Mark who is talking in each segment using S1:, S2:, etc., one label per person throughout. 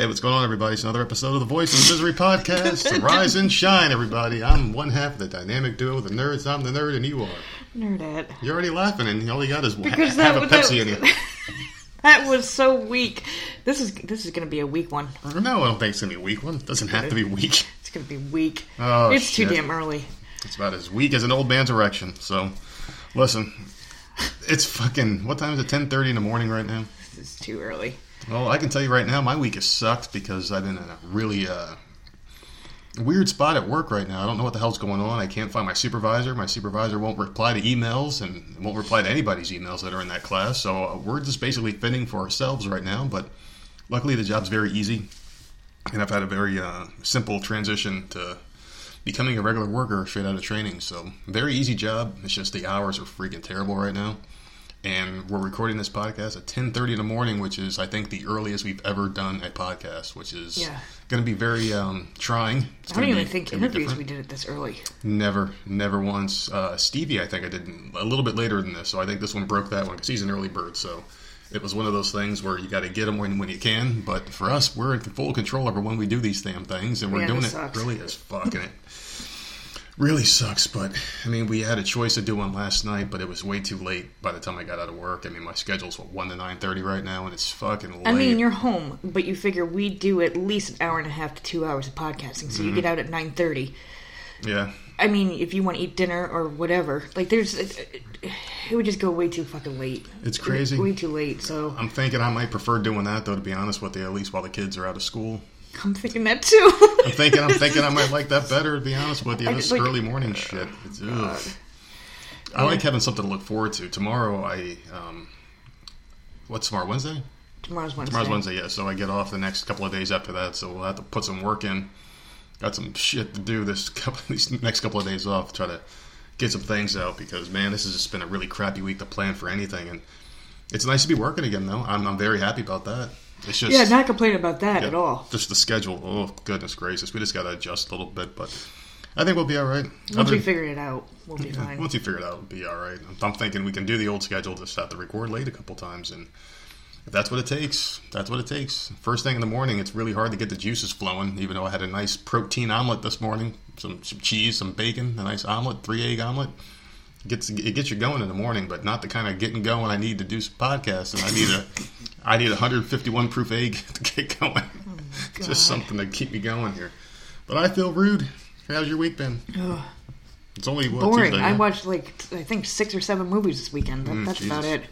S1: Hey, what's going on, everybody? It's another episode of the Voice of Misery podcast. Rise and shine, everybody. I'm one half of the dynamic duo, the nerds. I'm the nerd, and you are.
S2: Nerdette.
S1: You're already laughing, and all you got is
S2: Because
S1: ha-
S2: that,
S1: half a
S2: that,
S1: Pepsi in you.
S2: that was so weak. This is this is gonna be a weak one.
S1: No, I don't think it's gonna be a weak one. It doesn't have to be weak.
S2: It's gonna be weak.
S1: Oh,
S2: it's too damn early.
S1: It's about as weak as an old man's erection. So, listen, it's fucking. What time is it? Ten thirty in the morning right now.
S2: This is too early.
S1: Well, I can tell you right now, my week has sucked because I've been in a really uh, weird spot at work right now. I don't know what the hell's going on. I can't find my supervisor. My supervisor won't reply to emails and won't reply to anybody's emails that are in that class. So uh, we're just basically fending for ourselves right now. But luckily, the job's very easy, and I've had a very uh, simple transition to becoming a regular worker straight out of training. So very easy job. It's just the hours are freaking terrible right now and we're recording this podcast at 10.30 in the morning which is i think the earliest we've ever done a podcast which is
S2: Yeah.
S1: going to be very um, trying It's
S2: I don't even
S1: be-
S2: think interviews we did it this early.
S1: never never once uh, stevie i think i did a little bit later than this so i think this one broke that one because he's an early bird so it was one of those things where you got to get them when, when you can but for us we're in full control over when we do these damn things and we're
S2: Yeah,
S1: doing it really as fucking it really sucks but i mean we had a choice to do one last night but it was way too late by the time i got out of work i mean my schedule's what 1 to 9.30 right now and it's fucking late
S2: I mean, you're home, but you figure we do at least an hour and a half to two hours of podcasting, so you
S1: Mm-hmm.
S2: get out at nine thirty.
S1: yeah
S2: I mean, if you want to eat dinner or whatever, like there's, it, it would just go way too fucking late.
S1: It's crazy.
S2: Way too late. So
S1: i'm thinking i might prefer doing that though to be honest with you at least while the kids are out of school
S2: I'm thinking that too.
S1: i'm thinking i'm thinking i might like that better to be honest with you this
S2: like-
S1: early morning shit it's, ugh. i like having something to look forward to tomorrow i um what's tomorrow wednesday
S2: Tomorrow's Wednesday.
S1: Tomorrow's Wednesday, yeah. So I get off the next couple of days after that. So we'll have to put some work in. Got some shit to do this couple these next couple of days off. Try to get some things out because man, this has just been a really crappy week to plan for anything. And it's nice to be working again, though. I'm, I'm very happy about that. It's just
S2: Yeah, not complaining about that
S1: yeah,
S2: at all.
S1: Just the schedule. Oh goodness gracious, we just got to adjust a little bit, but I think we'll be all right.
S2: Once
S1: Other-
S2: we figure it out, we'll be
S1: yeah,
S2: fine.
S1: Once you figure it out, it'll be all right. I'm, I'm thinking we can do the old schedule, just have to record late a couple times, and if that's what it takes, that's what it takes. First thing in the morning, it's really hard to get the juices flowing. Even though I had a nice protein omelet this morning, some, some cheese, some bacon, a nice omelet, three egg omelet. It gets it gets you going in the morning, but not the kind of getting going I need to do some podcasts. And I need a I need a 151 proof egg to get going. It's just something to keep me going here. But I feel rude. How's your week been? It's only what,
S2: Boring.
S1: Tuesday,
S2: I watched like I think six or seven movies this weekend. That, that's about
S1: Mm,
S2: it.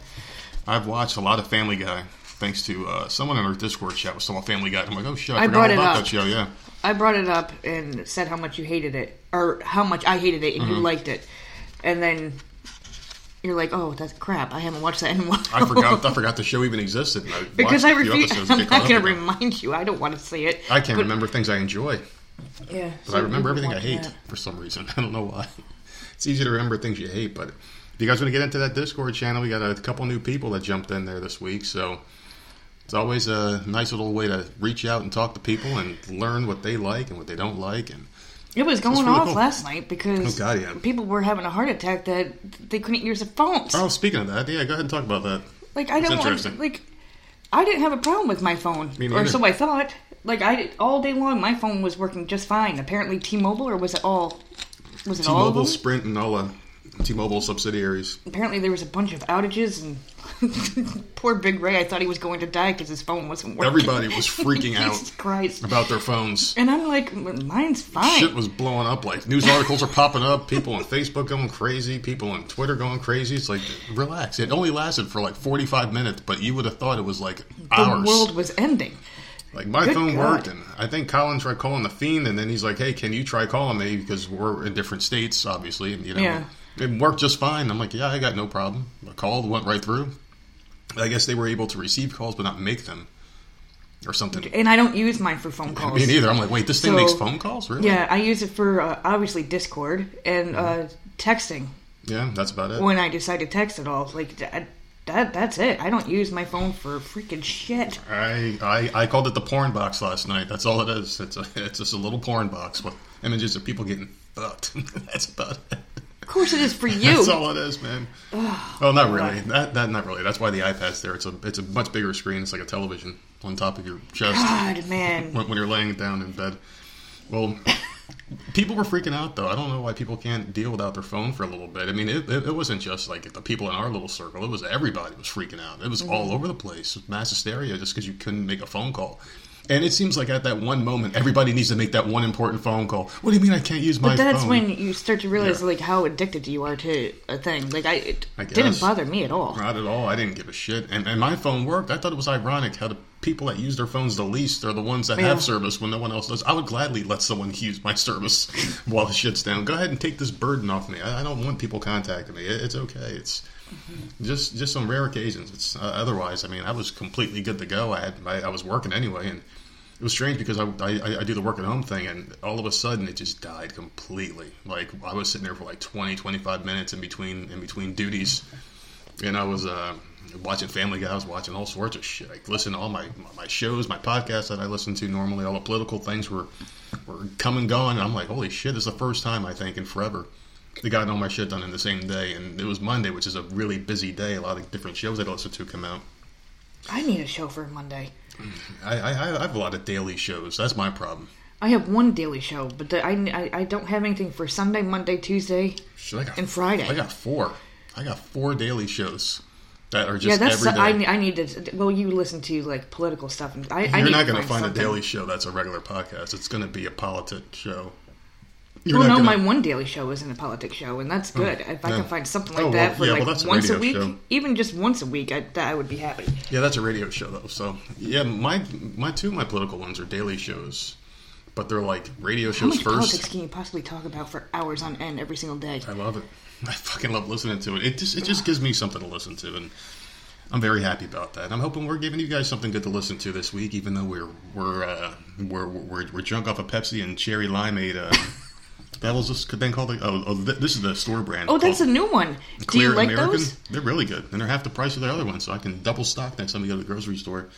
S1: I've watched a lot of Family Guy thanks to uh, someone in our Discord chat was talking Family Guy. I'm like, oh shit, I,
S2: I
S1: forgot
S2: brought it up.
S1: that show. Yeah,
S2: I brought it up and said how much you hated it, or how much I hated it, and
S1: Mm-hmm.
S2: you liked it, and then you're like, "Oh, that's crap! I haven't watched that in a while."
S1: I forgot. I forgot the show even existed. I
S2: because I refuse. I'm not going to remind you. I don't want to see it.
S1: I can't
S2: But-
S1: remember things I enjoy,
S2: Yeah,
S1: but I remember everything I hate for some reason. I don't know why. It's easy to remember things you hate, but if you guys want to get into that Discord channel, we got a couple new people that jumped in there this week, so. It's always a nice little way to reach out and talk to people and learn what they like and what they don't like. And
S2: It was going
S1: really
S2: off
S1: cool.
S2: last night because
S1: Oh, God, yeah.
S2: people were having a heart attack that they couldn't use their phones.
S1: oh, speaking of that, yeah, go ahead and talk about that.
S2: Like I
S1: That's
S2: don't want like I didn't have a problem with my phone,
S1: Me
S2: or so I thought. Like I did, all day long, my phone was working just fine. Apparently, T-Mobile, or was it all? Was it all
S1: T-Mobile. Sprint, and all the T-Mobile subsidiaries.
S2: Apparently, there was a bunch of outages, and poor Big Ray. I thought he was going to die because his phone wasn't working.
S1: Everybody was freaking out
S2: Christ!
S1: about their phones.
S2: And I'm like, mine's fine.
S1: Shit was blowing up. Like news articles are popping up. People on Facebook going crazy. People on Twitter going crazy. It's like relax. It only lasted for like forty five minutes, but you would have thought it was like
S2: the world was ending.
S1: like my
S2: Good
S1: phone
S2: God.
S1: worked, and I think Colin tried calling the fiend, and then he's like, "Hey, can you try calling me?" Because we're in different states, obviously. And, you know,
S2: Yeah.
S1: It worked just fine. I'm like, "Yeah, I got no problem." I called, went right through. I guess they were able to receive calls but not make them. or something.
S2: and I don't use mine for phone calls.
S1: Me neither. I'm like, wait, this thing
S2: So-
S1: makes phone calls, really?
S2: Yeah, I use it for uh, obviously Discord and uh, texting
S1: Yeah, that's about it.
S2: when I decide to text at all. Like that, that, that's it. I don't use my phone for freaking shit.
S1: I, I I called it the porn box last night. That's all it is. It's a it's just a little porn box with images of people getting fucked. that's about it.
S2: Course, it is for you.
S1: That's all it is, man. well, not really. That that not really. That's why the iPad's there. It's a it's a much bigger screen. It's like a television on top of your chest
S2: God, man.
S1: when, when you're laying down in bed. Well, people were freaking out though. I don't know why people can't deal without their phone for a little bit. I mean, it, it, it wasn't just like the people in our little circle. It was everybody was freaking out. It was
S2: Mm-hmm.
S1: all over the place. Mass hysteria just because you couldn't make a phone call. And it seems like at that one moment, everybody needs to make that one important phone call. What do you mean I can't use my phone?
S2: But that's
S1: phone?
S2: when you start to realize
S1: Yeah.
S2: like how addicted you are to a thing. Like I, it
S1: I
S2: didn't bother me at all.
S1: Not at all. I didn't give a shit. And, and my phone worked. I thought it was ironic how the people that use their phones the least are the ones that
S2: Yeah.
S1: have service when no one else does. I would gladly let someone use my service while the shit's down. Go ahead and take this burden off me. I, I don't want people contacting me. It, it's okay. It's just just on rare occasions. It's uh, otherwise. I mean, I was completely good to go. I had I, I was working anyway, and it was strange because I, I I do the work at home thing, and all of a sudden it just died completely. Like I was sitting there for like 20, 25 minutes in between in between duties and I was uh, watching Family Guy. I was watching all sorts of shit. I listened to all my my shows, my podcasts that I listen to normally. All the political things were were come and gone. And I'm like, holy shit! This is the first time I think in forever they got all my shit done in the same day. And it was Monday, which is a really busy day. A lot of different shows I listen to come out.
S2: I need a show for Monday.
S1: I, I, I have a lot of daily shows. That's my problem.
S2: I have one daily show, but the, I, I I don't have anything for Sunday, Monday, Tuesday.
S1: Shit, I got,
S2: And Friday.
S1: I got four. I got four daily shows that are just Yeah,
S2: that's
S1: every day.
S2: I, I need to. Well, you listen to like political stuff, and I, I
S1: You're
S2: need
S1: not going to find a daily show that's a regular podcast. It's going to be a politic show. You're
S2: Well, no,
S1: gonna-
S2: my one daily show isn't a politics show, and that's good. If I
S1: yeah.
S2: can find something like
S1: Oh, well,
S2: that for
S1: yeah,
S2: like
S1: a
S2: once a week,
S1: show.
S2: even just once a week, I, that I would be happy.
S1: Yeah, that's a radio show though. So yeah, my my two of my political ones are daily shows, but they're like radio
S2: How
S1: shows
S2: much
S1: first.
S2: politics can you possibly talk about for hours on end every single day?
S1: I love it. I fucking love listening to it. It just it just gives me something to listen to, and I'm very happy about that. I'm hoping we're giving you guys something good to listen to this week, even though we're we're uh, we're, we're we're drunk off of Pepsi and cherry limeade. Uh, that was this thing called the, oh, oh th- this is the store brand.
S2: Oh, that's a new one. Do
S1: Clear
S2: you like
S1: American.
S2: those?
S1: They're really good, and they're half the price of the other ones, so I can double stock next time we go to the grocery store.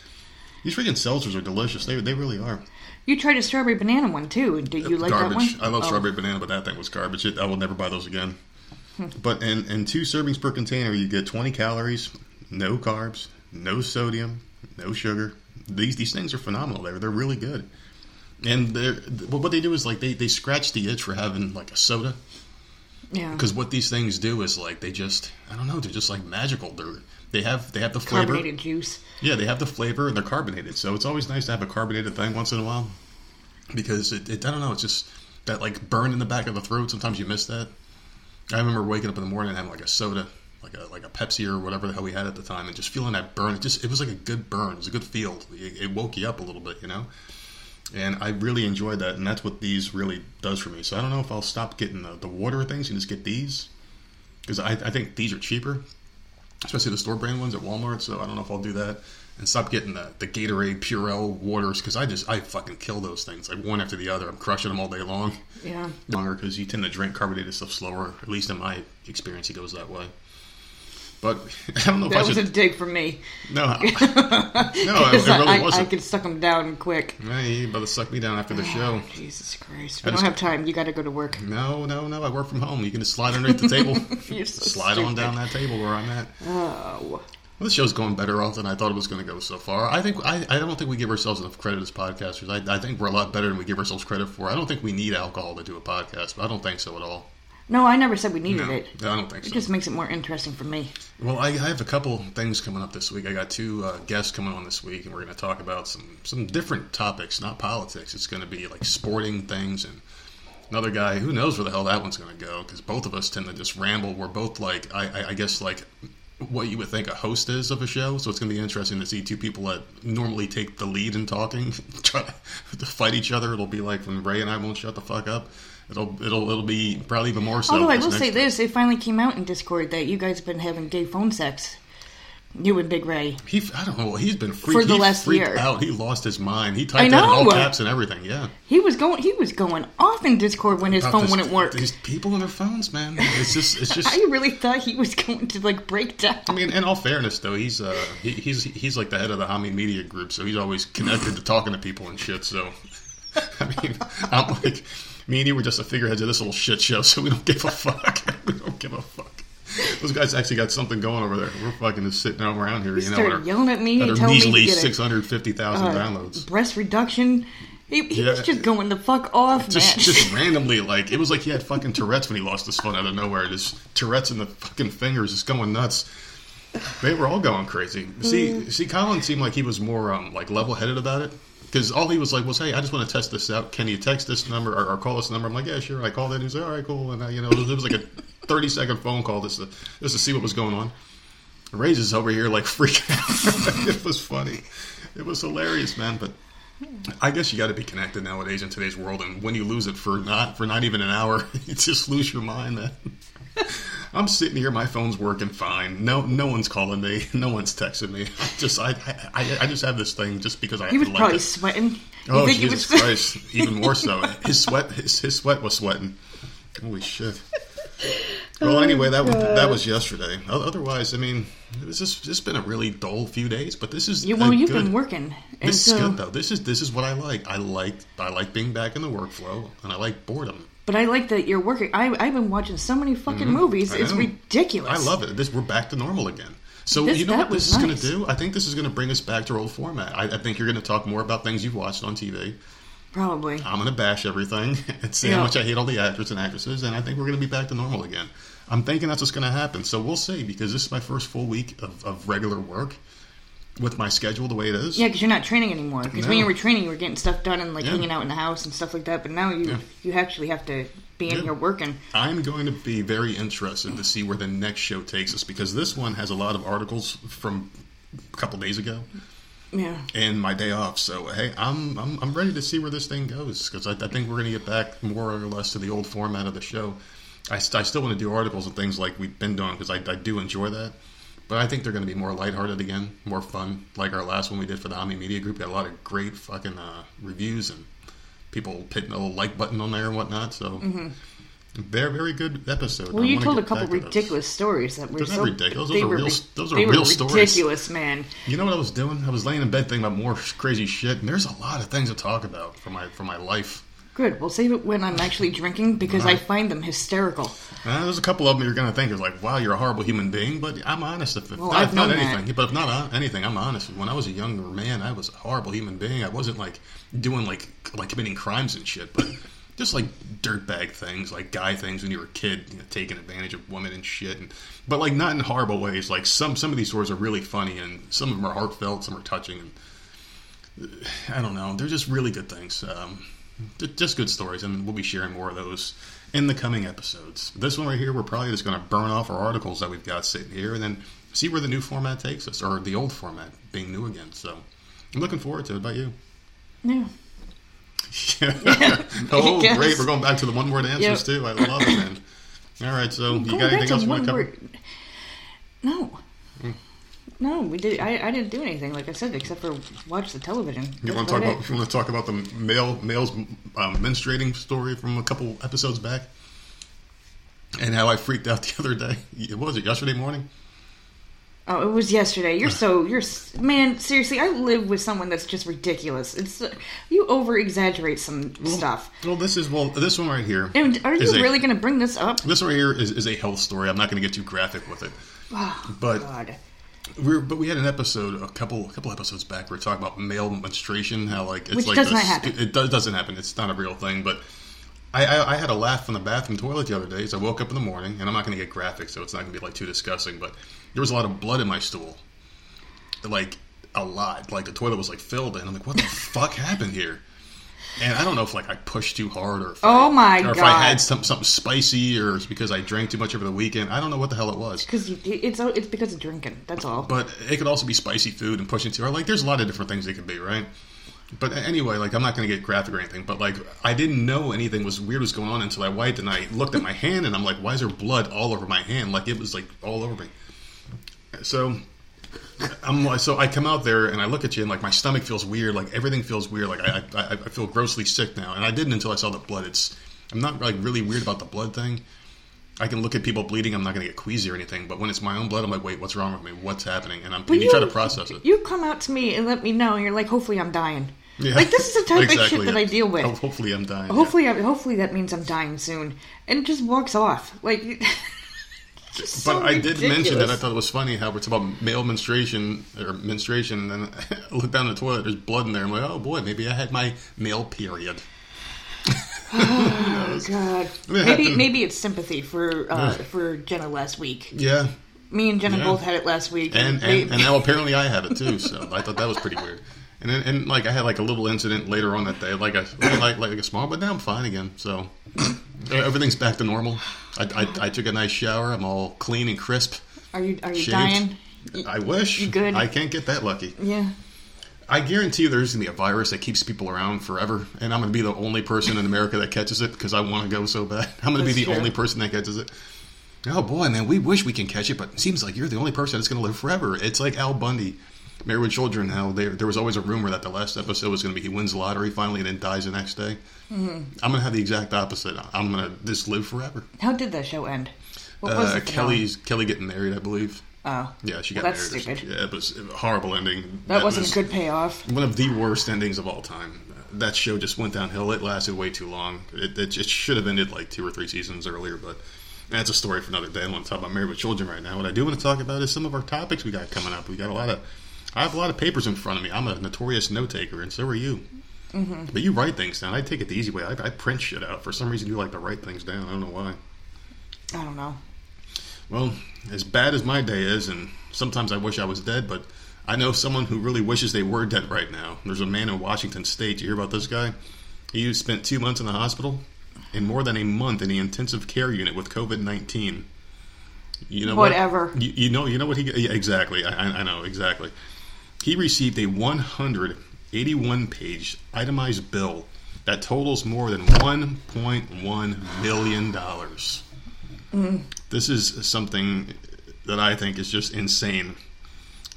S1: These freaking seltzers are delicious. They they really are.
S2: You tried a strawberry banana one too. Do you like
S1: garbage.
S2: that one?
S1: I love
S2: Oh.
S1: strawberry banana, but that thing was garbage. It, I will never buy those again. Hmm. but in, in two servings per container, you get 20 calories, no carbs, no sodium, no sugar. These these things are phenomenal. They're they're really good. And they're what they do is like they, they scratch the itch for having like a soda
S2: Yeah.
S1: because what these things do is like they just I don't know they're just like magical. They're they have they have the flavor.
S2: carbonated juice.
S1: Yeah, they have the flavor and they're carbonated, so it's always nice to have a carbonated thing once in a while because it, it I don't know, it's just that like burn in the back of the throat. Sometimes you miss that. I remember waking up in the morning and having like a soda, like a like a Pepsi or whatever the hell we had at the time, and just feeling that burn. It just it was like a good burn. It was a good feel. It, it woke you up a little bit, you know. And I really enjoy that, and that's what these really does for me. So I don't know if I'll stop getting the, the water things and just get these because I, I think these are cheaper especially the store brand ones at Walmart. So I don't know if I'll do that and stop getting the, the Gatorade Propel waters because I just I fucking kill those things like one after the other. I'm crushing them all day long.
S2: Yeah.
S1: Longer because you tend to drink carbonated stuff slower. At least in my experience, it goes that way. But I don't know if
S2: That
S1: I
S2: was
S1: should.
S2: a dig from me.
S1: No, no, it, it really
S2: I, I
S1: wasn't.
S2: could suck them down quick.
S1: Hey, you better suck me down after the ah, show.
S2: Jesus Christ.
S1: I
S2: don't
S1: just-
S2: have time. You got to go to work.
S1: No, no, no. I work from home. You can just slide underneath the table.
S2: So
S1: slide on down that table where I'm at.
S2: Oh.
S1: Well, this show's going better off than I thought it was going to go so far. I think I, I don't think we give ourselves enough credit as podcasters. I, I think we're a lot better than we give ourselves credit for. I don't think we need alcohol to do a podcast, but I don't think so at all.
S2: No, I never said we needed
S1: No,
S2: it.
S1: I don't think so.
S2: It just makes it more interesting for me.
S1: Well, I, I have a couple things coming up this week. I got two uh, guests coming on this week, and we're going to talk about some some different topics, not politics. It's going to be like sporting things and another guy. Who knows where the hell that one's going to go? Because both of us tend to just ramble. We're both like I, I, I guess like what you would think a host is of a show. So it's going to be interesting to see two people that normally take the lead in talking try to fight each other. It'll be like when Ray and I won't shut the fuck up. It'll it'll it'll be probably even more so.
S2: Although I will say
S1: one.
S2: this, it finally came out in Discord that you guys have been having gay phone sex. You and Big Ray.
S1: He, I don't know. He's been freaked,
S2: For the
S1: he
S2: last year.
S1: out. He lost his mind. He typed out in all caps and everything. Yeah,
S2: He was going. He was going off in Discord when his
S1: About
S2: phone
S1: this-
S2: wouldn't work.
S1: These people and their phones, man. It's just, it's just.
S2: I really thought he was going to like break down.
S1: I mean, in all fairness, though, he's uh, he, he's he's like the head of the Hami Media Group, so he's always connected to talking to people and shit. So, I mean, I'm like, me and you were just the figureheads of this little shit show, so we don't give a fuck. we don't give a fuck. Those guys actually got something going over there. We're fucking just sitting around here,
S2: He
S1: you know, our,
S2: yelling at me
S1: at
S2: and
S1: our
S2: telling me to
S1: measly
S2: get
S1: six hundred fifty thousand
S2: uh,
S1: downloads.
S2: breast reduction. He, he was just going the fuck off,
S1: Just,
S2: man.
S1: just randomly, like it was like he had fucking Tourette's when he lost his phone out of nowhere. Just Tourette's in the fucking fingers, just going nuts. They were all going crazy. See,
S2: Mm.
S1: see, Colin seemed like he was more um, like level headed about it because all he was like was, "Hey, I just want to test this out. Can you text this number or, or call this number?" I'm like, "Yeah, sure." I called it. He was like, "All right, cool." And I, you know, it was, it was like a 30 second phone call just to just to see what was going on. Raises over here like freaking out. it was funny. It was hilarious, man. But I guess you got to be connected nowadays in today's world, and when you lose it for not for not even an hour, you just lose your mind, man. I'm sitting here, my phone's working fine. No, no one's calling me. No one's texting me. I just, I, I, I just have this thing just because I
S2: he was
S1: like
S2: probably
S1: it.
S2: sweating.
S1: Oh Jesus
S2: was-
S1: Christ! Even more so. His sweat, his, his sweat was sweating. Holy shit! Well, oh, anyway, that was that was yesterday. Otherwise, I mean, it was just it's been a really dull few days. But this is
S2: You, well, you've
S1: good-
S2: been working,
S1: This
S2: so.
S1: is good though. This is this is what I like. I like I like being back in the workflow, and I like boredom.
S2: But I like that you're working. I, I've been watching so many fucking movies.
S1: Mm-hmm. I
S2: It's
S1: know.
S2: ridiculous.
S1: I love it. This we're back to normal again. So
S2: This-
S1: you know what this
S2: was
S1: is going to do? I think this is going to bring us back to our old format. I, I think you're going to talk more about things you've watched on TV.
S2: Probably.
S1: I'm going to bash everything and say
S2: Yeah.
S1: how much I hate all the actors and actresses, and I think we're going to be back to normal again. I'm thinking that's what's going to happen. So we'll see because this is my first full week of, of regular work with my schedule the way it is.
S2: Yeah, because you're not training anymore. Because when you were training, you were getting stuff done and like
S1: Yeah.
S2: hanging out in the house and stuff like that. But now you
S1: Yeah.
S2: you actually have to be in
S1: Yeah.
S2: here working.
S1: I'm going to be very interested to see where the next show takes us because this one has a lot of articles from a couple days ago
S2: Yeah.
S1: and my day off. So hey, I'm I'm, I'm ready to see where this thing goes because I, I think we're going to get back more or less to the old format of the show. I, st- I still want to do articles and things like we've been doing because I, I do enjoy that. But I think they're going to be more lighthearted again, more fun, like our last one we did for the Ami Media Group. Got a lot of great fucking uh, reviews and people hitting a little like button on there and whatnot. So they're very good episodes.
S2: Mm-hmm. Well,
S1: I
S2: you told a couple
S1: to those.
S2: ridiculous stories that were
S1: They're
S2: so
S1: ridiculous. Those are real-
S2: ri-
S1: those are real stories.
S2: ridiculous, man.
S1: You know what I was doing? I was laying in bed thinking about more crazy shit, and there's a lot of things to talk about for my for my life.
S2: Good. We'll save it when I'm actually drinking because I find them hysterical.
S1: Uh, there's a couple of them you're going to think is like, wow, you're a horrible human being, but I'm honest. If, if
S2: Well,
S1: not,
S2: I've
S1: if not
S2: known that.
S1: anything, but if not uh, anything, I'm honest. When I was a younger man, I was a horrible human being. I wasn't like doing like like committing crimes and shit, but just like dirtbag things, like guy things when you were a kid, you know, taking advantage of women and shit. And, but like not in horrible ways. Like some some of these stories are really funny, and some of them are heartfelt, some are touching, and I don't know. They're just really good things. Um, just good stories, and we'll be sharing more of those in the coming episodes. This one right here, we're probably just going to burn off our articles that we've got sitting here, and then see where the new format takes us, or the old format being new again. So I'm looking forward to it. About you?
S2: Yeah.
S1: oh,
S2: guess.
S1: great! We're going back to the one word answers
S2: Yep.
S1: too. I love it, man. All right, so you got anything else you want to cover?
S2: word. No. No, we did. I, I didn't do anything, like I said, except for watch the television.
S1: You
S2: That's
S1: want to talk
S2: about
S1: about?
S2: it.
S1: You want to talk about the male male's um, menstruating story from a couple episodes back, and how I freaked out the other day. What was it? Yesterday morning.
S2: Oh, it was yesterday. You're so you're man. Seriously, I live with someone that's just ridiculous. It's you over exaggerate some stuff.
S1: Well, this is well, this one right here.
S2: And are you really going to bring this up?
S1: This right here is, is a health story. I'm not going to get too graphic with it, but
S2: God.
S1: We're but we had an episode a couple a couple episodes back. where We were talking about male menstruation, how like it's
S2: Which
S1: like
S2: does
S1: this-
S2: not happen.
S1: It, it does doesn't happen. It's not a real thing, but. I, I, I had a laugh in the bathroom toilet the other day. So I woke up in the morning, and I'm not going to get graphic, so it's not going to be like too disgusting. But there was a lot of blood in my stool, like a lot. Like the toilet was like filled, and I'm like, "What the fuck happened here?" And I don't know if like I pushed too hard, or if
S2: Oh
S1: I,
S2: my
S1: or if I had some, something spicy, or it's because I drank too much over the weekend. I don't know what the hell it was.
S2: Because it's it's because of drinking. That's all.
S1: But it could also be spicy food and pushing too hard. Like, there's a lot of different things it could be, right? But anyway, like, I'm not going to get graphic or anything. But like, I didn't know anything was weird was going on until I wiped and I looked at my hand and I'm like, why is there blood all over my hand? Like it was like all over me. So I'm like, so I come out there and I look at you and like my stomach feels weird, like everything feels weird, like I, I, I feel grossly sick now, and I didn't until I saw the blood. It's I'm not like really weird about the blood thing. I can look at people bleeding, I'm not going to get queasy or anything, but when it's my own blood, I'm like, wait, what's wrong with me? What's happening? And I'm and you, try to process it.
S2: You come out to me and let me know, and you're like, hopefully I'm dying.
S1: Yeah.
S2: Like this is the type of
S1: Exactly,
S2: shit that
S1: yeah.
S2: I deal with.
S1: Oh, hopefully, I'm dying. yeah.
S2: Hopefully, I, hopefully that means I'm dying soon, and it just walks off. Like, so
S1: But I did mention that I thought it was funny how it's about male menstruation or menstruation, and then I look down the toilet, there's blood in there. I'm like, oh boy, maybe I had my male period.
S2: Oh God, maybe maybe it's sympathy for uh, for Jenna last week.
S1: Yeah,
S2: Me and Jenna
S1: Yeah.
S2: both had it last week,
S1: and
S2: they-
S1: and, and now apparently I have it too. So I thought that was pretty weird. And then, and like I had like a little incident later on that day, like a like like a small, but now I'm fine again. So everything's back to normal. I, I, I took a nice shower. I'm all clean and crisp.
S2: are you are you
S1: Shaved.
S2: dying?
S1: I wish.
S2: You good?
S1: I can't get that lucky.
S2: Yeah.
S1: I guarantee you there's going to be a virus that keeps people around forever, and I'm going to be the only person in America that catches it because I want to go so bad. I'm going to be the
S2: true.
S1: only person that catches it. Oh boy, man, we wish we can catch it, but it seems like you're the only person that's going to live forever. It's like Al Bundy, Married with Children. How there there was always a rumor that the last episode was going to be he wins the lottery finally and then dies the next day.
S2: Mm-hmm.
S1: I'm going to have the exact opposite. I'm going to just live forever.
S2: How did that show end? What was
S1: Uh,
S2: the
S1: Kelly's Kelly getting married, I believe.
S2: Oh,
S1: Yeah, she got
S2: Well, that's
S1: married.
S2: stupid.
S1: Yeah, it was a horrible ending.
S2: that wasn't
S1: was-
S2: a good payoff.
S1: one of the worst endings of all time. That show just went downhill. It lasted way too long. It, it, it should have ended like two or three seasons earlier, but that's a story for another day. I don't want to talk about Married with Children right now. What I do want to talk about is some of our topics we got coming up. We got a lot of, I have a lot of papers in front of me. I'm a notorious note taker, and so are you. Mm-hmm. But you write things down. I take it the easy way. I, I print shit out. For some reason, you like to write things down. I don't know why.
S2: I don't know.
S1: Well, as bad as my day is, and sometimes I wish I was dead, but I know someone who really wishes they were dead right now. There's a man in Washington State. You hear about this guy? He spent two months in the hospital and more than a month in the intensive care unit with COVID nineteen. You know
S2: Whatever.
S1: What? You, you know. You know what he? Exactly. I- I know exactly. He received a 181 page itemized bill that totals more than 1.1 million dollars. This is something that I think is just insane.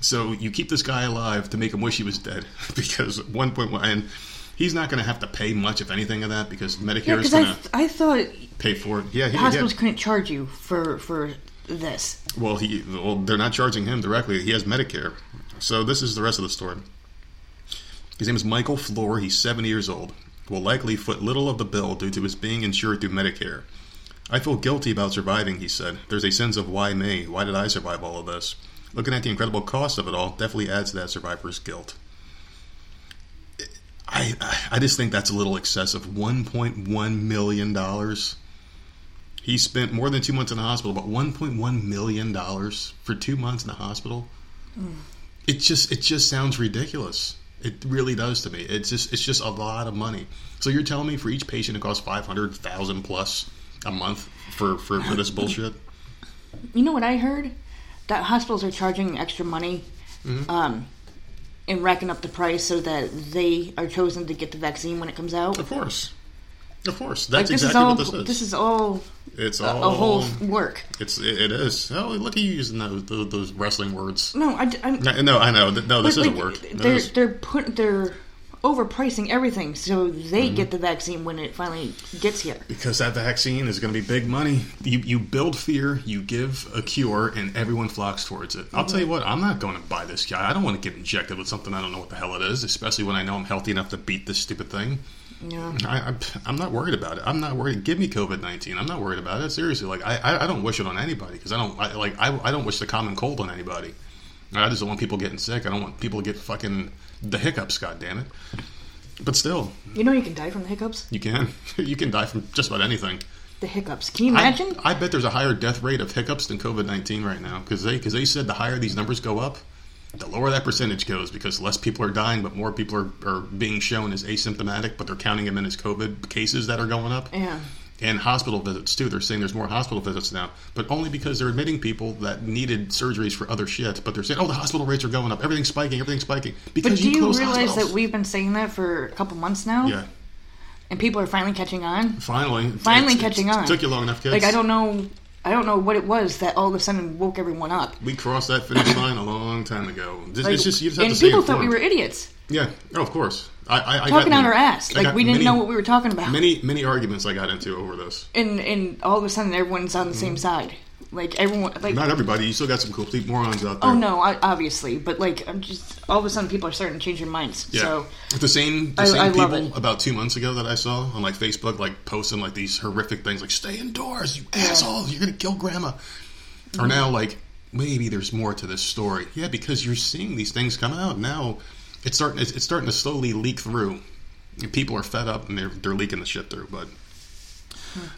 S1: So you keep this guy alive to make him wish he was dead because 1.1 and he's not going to have to pay much if anything of that because Medicare
S2: Yeah,
S1: is going
S2: I,
S1: to
S2: I thought
S1: pay for it. Yeah, he,
S2: hospitals couldn't charge you for for this.
S1: Well, he well they're not charging him directly. He has Medicare. So this is the rest of the story. His name is Michael Flor. He's 70 years old. Will likely foot little of the bill due to his being insured through Medicare. I feel guilty about surviving, he said. There's a sense of why me? Why did I survive all of this? Looking at the incredible cost of it all definitely adds to that survivor's guilt. I I just think that's a little excessive. 1.1 million dollars. He spent more than two months in the hospital, but 1.1 million dollars for two months in the hospital. Mm. It just it just sounds ridiculous. It really does to me. It's just it's just a lot of money. So you're telling me for each patient it costs five hundred thousand plus a month for, for, for this bullshit?
S2: You know what I heard? That hospitals are charging extra money,
S1: Mm-hmm.
S2: um, and racking up the price so that they are chosen to get the vaccine when it comes out.
S1: Of course, of course.
S2: Like
S1: That's
S2: this
S1: exactly
S2: is all.
S1: what this is.
S2: This is all
S1: it's
S2: a,
S1: all
S2: a whole work.
S1: It's it, it is. Oh, look at you using those those, wrestling words.
S2: No, I, am
S1: No, no, I know. No, this
S2: But,
S1: isn't
S2: like,
S1: work.
S2: They're
S1: is.
S2: they're put they're overpricing everything so they
S1: Mm-hmm.
S2: get the vaccine when it finally gets here.
S1: Because that vaccine is going to be big money. You, you build fear, you give a cure, and everyone flocks towards it. I'll tell you what, I'm not going to buy this guy. I don't want to get injected with something I don't know what the hell it is, especially when I know I'm healthy enough to beat this stupid thing.
S2: Yeah.
S1: I, I, I'm not worried about it. I'm not worried. Give me COVID nineteen. I'm not worried about it. Seriously, like I, I, I don't wish it on anybody because I don't I, like I, I don't wish the common cold on anybody. I just don't want people getting sick. I don't want people to get fucking the hiccups. God damn it! But still,
S2: You know you can die from the hiccups.
S1: you can you can die from just about anything.
S2: The hiccups. Can you
S1: I-
S2: imagine?
S1: I, bet there's a higher death rate of hiccups than COVID nineteen right now because they because they said the higher these numbers go up, the lower that percentage goes because less people are dying, but more people are, are being shown as asymptomatic, but they're counting them in as COVID cases that are going up.
S2: yeah.
S1: And hospital visits too. They're saying there's more hospital visits now, but only because they're admitting people that needed surgeries for other shit. But they're saying, "Oh, the hospital rates are going up. Everything's spiking. Everything's spiking." Because
S2: But do you
S1: closed
S2: realize
S1: hospitals.
S2: that we've been saying that for a couple months now?
S1: Yeah,
S2: And people are finally catching on?
S1: finally,
S2: Finally
S1: It's-
S2: catching
S1: it's-
S2: on.
S1: It took you long enough, kids.
S2: Like I don't know I don't know what it was that all of a sudden woke everyone up.
S1: We crossed that finish line a long long time ago. It's,
S2: Like,
S1: it's just you just have
S2: and
S1: to
S2: people thought we were idiots,
S1: Yeah, oh, of course. I, I, I
S2: talking
S1: got
S2: on our ass, like we didn't
S1: many-
S2: know what we were talking about.
S1: Many many arguments I got into over this.
S2: and and all of a sudden, everyone's on the same side. Like everyone, like
S1: Not everybody. You still got some complete morons out there.
S2: oh no, I, obviously, but like I'm just all of a sudden, people are starting to change their minds.
S1: Yeah.
S2: So
S1: the same the
S2: I-
S1: same
S2: I
S1: people about two months ago that I saw on like Facebook, like posting like these horrific things, like "Stay indoors, you assholes! You're gonna kill grandma."
S2: Mm-hmm.
S1: Are now like maybe there's more to this story. Yeah, because you're seeing these things come out now. It's starting. It's, it's starting to slowly leak through. And people are fed up and they're they're leaking the shit through. But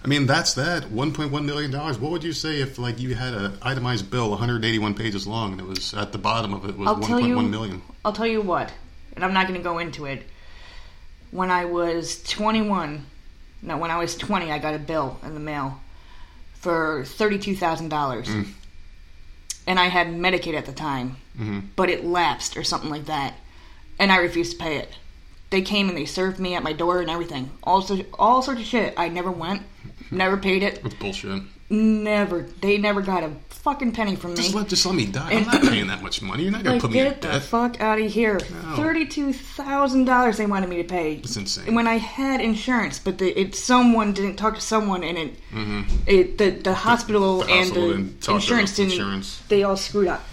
S1: I mean, that's that. 1.1 million dollars. What would you say if like you had an itemized bill, 181 pages long, and it was at the bottom of it was
S2: I'll
S1: 1.1
S2: you,
S1: million?
S2: I'll tell you what, and I'm not going to go into it. When I was 21, no, when I was 20, I got a bill in the mail for thirty-two thousand dollars,
S1: Mm.
S2: And I had Medicaid at the time,
S1: Mm-hmm.
S2: but it lapsed or something like that, and I refused to pay it. They came and they served me at my door and everything, all so, all sorts of shit. I never went, never paid it,
S1: That's bullshit.
S2: Never. They never got a fucking penny from me.
S1: Just let, just let me die. I'm not paying that much money. You're not gonna
S2: Like,
S1: put me in
S2: get the fuck out of here!
S1: No.
S2: Thirty-two thousand dollars they wanted me to pay.
S1: It's insane.
S2: When I had insurance, but the, it someone didn't talk to someone, and it, mm-hmm. it the the hospital
S1: The
S2: and
S1: hospital
S2: the
S1: didn't
S2: insurance didn't.
S1: insurance.
S2: They all screwed up.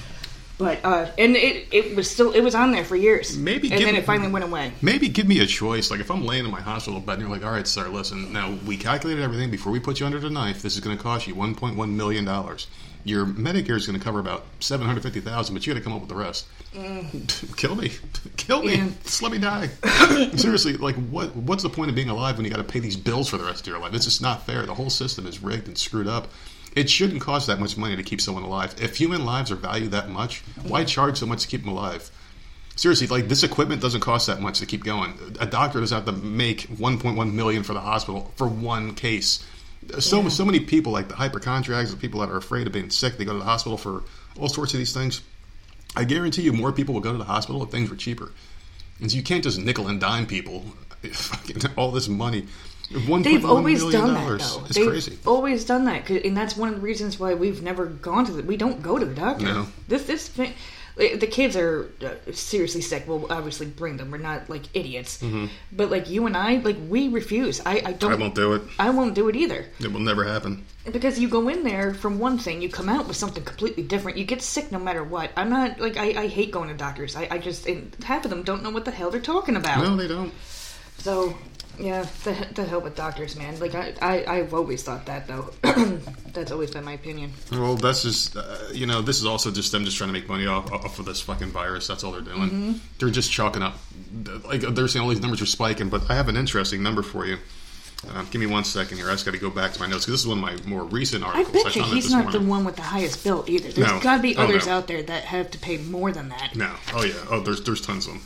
S2: But uh, and it it was still it was on there for years.
S1: Maybe
S2: and
S1: give
S2: then it finally went away.
S1: Maybe give me a choice. Like if I'm laying in my hospital bed and you're like, "All right, sir, listen. Now we calculated everything before we put you under the knife. This is going to cost you 1.1 million dollars. Your Medicare is going to cover about 750,000, but you got to come up with the rest. Kill me, kill me.
S2: Yeah.
S1: Just let me die. Seriously, like what? What's the point of being alive when you got to pay these bills for the rest of your life? It's just not fair. The whole system is rigged and screwed up. It shouldn't cost that much money to keep someone alive. If human lives are valued that much, why charge so much to keep them alive? Seriously, like this equipment doesn't cost that much to keep going. A doctor doesn't have to make 1.1 million for the hospital for one case. So so many people, like the hypochondriacs, the people that are afraid of being sick, they go to the hospital for all sorts of these things. I guarantee you, more people will go to the hospital if things were cheaper. And so you can't just nickel and dime people fucking all this money. $1.1
S2: They've always done that though.
S1: It's
S2: They've
S1: crazy.
S2: always done that, and that's one of the reasons why we've never gone to the. We don't go to the doctor.
S1: No.
S2: This this thing- the kids are uh, seriously sick. We'll obviously bring them. We're not like idiots, but like you and I, like we refuse. I I don't.
S1: Mm-hmm. I won't do it.
S2: I won't do it either
S1: It will never happen.
S2: because you go in there from one thing, you come out with something completely different. You get sick no matter what. I'm not like I, I hate going to doctors. I, I just and half of them don't know what the hell they're talking about.
S1: No, they don't.
S2: So, yeah, the, the hell with doctors, man. Like, I, I, I've always thought that, though. That's always been my opinion.
S1: Well, that's just uh, you know this is also just them just trying to make money off, off of this fucking virus. That's all they're doing.
S2: Mm-hmm.
S1: They're just chalking up. Like they're saying all these numbers are spiking, but I have an interesting number for you. Um, give me one second here. I just got to go back to my notes because this is one of my more recent articles.
S2: I bet you he's not
S1: morning.
S2: the one with the highest bill either. There's
S1: No.
S2: got to be
S1: Oh,
S2: others
S1: no.
S2: out there that have to pay more than that.
S1: No. Oh yeah. Oh, there's there's tons of them.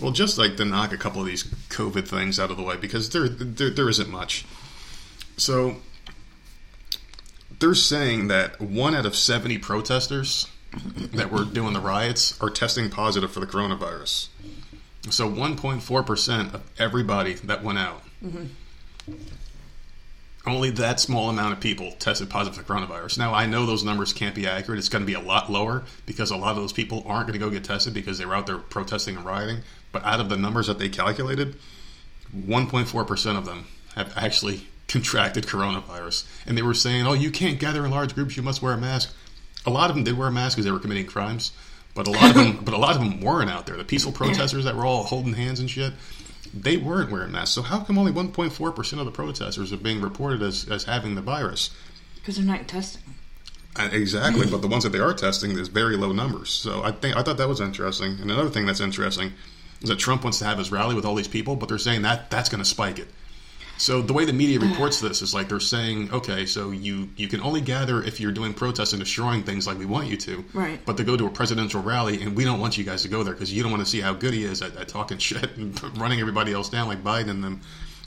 S1: Well, just like to knock a couple of these COVID things out of the way because there there, there isn't much. So they're saying that one out of seventy protesters that were doing the riots are testing positive for the coronavirus. So 1.4 percent of everybody that went out. Mm-hmm. Only that small amount of people tested positive for coronavirus. Now, I know those numbers can't be accurate. It's going to be a lot lower because a lot of those people aren't going to go get tested because they were out there protesting and rioting. But out of the numbers that they calculated, 1.4% of them have actually contracted coronavirus. And they were saying, oh, you can't gather in large groups, you must wear a mask. A lot of them did wear a mask because they were committing crimes. But a lot of them, but a lot of them weren't out there. The peaceful protesters that were all holding hands and shit, they weren't wearing masks. So how come only 1.4 percent of the protesters are being reported as, as having the virus?
S2: Because they're not testing.
S1: Uh, Exactly, but the ones that they are testing, there's very low numbers. So I think I thought that was interesting. And another thing that's interesting is that Trump wants to have his rally with all these people, but they're saying that that's going to spike it. So the way the media mm. reports this is like they're saying, okay, so you you can only gather if you're doing protests and destroying things like we want you to,
S2: Right.
S1: But to go to a presidential rally and we don't want you guys to go there because you don't want to see how good he is at, at talking shit and running everybody else down like Biden and them.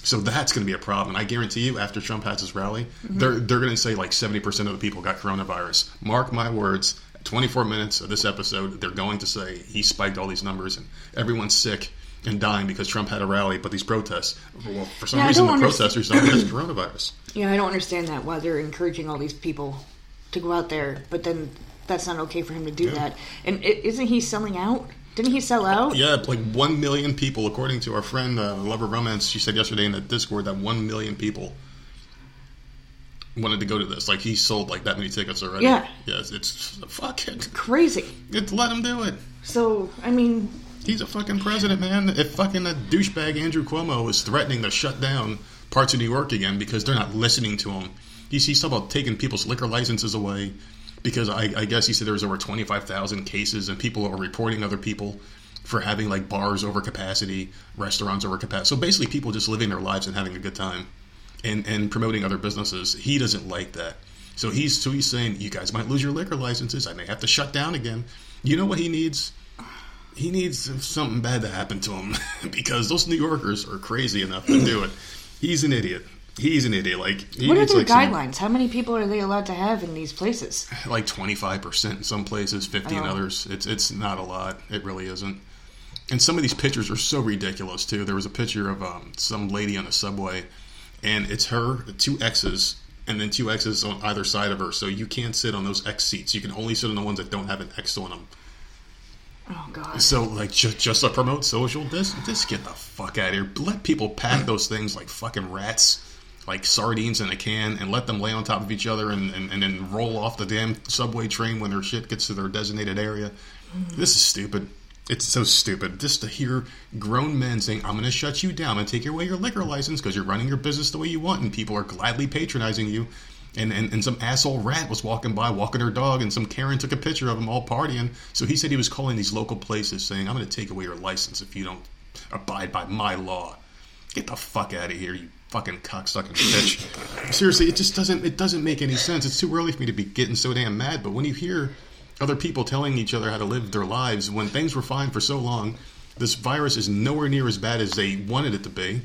S1: So that's going to be a problem. And I guarantee you, after Trump has his rally, mm-hmm. they're they're going to say like seventy percent of the people got coronavirus. Mark my words. 24 minutes of this episode, they're going to say he spiked all these numbers and everyone's sick and dying because Trump had a rally. But these protests, well, for some
S2: Yeah,
S1: reason, the
S2: understand-
S1: protesters don't it's coronavirus.
S2: Yeah, I don't understand that. Why they're encouraging all these people to go out there, but then that's not okay for him to do that. And isn't he selling out? Didn't he sell out?
S1: Yeah, like one million people, according to our friend uh, Lover Romance. She said yesterday in the Discord that one million people wanted to go to this. Like he sold like that many tickets already.
S2: Yeah.
S1: Yes, it's fuck it.
S2: Crazy.
S1: It's let him do it.
S2: So I mean,
S1: He's a fucking president, man. If fucking that douchebag Andrew Cuomo is threatening to shut down parts of New York again because they're not listening to him, he's, he's talking about taking people's liquor licenses away because I, I guess he said there was over 25,000 cases and people are reporting other people for having like bars over capacity, restaurants over capacity. So basically, people just living their lives and having a good time and, and promoting other businesses. He doesn't like that. So he's so he's saying you guys might lose your liquor licenses. I may have to shut down again. You know what he needs? he needs something bad to happen to him because those New Yorkers are crazy enough to do it. He's an idiot. He's an idiot. Like
S2: what are their
S1: like, some-
S2: guidelines? How many people are they allowed to have in these places?
S1: like twenty five percent in some places, fifty in others. It's it's not a lot. It really isn't. And some of these pictures are so ridiculous too. There was a picture of um, some lady on the subway, and it's her, two X's, and then two X's on either side of her. So you can't sit on those X seats. You can only sit on the ones that don't have an X on them.
S2: Oh God.
S1: So, like, just, just to promote social, this, just get the fuck out of here. Let people pack mm. those things like fucking rats, like sardines in a can, and let them lay on top of each other and, and, and then roll off the damn subway train when their shit gets to their designated area. Mm. This is stupid. It's so stupid. Just to hear grown men saying, I'm going to shut you down and take away your liquor license because you're running your business the way you want, and people are gladly patronizing you. And, and, and some asshole rat was walking by, walking her dog, and some Karen took a picture of them all partying. So he said he was calling these local places saying, I'm going to take away your license if you don't abide by my law. Get the fuck out of here, you fucking cocksucking bitch. Seriously, it just doesn't it doesn't make any sense. It's too early for me to be getting so damn mad, but when you hear other people telling each other how to live their lives when things were fine for so long, this virus is nowhere near as bad as they wanted it to be.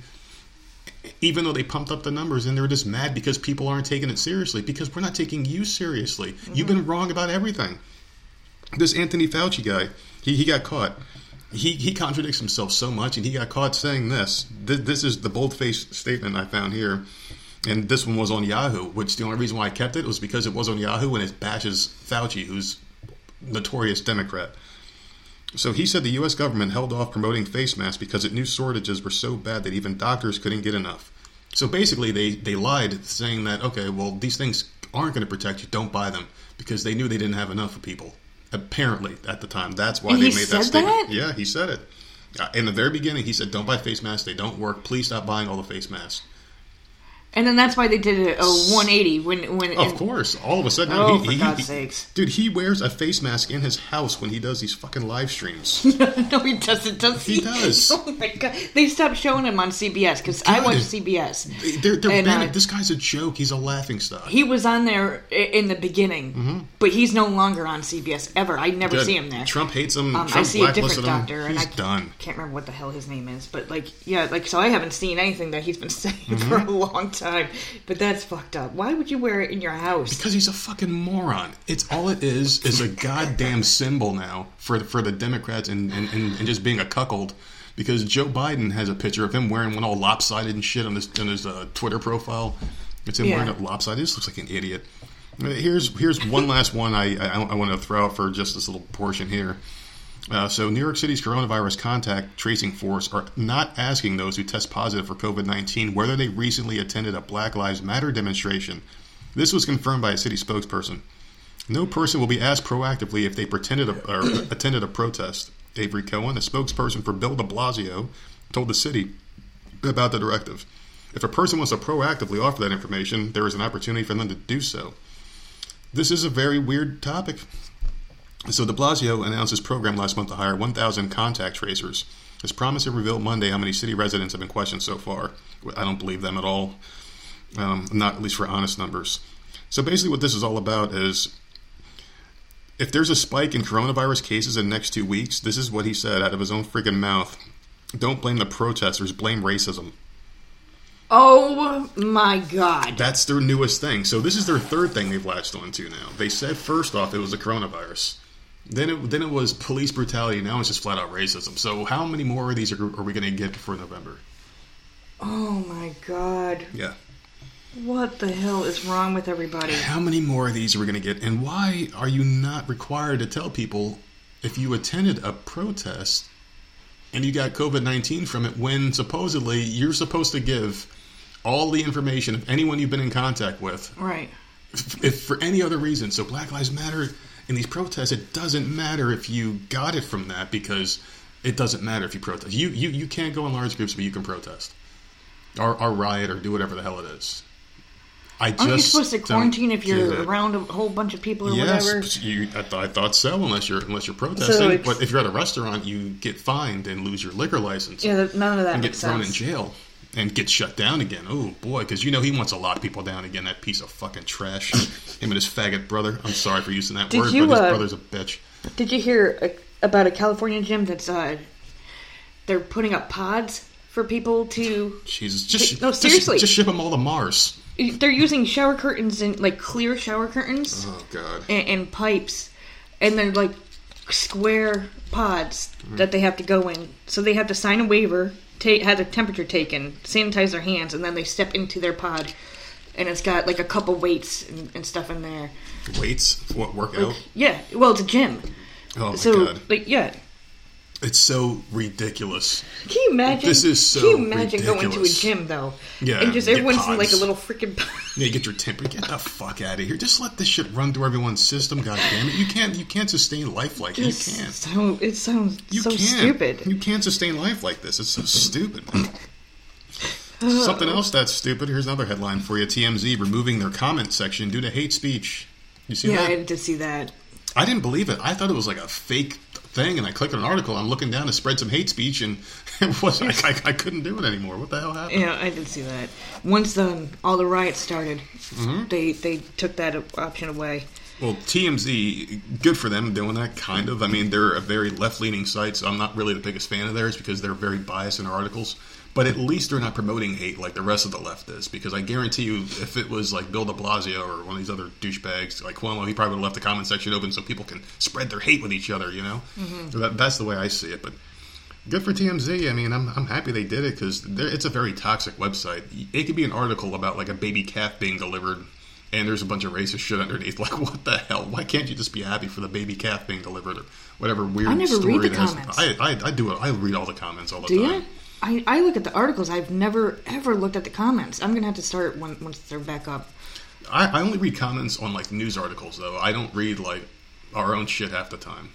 S1: Even though they pumped up the numbers and they're just mad because people aren't taking it seriously because we're not taking you seriously. You've been mm-hmm. wrong about everything this Anthony Fauci guy, he, he got caught. He, he contradicts himself so much, and he got caught saying this. This, this is the bold-faced statement I found here, and this one was on Yahoo. Which the only reason why I kept it was because it was on Yahoo, and it bashes Fauci, who's notorious Democrat. So he said the U.S. government held off promoting face masks because it knew shortages were so bad that even doctors couldn't get enough. So basically, they, they lied, saying that, okay, well, these things aren't going to protect you, don't buy them, because they knew they didn't have enough for people. Apparently, at the time. That's why
S2: And
S1: they made that statement.
S2: that?
S1: Yeah, he said it. Uh, In the very beginning, he said, don't buy face masks, they don't work. Please stop buying all the face masks.
S2: And then that's why they did a, a 180 when when
S1: Of course, all of a sudden,
S2: Oh,
S1: he,
S2: for
S1: he-
S2: God's
S1: he-
S2: sakes.
S1: dude, he wears a face mask in his house when he does these fucking live streams.
S2: no, he doesn't. Does
S1: He does.
S2: Oh my god! They stopped showing him on CBS because I watch CBS.
S1: They're, they're
S2: And, uh,
S1: this guy's a joke. He's a laughing stock.
S2: He was on there in the beginning, but he's no longer on CBS ever. I never
S1: Mm-hmm. Good.
S2: see him there.
S1: Trump hates him.
S2: Um, I see a different
S1: blacklisted him.
S2: doctor, and
S1: He's
S2: I
S1: done.
S2: can't remember what the hell his name is. But like, yeah, like so I haven't seen anything that he's been saying
S1: Mm-hmm.
S2: for a long time. But that's fucked up. Why would you wear it in your house?
S1: Because he's a fucking moron. It's all it is is a goddamn symbol now for for the Democrats and, and, and, and just being a cuckold. Because Joe Biden has a picture of him wearing one all lopsided and shit on his on his uh, Twitter profile. It's him
S2: Yeah.
S1: wearing it lopsided. This looks like an idiot. Here's here's one last one I I, I want to throw out for just this little portion here. Uh, so, New York City's coronavirus contact tracing force are not asking those who test positive for COVID 19 whether they recently attended a Black Lives Matter demonstration. This was confirmed by a city spokesperson. No person will be asked proactively if they pretended a, or attended a protest. Avery Cohen, a spokesperson for Bill de Blasio, told the city about the directive. If a person wants to proactively offer that information, there is an opportunity for them to do so. This is a very weird topic. So de Blasio announced his program last month to hire 1,000 contact tracers. His promise to reveal Monday how many city residents have been questioned so far. I don't believe them at all, um, not at least for honest numbers. So basically, what this is all about is if there's a spike in coronavirus cases in the next two weeks, this is what he said out of his own freaking mouth. Don't blame the protesters, blame racism.
S2: Oh my god!
S1: That's their newest thing. So this is their third thing they've latched onto now. They said first off it was the coronavirus. Then it then it was police brutality. Now it's just flat out racism. So how many more of these are, are we going to get before November?
S2: Oh my god!
S1: Yeah.
S2: What the hell is wrong with everybody?
S1: How many more of these are we going to get? And why are you not required to tell people if you attended a protest and you got COVID 19 from it when supposedly you're supposed to give all the information of anyone you've been in contact with
S2: Right.
S1: if for any other reason. So Black Lives Matter in these protests, it doesn't matter if you got it from that because it doesn't matter if you protest. You you, you can't go in large groups, but you can protest or, or riot or do whatever the hell it is. I just
S2: Aren't you supposed to quarantine if you're around a whole bunch of people or
S1: Yes,
S2: whatever?
S1: you, I, th- I thought so. Unless you're unless you're protesting,
S2: So
S1: but if you're at a restaurant, you get fined and lose your liquor license
S2: Yeah, none of that
S1: and get thrown
S2: sense.
S1: in jail and get shut down again. Oh boy, because you know he wants a lot of people down again. That piece of fucking trash. Him and his faggot brother. I'm sorry for using that
S2: Did
S1: word,
S2: you,
S1: but his
S2: uh,
S1: brother's a bitch.
S2: Did you hear uh, about a California gym that's uh, they're putting up pods for people to?
S1: Jesus, just
S2: No,
S1: just-
S2: seriously.
S1: just, ship them all to Mars.
S2: They're using shower curtains and like clear shower curtains
S1: Oh god.
S2: and, and pipes, and they're like square pods that they have to go in. So they have to sign a waiver, take have their temperature taken, sanitize their hands, and then they step into their pod. And it's got like a couple weights and, and stuff in there.
S1: Weights, what workout?
S2: Yeah, well, it's a gym.
S1: Oh my
S2: so,
S1: god,
S2: like, yeah.
S1: It's so ridiculous.
S2: Can you imagine?
S1: This is so
S2: Can you imagine going to a gym though?
S1: Yeah,
S2: and just everyone's in like a little freaking.
S1: Yeah, you get your temper. Get the fuck out of here. Just let this shit run through everyone's system. God damn it! You can't. You can't sustain life like this. You can't.
S2: So it sounds
S1: You
S2: so
S1: can't.
S2: stupid.
S1: You can't sustain life like this. It's so stupid. Uh, Something else that's stupid. Here's another headline for you: TMZ removing their comment section due to hate speech. You see
S2: Yeah,
S1: that?
S2: Yeah, I did see that.
S1: I didn't believe it. I thought it was like a fake thing, and I clicked on an article. I'm looking down to spread some hate speech, and it was I, I, I couldn't do it anymore. What the hell happened?
S2: Yeah, I did see that. Once the all the riots started,
S1: Mm-hmm.
S2: they they took that option away.
S1: Well, TMZ, good for them doing that, kind of. I mean, they're a very left leaning site, so I'm not really the biggest fan of theirs because they're very biased in their articles. But at least they're not promoting hate like the rest of the left is. Because I guarantee you, if it was like Bill de Blasio or one of these other douchebags like Cuomo, he probably would have left the comment section open so people can spread their hate with each other, you know? So that, that's the way I see it. But good for TMZ. I mean, I'm, I'm happy they did it because it's a very toxic website. It could be an article about like a baby calf being delivered, and there's a bunch of racist shit underneath. Like, what the hell? Why can't you just be happy for the baby calf being delivered or whatever weird
S2: I never
S1: story
S2: read the
S1: that has-
S2: comments.
S1: I, I I do it. I read all the comments all the
S2: Do
S1: time.
S2: you? I, I look at the articles. I've never ever looked at the comments. I'm gonna have to start when, once they're back up.
S1: I, I only read comments on like news articles though. I don't read like our own shit half the time.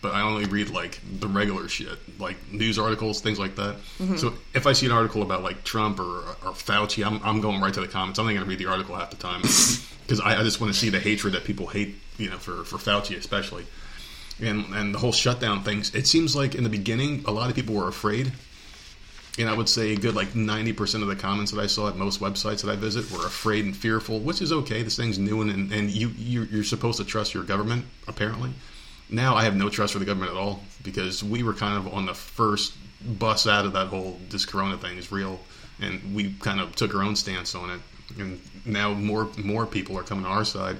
S1: But I only read like the regular shit, like news articles, things like that. Mm-hmm. So if I see an article about like Trump or, or Fauci, I'm, I'm going right to the comments. I'm not going to read the article half the time because I, I just want to see the hatred that people hate, you know, for, for Fauci especially. And and the whole shutdown things. It seems like in the beginning, a lot of people were afraid and I would say a good like 90% of the comments that I saw at most websites that I visit were afraid and fearful, which is okay. This thing's new and, and you, you, you're supposed to trust your government, apparently. Now I have no trust for the government at all because we were kind of on the first bus out of that whole this corona thing is real and we kind of took our own stance on it. And now more more people are coming to our side.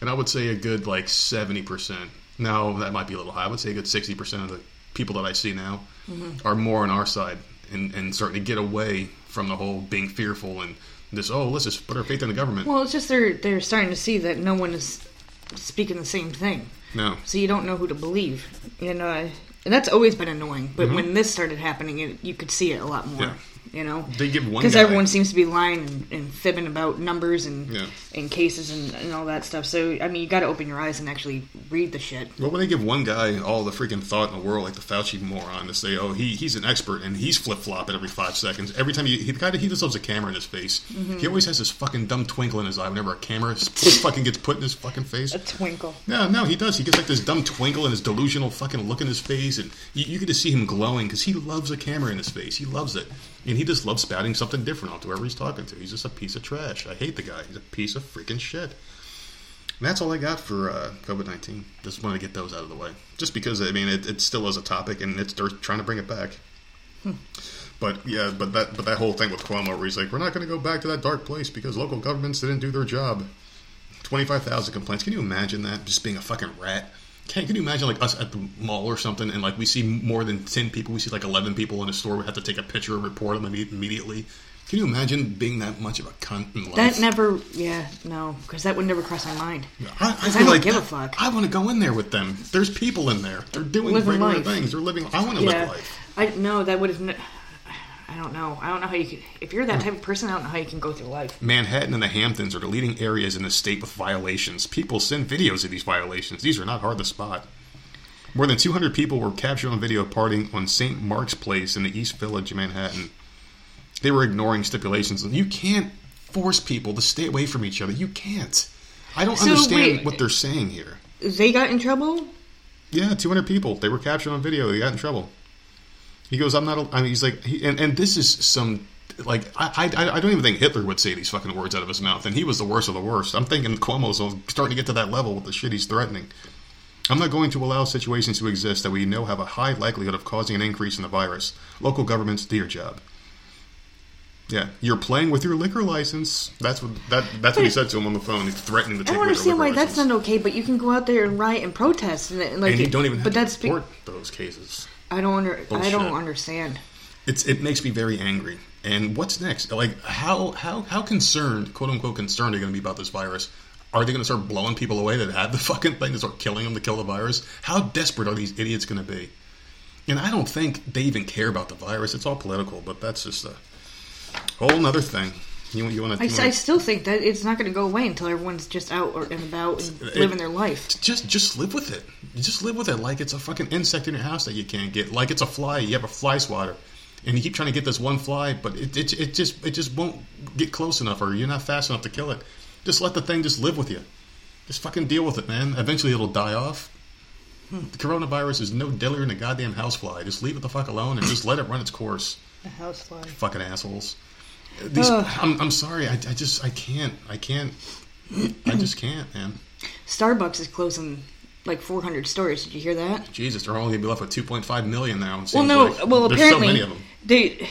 S1: And I would say a good like 70%. now that might be a little high. I would say a good 60% of the people that I see now mm-hmm. are more on our side and, and starting to get away from the whole being fearful and this, oh, let's just put our faith in the government.
S2: Well, it's just they're they're starting to see that no one is speaking the same thing,
S1: no.
S2: so you don't know who to believe. You know, and that's always been annoying. But when this started happening, it, you could see it a lot more.
S1: Mm-hmm. Yeah.
S2: You know,
S1: They give one
S2: because everyone seems to be lying and, and fibbing about numbers and
S1: Yeah.
S2: and cases and, and all that stuff. So I mean, you got to open your eyes and actually read the shit.
S1: Well, when they give one guy all the freaking thought in the world, like the Fauci moron, to say, "Oh, he, he's an expert and he's flip flopping every five seconds." Every time he, he the guy he just loves a camera in his face.
S2: Mm-hmm.
S1: He always has this fucking dumb twinkle in his eye whenever a camera fucking gets put in his fucking face.
S2: A twinkle.
S1: No, no, he does. He gets like this dumb twinkle and his delusional fucking look in his face, and you, you get to see him glowing because he loves a camera in his face. He loves it, and he just loves spouting something different onto whoever he's talking to. He's just a piece of trash. I hate the guy. He's a piece of freaking shit. And that's all I got for uh, COVID nineteen. Just wanted to get those out of the way, just because I mean it, it still is a topic, and it's they're trying to bring it back. But yeah, but that but that whole thing with Cuomo, where he's like, we're not going to go back to that dark place because local governments didn't do their job. Twenty five thousand complaints. Can you imagine that? Just being a fucking rat. Can, can you imagine like us at the mall or something, and like we see more than ten people, we see like eleven people in a store, we have to take a picture and report them immediately, Can you imagine being that much of a cunt in life?
S2: That never, yeah, no, because that would never cross my mind.
S1: I, I
S2: I don't
S1: like
S2: give a fuck.
S1: I want to go in there with them. There's people in there. They're doing
S2: Living
S1: regular
S2: life.
S1: things. They're living. I want to
S2: Yeah,
S1: live life.
S2: I no, that would have. Ne- I don't know. I don't know how you could. If you're that type of person, I don't know how you can go through life.
S1: Manhattan and the Hamptons are the leading areas in the state with violations. People send videos of these violations. These are not hard to spot. More than 200 people were captured on video partying on St. Mark's Place in the East Village of Manhattan. They were ignoring stipulations. You can't force people to stay away from each other. You can't. I don't
S2: So,
S1: understand
S2: wait.
S1: what they're saying here.
S2: They got in trouble.
S1: Yeah, 200 people. They were captured on video. They got in trouble. He goes, I'm not. a- I mean, he's like, he, and and this is some like I, I I don't even think Hitler would say these fucking words out of his mouth, and he was the worst of the worst. I'm thinking Cuomo's starting to get to that level with the shit he's threatening. I'm not going to allow situations to exist that we know have a high likelihood of causing an increase in the virus. Local governments do your job. Yeah, you're playing with your liquor license. That's what that that's what he said to him on the phone. He's threatening to
S2: I
S1: take
S2: don't understand why
S1: liquor
S2: that's not okay. But you can go out there and riot and protest, and it- like,
S1: and you don't even have
S2: But
S1: to
S2: that's be-
S1: those cases.
S2: I don't under. I don't understand.
S1: It's it makes me very angry. And what's next? Like how how how concerned, quote unquote concerned, are you going to be about this virus? Are they going to start blowing people away that have the fucking thing to start killing them to kill the virus? How desperate are these idiots going to be? And I don't think they even care about the virus. It's all political, but that's just a whole nother thing. You, you want
S2: I,
S1: to
S2: I still think that it's not going to go away until everyone's just out and about and
S1: It-
S2: living their life.
S1: just just live with it. Just live with it like it's a fucking insect in your house that you can't get. Like it's a fly. You have a fly swatter, and you keep trying to get this one fly, but it, it, it just it just won't get close enough, or you're not fast enough to kill it. Just let the thing just live with you. Just fucking deal with it, man. Eventually it'll die off. Hmm. The coronavirus is no dillier than a goddamn housefly. Just leave it the fuck alone and just let it run its course.
S2: A housefly.
S1: Fucking assholes. These. I'm, I'm sorry. I, I just I can't. I can't. I just can't, man.
S2: Starbucks is closing like 400 stores. Did you hear that?
S1: Jesus, they're only gonna be left with 2.5 million now.
S2: Well, no.
S1: like.
S2: well, apparently
S1: so many of them.
S2: they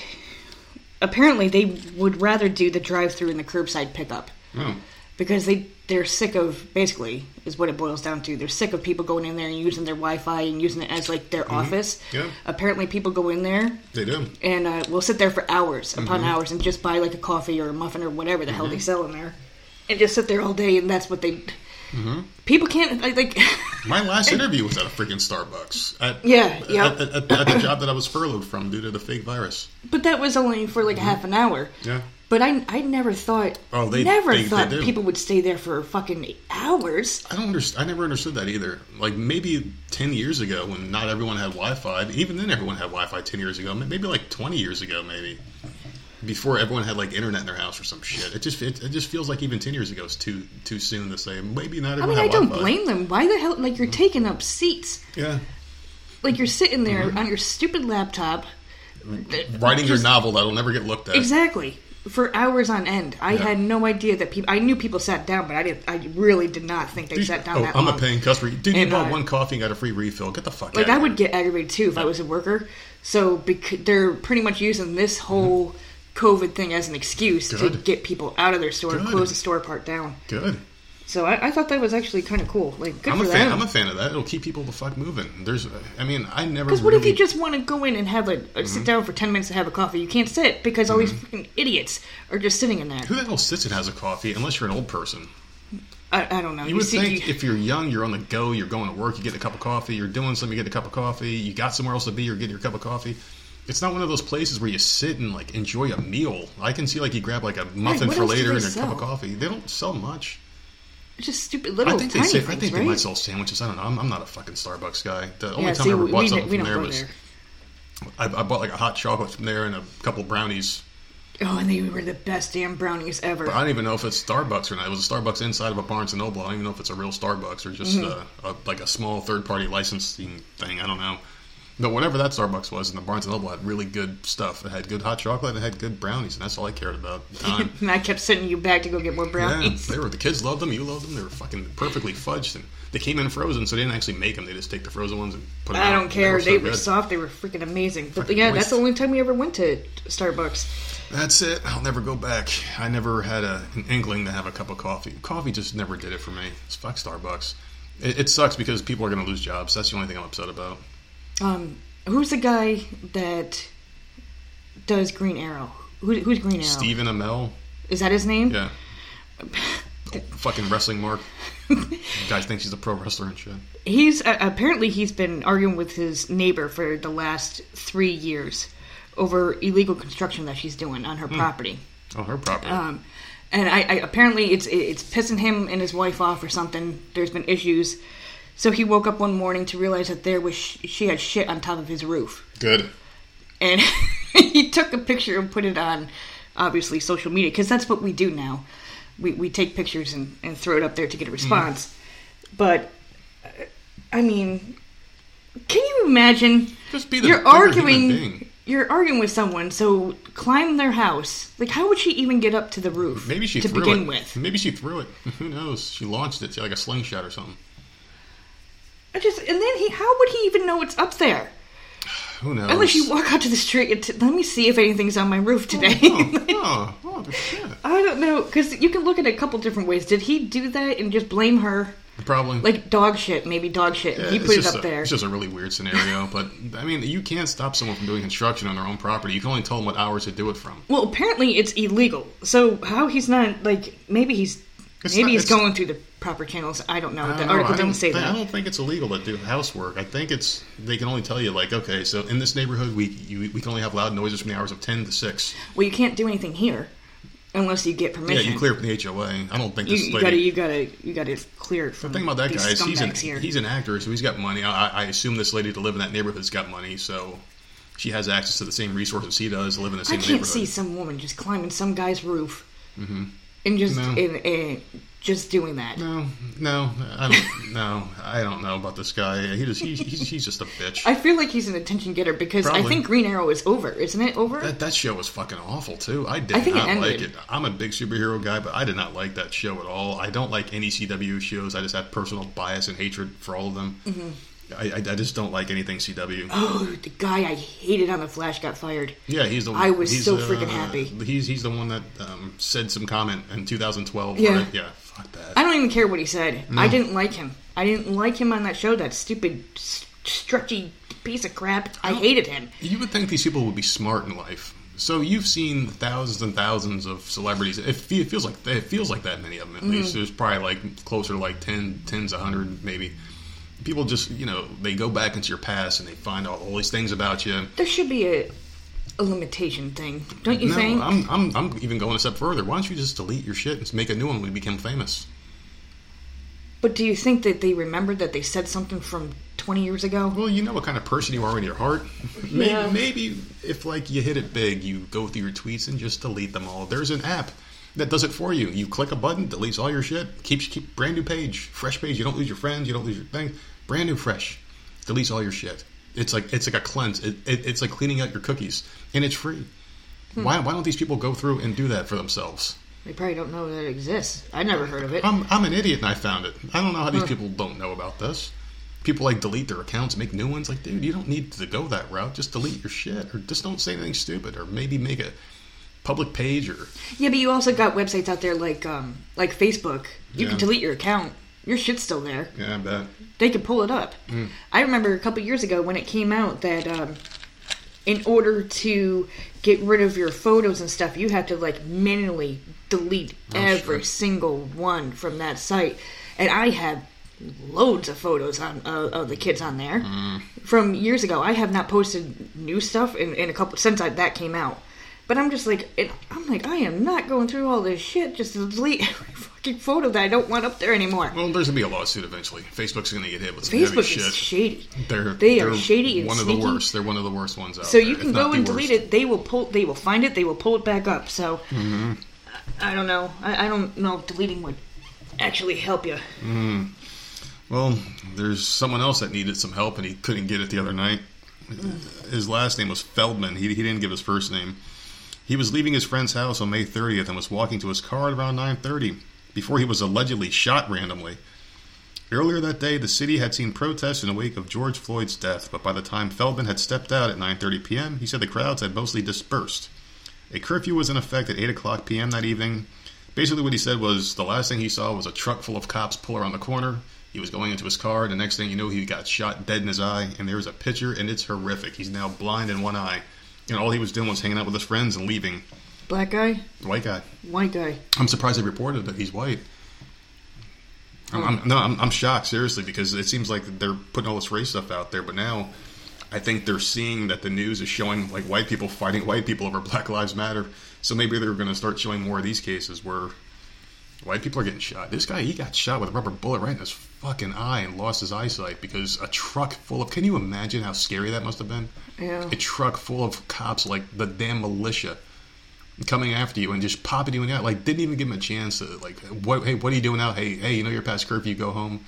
S2: apparently they would rather do the drive-through and the curbside pickup
S1: Oh,
S2: because they they're sick of basically is what it boils down to. They're sick of people going in there and using their Wi-Fi and using it as like their office.
S1: Mm-hmm. Yeah.
S2: Apparently, people go in there
S1: they do.
S2: and uh, we'll sit there for hours upon
S1: Mm-hmm.
S2: hours and just buy like a coffee or a muffin or whatever the hell they sell in there, and just sit there all day. And that's what they.
S1: Mm-hmm.
S2: People can't like. like
S1: My last interview was at a freaking Starbucks. At,
S2: Yeah, yeah.
S1: At, at, at the job that I was furloughed from due to the fake virus.
S2: but that was only for like a half an hour.
S1: Yeah.
S2: But I, I never thought.
S1: Oh, they-
S2: never
S1: they- they
S2: thought
S1: do.
S2: people would stay there for fucking hours.
S1: I don't understand. I never understood that either. Like maybe ten years ago, when not everyone had Wi-Fi. Even then, everyone had Wi-Fi ten years ago. Maybe like twenty years ago, maybe before everyone had like internet in their house or some shit. It just it, it just feels like even ten years ago is too too soon to say. Maybe not
S2: I mean, I don't
S1: Wi-Fi.
S2: blame them. Why the hell? Like you're taking up seats.
S1: Yeah.
S2: Like you're sitting there
S1: Mm-hmm.
S2: on your stupid laptop.
S1: Writing your novel that'll never get looked at.
S2: Exactly. For hours on end, I
S1: Yeah.
S2: had no idea that people. I knew people sat down, but I didn't. I really did not think they sat down
S1: oh, I'm
S2: long.
S1: a paying customer. Dude, you
S2: And,
S1: bought
S2: uh,
S1: one coffee and got a free refill. Get the fuck out. Like.
S2: I would get aggravated too if I was a worker. So bec- they're pretty much using this whole COVID thing as an excuse to
S1: Mm-hmm.
S2: Get people out of their store and
S1: Good.
S2: close the store part down.
S1: Good.
S2: So I, I thought that was actually kind of cool. Like good
S1: I'm
S2: for
S1: a fan.
S2: them.
S1: I'm a fan of that. It'll keep people the fuck moving. There's, I mean, I never.
S2: Because what if you just want to go in and have a, a
S1: Mm-hmm.
S2: sit down for ten minutes to have a coffee? You can't sit because all these freaking idiots are just sitting in there.
S1: Who the hell sits and has a coffee unless you're an old person?
S2: I, I don't know.
S1: You would
S2: see,
S1: think
S2: you-
S1: if you're young, you're on the go, you're going to work, you get a cup of coffee, you're doing something, you get a cup of coffee, you got somewhere else to be, you're getting your cup of coffee. It's not one of those places where you sit and like enjoy a meal. I can see like you grab like a muffin
S2: what
S1: for later and a cup of coffee. They don't sell much.
S2: Just stupid little
S1: I think they say,
S2: things,
S1: I think
S2: right?
S1: they might sell sandwiches. I don't know. I'm, I'm not a fucking Starbucks guy. The only
S2: yeah,
S1: time
S2: see,
S1: I ever bought
S2: we,
S1: something
S2: we
S1: from there was
S2: there.
S1: I, I bought like a hot chocolate from there and a couple brownies.
S2: Oh, and they were the best damn brownies ever.
S1: But I don't even know if it's Starbucks or not. It was a Starbucks inside of a Barnes and Noble. I don't even know if it's a real Starbucks or just
S2: Mm-hmm.
S1: uh, a, like a small third party licensing thing. I don't know. But whatever that Starbucks was, and the Barnes and Noble had really good stuff. It had good hot chocolate. It had good brownies, and that's all I cared about time.
S2: and I kept sending you back to go get more brownies.
S1: yeah, they were the kids loved them. You loved them. They were fucking perfectly fudged, and they came in frozen, so they didn't actually make them. They just take the frozen ones and put them.
S2: I don't care. They
S1: so
S2: were soft. They were freaking amazing. But
S1: Fucking
S2: yeah,
S1: moist.
S2: that's the only time we ever went to Starbucks.
S1: That's it. I'll never go back. I never had a, an inkling to have a cup of coffee. Coffee just never did it for me. It's fuck Starbucks. It, it sucks because people are going to lose jobs. That's the only thing I'm upset about.
S2: Um, who's the guy that does Green Arrow? Who, who's Green Arrow?
S1: Stephen Amell.
S2: Is that his name?
S1: Yeah. Oh, fucking wrestling mark. Guy thinks he's a pro wrestler and shit.
S2: He's uh, apparently he's been arguing with his neighbor for the last three years over illegal construction that she's doing on her property.
S1: Oh, her property.
S2: Um, and I, I apparently it's it's pissing him and his wife off or something. There's been issues, so he woke up one morning to realize that there was sh- she had shit on top of his roof,
S1: Good.
S2: and he took a picture and put it on, obviously social media because that's what we do now. We we take pictures and, and throw it up there to get a response. But uh, I mean, can you imagine?
S1: Just be the
S2: you're
S1: bigger human
S2: arguing.
S1: being.
S2: You're arguing with someone, so climb their house. Like, how would she even get up to the roof?
S1: Maybe she
S2: to
S1: threw
S2: begin
S1: it.
S2: with.
S1: Maybe she threw it. Who knows? She launched it like a slingshot or something.
S2: I just and then he, how would he even know it's up there?
S1: Who knows?
S2: Unless you walk out to the street. And t- let me see if anything's on my roof oh, today.
S1: Oh, oh, oh, shit.
S2: I don't know because you can look at it a couple different ways. Did he do that and just blame her?
S1: Probably.
S2: Like dog shit, maybe dog shit.
S1: Yeah,
S2: he put it up
S1: a,
S2: there.
S1: It's just a really weird scenario, but I mean, you can't stop someone from doing construction on their own property. You can only tell them what hours to do it from.
S2: Well, apparently it's illegal. So how he's not like maybe he's
S1: It's
S2: maybe
S1: not-
S2: he's going through the proper channels. I don't know.
S1: I don't know.
S2: article
S1: I
S2: didn't
S1: don't
S2: say
S1: thi- I don't think it's illegal to do housework. I think it's they can only tell you like, okay, so in this neighborhood, we you, we can only have loud noises from the hours of ten to six.
S2: Well, you can't do anything here unless you get permission.
S1: Yeah, you clear from the HOA. I don't think
S2: You,
S1: this
S2: you
S1: lady.
S2: gotta, you gotta, you gotta clear it from.
S1: The thing about that guy is he's an,
S2: here.
S1: he's an actor, so he's got money. I, I assume this lady to live in that neighborhood's got money, so she has access to the same resources he does live in the
S2: I
S1: same
S2: can't
S1: neighborhood.
S2: see some woman just climbing some guy's roof and just
S1: Mm-hmm. No.
S2: and, and just doing that.
S1: No, no, I don't. no, I don't know about this guy. He just, he's, he's, he's just a bitch.
S2: I feel like he's an attention getter because I think Green Arrow is over, isn't it? Over?
S1: that, that show was fucking awful too. I did
S2: I think it
S1: not like it. I'm a big superhero guy, but I did not like that show at all. I don't like any CW shows. I just have personal bias and hatred for all of them.
S2: Mm-hmm.
S1: I, I, just don't like anything CW.
S2: oh, the guy I hated on the Flash got fired.
S1: Yeah, he's the. one.
S2: I was so
S1: uh,
S2: freaking happy.
S1: He's he's the one that um, said some comment in 2012.
S2: Yeah.
S1: where- yeah. Fuck that.
S2: I don't even care what he said. I didn't like him. I didn't like him on that show. That stupid, stretchy piece of crap. I hated him.
S1: You would think these people would be smart in life. So you've seen thousands and thousands of celebrities. It, it feels like it feels like that many of them. At
S2: Mm-hmm.
S1: least there's probably like closer to like 10, tens, a hundred, maybe. People just you know they go back into your past and they find out all these things about you.
S2: There should be a, a limitation thing, don't you
S1: no,
S2: think?
S1: I'm, I'm I'm even going a step further. Why don't you just delete your shit and make a new one when we become famous?
S2: But do you think that they remembered that they said something from 20 years ago?
S1: Well, you know what kind of person you are in your heart. Maybe,
S2: Yeah.
S1: maybe if like you hit it big, you go through your tweets and just delete them all. There's an app that does it for you. You click a button, deletes all your shit, keeps keep brand new page, fresh page. You don't lose your friends, you don't lose your thing. Brand new, fresh, deletes all your shit. It's like it's like a cleanse. It, it, it's like cleaning out your cookies, and it's free.
S2: Hmm.
S1: Why why don't these people go through and do that for themselves?
S2: They probably don't know that it exists. I never heard of it.
S1: I'm I'm an idiot and I found it. I don't know how these people don't know about this. People like delete their accounts, make new ones. Like, dude, you don't need to go that route. Just delete your shit, or just don't say anything stupid, or maybe make a public page, or
S2: Yeah, but you also got websites out there like um, like Facebook. You
S1: Yeah.
S2: can delete your account. Your shit's still there.
S1: yeah, I bet.
S2: They can pull it up.
S1: Mm.
S2: I remember a couple years ago when it came out that um, in order to get rid of your photos and stuff, you have to like manually delete every
S1: Oh, sure.
S2: single one from that site. And I have loads of photos on uh, of the kids on there
S1: Mm.
S2: from years ago. I have not posted new stuff in, in a couple since I, that came out. But I'm just like, it, I'm like, I am not going through all this shit just to delete every fucking photo that I don't want up there anymore.
S1: Well, there's gonna be a lawsuit eventually. Facebook's gonna get hit with some heavy
S2: Facebook
S1: shit.
S2: is shady.
S1: they're
S2: They are
S1: they're
S2: shady and
S1: one of
S2: sneaky.
S1: the worst. They're one of the worst ones out
S2: So
S1: there,
S2: you can go and delete
S1: worst.
S2: it. They will pull. They will find it. They will pull it back up. So
S1: Mm-hmm.
S2: I, I don't know. I, I don't know if deleting would actually help you.
S1: Well, there's someone else that needed some help and he couldn't get it the other night. His last name was Feldman. He, he didn't give his first name. He was leaving his friend's house on May 30th and was walking to his car at around 9:30 before he was allegedly shot randomly. Earlier that day, the city had seen protests in the wake of George Floyd's death, but by the time Feldman had stepped out at 9:30 p.m., he said the crowds had mostly dispersed. A curfew was in effect at 8 o'clock p.m. that evening. Basically, what he said was the last thing he saw was a truck full of cops pull around the corner. He was going into his car. and The next thing you know, he got shot dead in his eye, and there's a picture, and it's horrific. He's now blind in one eye, and all he was doing was hanging out with his friends and leaving.
S2: Black guy,
S1: White guy.
S2: white guy.
S1: I'm surprised they reported that he's white. I'm, I'm, no, I'm, I'm shocked seriously because it seems like they're putting all this race stuff out there, but now I think they're seeing that the news is showing like white people fighting white people over Black Lives Matter. So maybe they're going to start showing more of these cases where white people are getting shot. This guy, he got shot with a rubber bullet right in his fucking eye and lost his eyesight because a truck full of. Can you imagine how scary that must have been?
S2: Yeah.
S1: A truck full of cops, like the damn militia coming after you and just popping you in the eye. Like, didn't even give him a chance to, like, what, hey, what are you doing now? Hey, hey, you know you're past curfew, go home.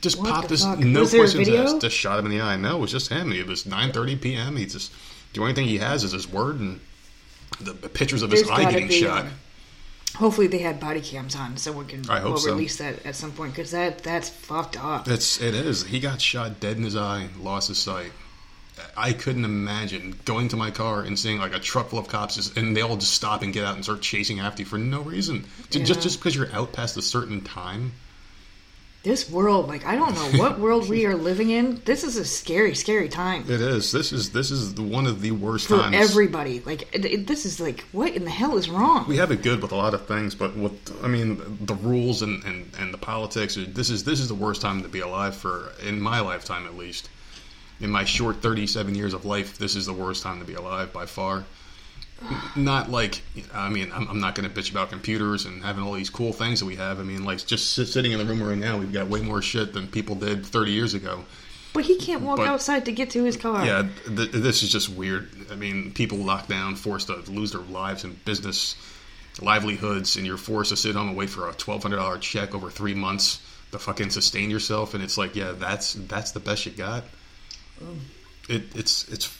S1: Just
S2: What
S1: pop this, no
S2: Was there a
S1: questions asked. Just shot him in the eye. No, it was just him. It was 9.30 p.m. He just, the only thing he has is his word and the, pictures of his eye getting
S2: be,
S1: shot.
S2: Hopefully they had body cams on, so we can we'll
S1: so.
S2: release that at some point because that that's fucked up.
S1: It's it is. He got shot dead in his eye, lost his sight. I couldn't imagine going to my car and seeing like a truck full of cops, just, and they all just stop and get out and start chasing after you for no reason. Ju- Just just because you're out past a certain time.
S2: This world, like I don't know what world we are living in. This is a scary, scary time
S1: It is. This is this is the, one of the worst
S2: for
S1: times.
S2: everybody. Like it, it- this is like what in the hell is wrong?
S1: we have it good with a lot of things, but with I mean the rules and, and, and the politics. This is this is the worst time to be alive for in my lifetime at least. In my short 37 years of life, this is the worst time to be alive by far. Not like I mean I'm, I'm not going to bitch about computers and having all these cool things that we have. I mean like just sitting in the room right now, we've got way more shit than people did 30 years ago.
S2: But he can't walk
S1: But-
S2: outside to get to his car.
S1: Yeah, th- this is just weird. I mean, people locked down, forced to lose their lives and business livelihoods, and you're forced to sit home and wait for a twelve hundred dollar check over three months to fucking sustain yourself. And it's like, yeah, that's that's the best you got. Um, it, it's it's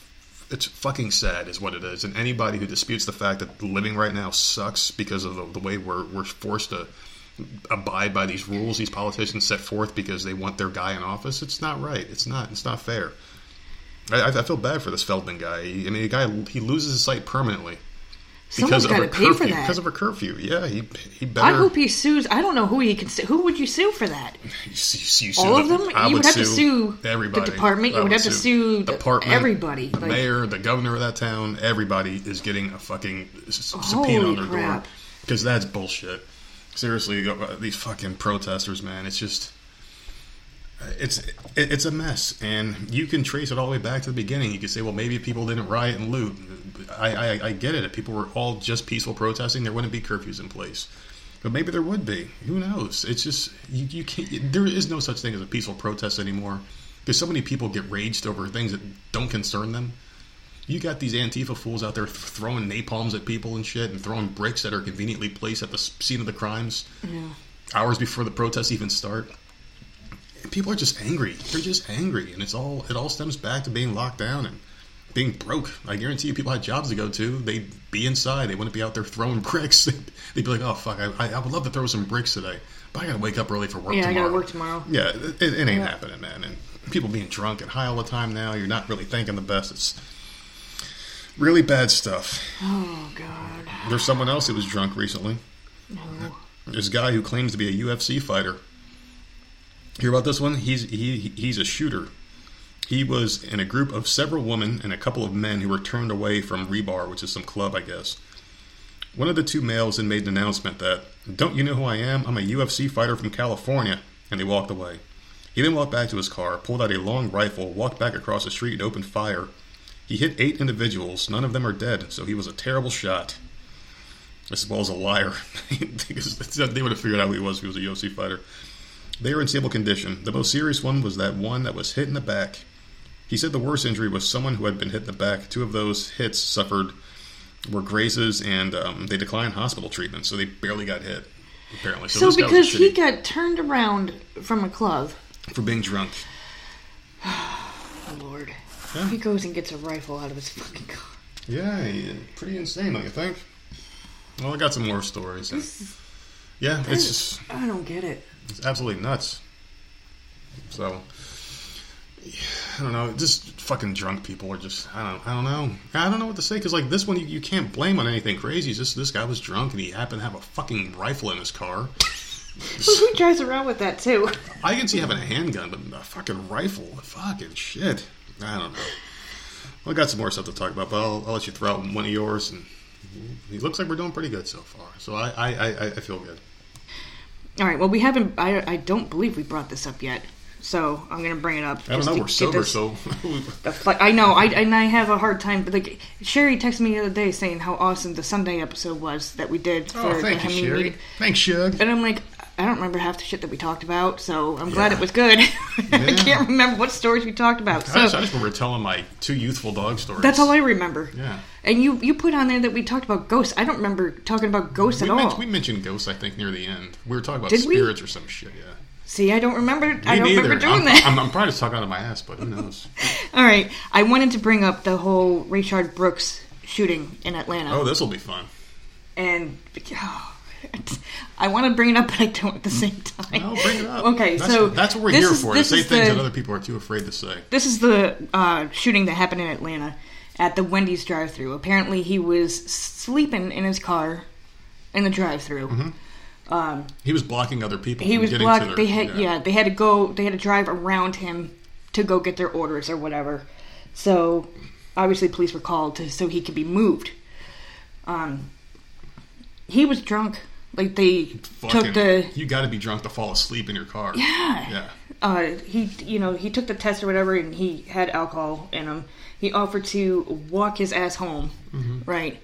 S1: it's fucking sad, is what it is. And anybody who disputes the fact that living right now sucks because of the, the way we're we're forced to abide by these rules these politicians set forth because they want their guy in office. It's not right. It's not. It's not fair. I, I feel bad for this Feldman guy. I mean, the guy he loses his sight permanently
S2: Someone's
S1: because of
S2: got
S1: a
S2: to pay
S1: curfew.
S2: for that.
S1: Because of a curfew. Yeah, he he better.
S2: I hope he sues. I don't know who he can sue. Who would you sue for that?
S1: You sue- you sue
S2: All of them?
S1: I
S2: You would have to
S1: sue
S2: everybody. the department, you
S1: I
S2: would have to sue the-
S1: department,
S2: everybody,
S1: the
S2: like-
S1: mayor, the governor of that town. Everybody is getting a fucking subpoena on their door because that's bullshit. Seriously, these fucking protesters, man. It's just. It's it's a mess, and you can trace it all the way back to the beginning. You could say, well, maybe people didn't riot and loot. I, I I get it. If people were all just peaceful protesting, there wouldn't be curfews in place. But maybe there would be. Who knows? It's just you, you can't. There is no such thing as a peaceful protest anymore because so many people get raged over things that don't concern them. You got these Antifa fools out there throwing napalms at people and shit, and throwing bricks that are conveniently placed at the scene of the crimes hours before the protests even start. People are just angry. They're just angry, and it's all it all stems back to being locked down and being broke. I guarantee you, people had jobs to go to. They'd be inside. They wouldn't be out there throwing bricks. They'd be like, "Oh fuck, I, I, I would love to throw some bricks today, but I gotta wake up early for work
S2: Yeah, I
S1: tomorrow."
S2: gotta work tomorrow.
S1: Yeah, it, it ain't happening, man. And people being drunk and high all the time now. You're not really thinking the best. It's really bad stuff.
S2: Oh God.
S1: There's someone else who was drunk recently. No. There's a guy who claims to be a UFC fighter. Hear about this one? He's he he's a shooter. He was in a group of several women and a couple of men who were turned away from Rebar, which is some club, I guess. One of the two males then made an announcement that, "Don't you know who I am? I'm a UFC fighter from California," and they walked away. He then walked back to his car, pulled out a long rifle, walked back across the street, and opened fire. He hit eight individuals. None of them are dead, so he was a terrible shot as well as a liar. They would have figured out who he was if he was a UFC fighter. They were in stable condition. The most serious one was that one that was hit in the back. He said the worst injury was someone who had been hit in the back. Two of those hits suffered were grazes, and um, they declined hospital treatment, so they barely got hit. Apparently, so,
S2: So
S1: this guy was
S2: because he
S1: shitty
S2: got turned around from a club,
S1: for being drunk.
S2: oh Lord,
S1: Yeah.
S2: he goes and gets a rifle out of his fucking car.
S1: Yeah, he- pretty insane, don't you think? Well, I got some more stories. yeah, it's just
S2: I don't get it.
S1: It's absolutely nuts. So I don't know. Just fucking drunk people are just I don't I don't know. I don't know what to say because like this one you, you can't blame on anything crazy. It's just this guy was drunk and he happened to have a fucking rifle in his car.
S2: Who drives around with that too?
S1: I can see having a handgun, but a fucking rifle, fucking shit. I don't know. Well, I got some more stuff to talk about, but I'll, I'll let you throw out one of yours and It looks like we're doing pretty good so far. So I, I, I, I feel good.
S2: All right. Well, we haven't. I, I don't believe we brought this up yet. So I'm gonna bring it up.
S1: I don't know. We're sober,
S2: this-
S1: so
S2: the I know. I and I have a hard time. But like Sherry texted me the other day saying how awesome the Sunday episode was that we did oh, for
S1: oh,
S2: the
S1: thank you,
S2: Hemming
S1: Sherry.
S2: Read.
S1: Thanks, Shug.
S2: And I'm like, I don't remember half the shit that we talked about, so I'm glad
S1: Yeah.
S2: it was good. I can't remember what stories we talked about.
S1: I just,
S2: So
S1: I just remember telling my two youthful dog stories.
S2: that's all I remember.
S1: Yeah.
S2: And you you put on there that we talked about ghosts. I don't remember talking about ghosts
S1: We,
S2: at all.
S1: we mentioned ghosts, I think, near the end. We were talking about
S2: Did we?
S1: spirits or some shit. Yeah.
S2: See, I don't remember. I don't
S1: neither.
S2: remember doing
S1: I'm,
S2: that.
S1: I'm, I'm probably just talking out of my ass, but who knows?
S2: all right, I wanted to bring up the whole Rayshard Brooks shooting in Atlanta,
S1: Oh, this will be fun.
S2: and oh, I want to bring it up, but I don't at the same time.
S1: No, bring it up.
S2: Okay,
S1: that's,
S2: so
S1: that's what we're here
S2: is-
S1: for. To say things
S2: the-
S1: that other people are too afraid to say.
S2: This is the uh, shooting that happened in Atlanta at the Wendy's drive-through. Apparently, he was sleeping in his car in the drive-through.
S1: Mm-hmm. He was blocking other people.
S2: He was blocked.
S1: Their,
S2: they had yeah. they had to go. They had to drive around him to go get their orders or whatever. So obviously, police were called to so he could be moved. Um, he was drunk. Like they
S1: Fucking,
S2: took the
S1: you got to be drunk to fall asleep in your car.
S2: Yeah.
S1: Yeah.
S2: uh, he you know he took the test or whatever and he had alcohol in him he offered to walk his ass home
S1: Mm-hmm.
S2: right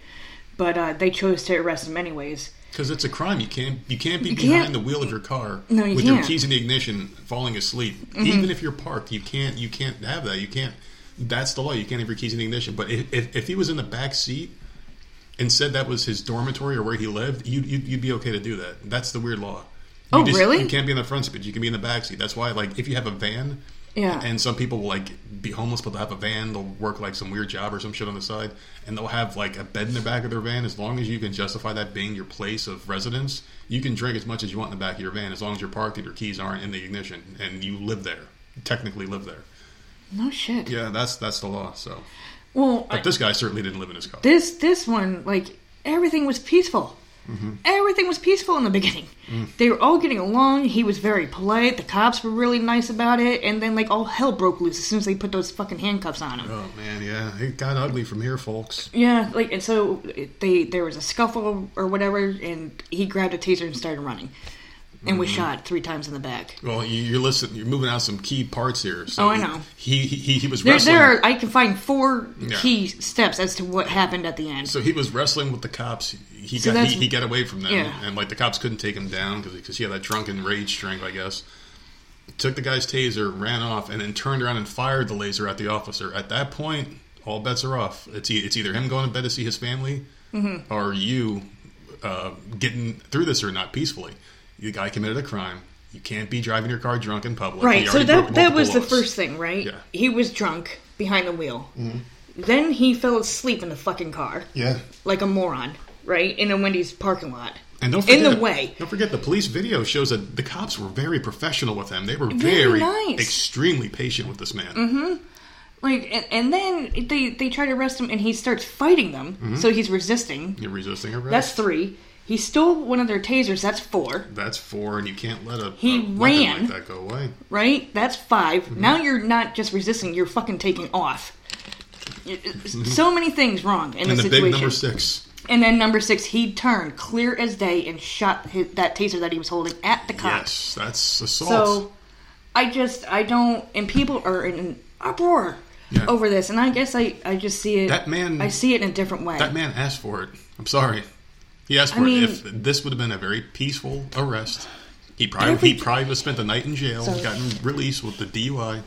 S2: but uh, they chose to arrest him anyways
S1: Because it's a crime. You can't you can't be
S2: You
S1: behind
S2: can't-
S1: the wheel of your car
S2: No, you
S1: with your
S2: can't. Mm-hmm.
S1: keys in the ignition, falling asleep. Even if you're parked, you can't you can't have that. You can't. That's the law. You can't have your keys in the ignition. But if, if, if he was in the back seat and said that was his dormitory or where he lived, you'd, you'd, you'd be okay to do that. That's the weird law. You
S2: Oh, really?
S1: You can't be in the front seat, but you can be in the back seat. That's why, like, if you have a van,
S2: Yeah.
S1: and some people will like be homeless, but they'll have a van. They'll work like some weird job or some shit on the side, and they'll have like a bed in the back of their van. As long as you can justify that being your place of residence, you can drink as much as you want in the back of your van, as long as you're parked and your keys aren't in the ignition and you live there, technically live there.
S2: no shit
S1: Yeah, that's that's the law. So,
S2: well
S1: but this guy certainly didn't live in his car.
S2: this this one like everything was peaceful
S1: Mm-hmm.
S2: everything was peaceful in the beginning
S1: Mm.
S2: they were all getting along he was very polite the cops were really nice about it and then like all hell broke loose as soon as they put those fucking handcuffs on him
S1: Oh man, yeah, it got ugly from here, folks.
S2: Yeah, like and so they there was a scuffle or whatever, and he grabbed a taser and started running, and
S1: Mm-hmm.
S2: was shot three times in the back.
S1: Well, you, you're listening. You're moving out some key parts here. So
S2: Oh, I know.
S1: He he, he, he was
S2: There,
S1: wrestling.
S2: there are I can find four
S1: Yeah.
S2: key steps as to what happened at the end.
S1: So he was wrestling with the cops. He
S2: So
S1: got
S2: that's-
S1: he, he got away from them,
S2: Yeah.
S1: and like the cops couldn't take him down because he had that drunken rage strength, I guess. Took the guy's taser, ran off, and then turned around and fired the laser at the officer. At that point, all bets are off. It's e- it's either him going to bed to see his family,
S2: Mm-hmm.
S1: or you uh, getting through this or not peacefully. The guy committed a crime. You can't be driving your car drunk in public.
S2: right. So that that was the first thing, right?
S1: Yeah. Mm-hmm.
S2: He was drunk behind the wheel. Then he fell asleep in the fucking car
S1: Yeah.
S2: like a moron, right in a Wendy's parking lot.
S1: And don't
S2: in the way.
S1: Don't forget, the police video shows that the cops were very professional with him. They were
S2: Very
S1: very,
S2: nice.
S1: extremely patient with this man.
S2: Mm-hmm. Like and, and then they they try to arrest him and he starts fighting them.
S1: Mm-hmm.
S2: So he's resisting.
S1: You're resisting arrest.
S2: That's three. He stole one of their tasers. That's four.
S1: That's four, and you can't let a,
S2: He
S1: a
S2: ran.
S1: like that go away.
S2: Right? That's 5
S1: Mm-hmm.
S2: Now you're not just resisting. You're fucking taking off. So many things wrong in
S1: Mm-hmm. And
S2: this
S1: the
S2: situation.
S1: number six.
S2: And then number six, he turned clear as day and shot his, that taser that he was holding at the cops.
S1: Yes, that's assault.
S2: So I just I don't and people are in an uproar
S1: Yeah.
S2: over this and I guess I, I just see it
S1: That man-
S2: I see it in a different way.
S1: that man asked for it. I'm sorry. He asked
S2: I
S1: for
S2: mean-
S1: it. If this would have been a very peaceful arrest, he probably
S2: Every-
S1: he probably would have spent the night in jail,
S2: Sorry.
S1: gotten released with the DUI.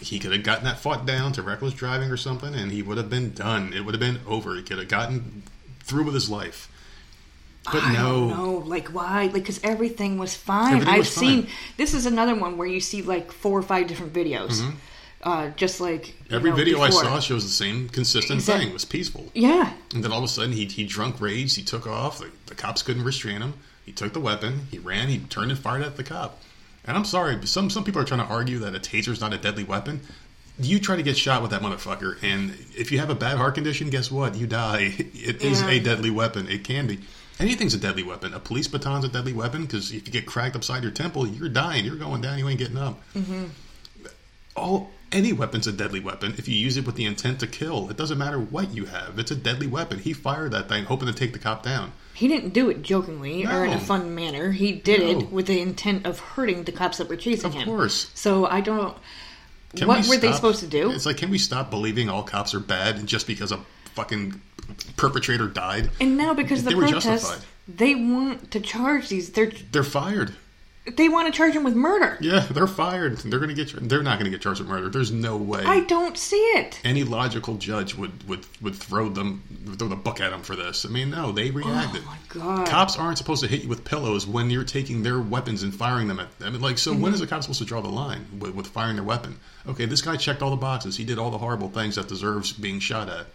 S1: He could have gotten that fought down to reckless driving or something, and he would have been done. It would have been over. He could have gotten through with his life. But
S2: I
S1: no,
S2: know, like why? Like because everything was fine.
S1: Everything
S2: I've
S1: was
S2: seen
S1: fine.
S2: this is another one where you see like four or five different videos, mm-hmm. Uh, just like
S1: every
S2: know,
S1: video
S2: before.
S1: I saw shows the same consistent thing. It was peaceful.
S2: Yeah,
S1: And then all of a sudden, he, he drunk rage. He took off. The, the cops couldn't restrain him. He took the weapon. He ran. He turned and fired at the cop. And I'm sorry, but some some people are trying to argue that a taser is not a deadly weapon. You try to get shot with that motherfucker, and if you have a bad heart condition, guess what? You die. It is
S2: Yeah.
S1: a deadly weapon. It can be. Anything's a deadly weapon. A police baton's a deadly weapon because if you get cracked upside your temple, you're dying. You're going down. You ain't getting up. Mm-hmm. all any weapon's a deadly weapon if you use it with the intent to kill. It doesn't matter what you have. It's a deadly weapon. He fired that thing hoping to take the cop down.
S2: He didn't do it jokingly or in a fun manner. He did
S1: No.
S2: it with the intent of hurting the cops that were chasing
S1: Of
S2: him.
S1: Of course.
S2: So I don't.
S1: Can
S2: what
S1: we
S2: were they supposed to do?
S1: It's like, can we stop believing all cops are bad just because a fucking perpetrator died?
S2: And now because
S1: They
S2: the
S1: were
S2: protests,
S1: justified.
S2: they want to charge these. They're
S1: They're fired.
S2: They want to charge him with murder.
S1: Yeah, they're fired. They're gonna get. They're not gonna get charged with murder. There's no way.
S2: I don't see it.
S1: any logical judge would, would, would throw them throw the book at them for this. I mean, no, they reacted.
S2: Oh my god.
S1: Cops aren't supposed to hit you with pillows when you're taking their weapons and firing them at them. I mean, like, so when mm-hmm. is a cop supposed to draw the line with, with firing their weapon? Okay, this guy checked all the boxes. He did all the horrible things that deserves being shot at.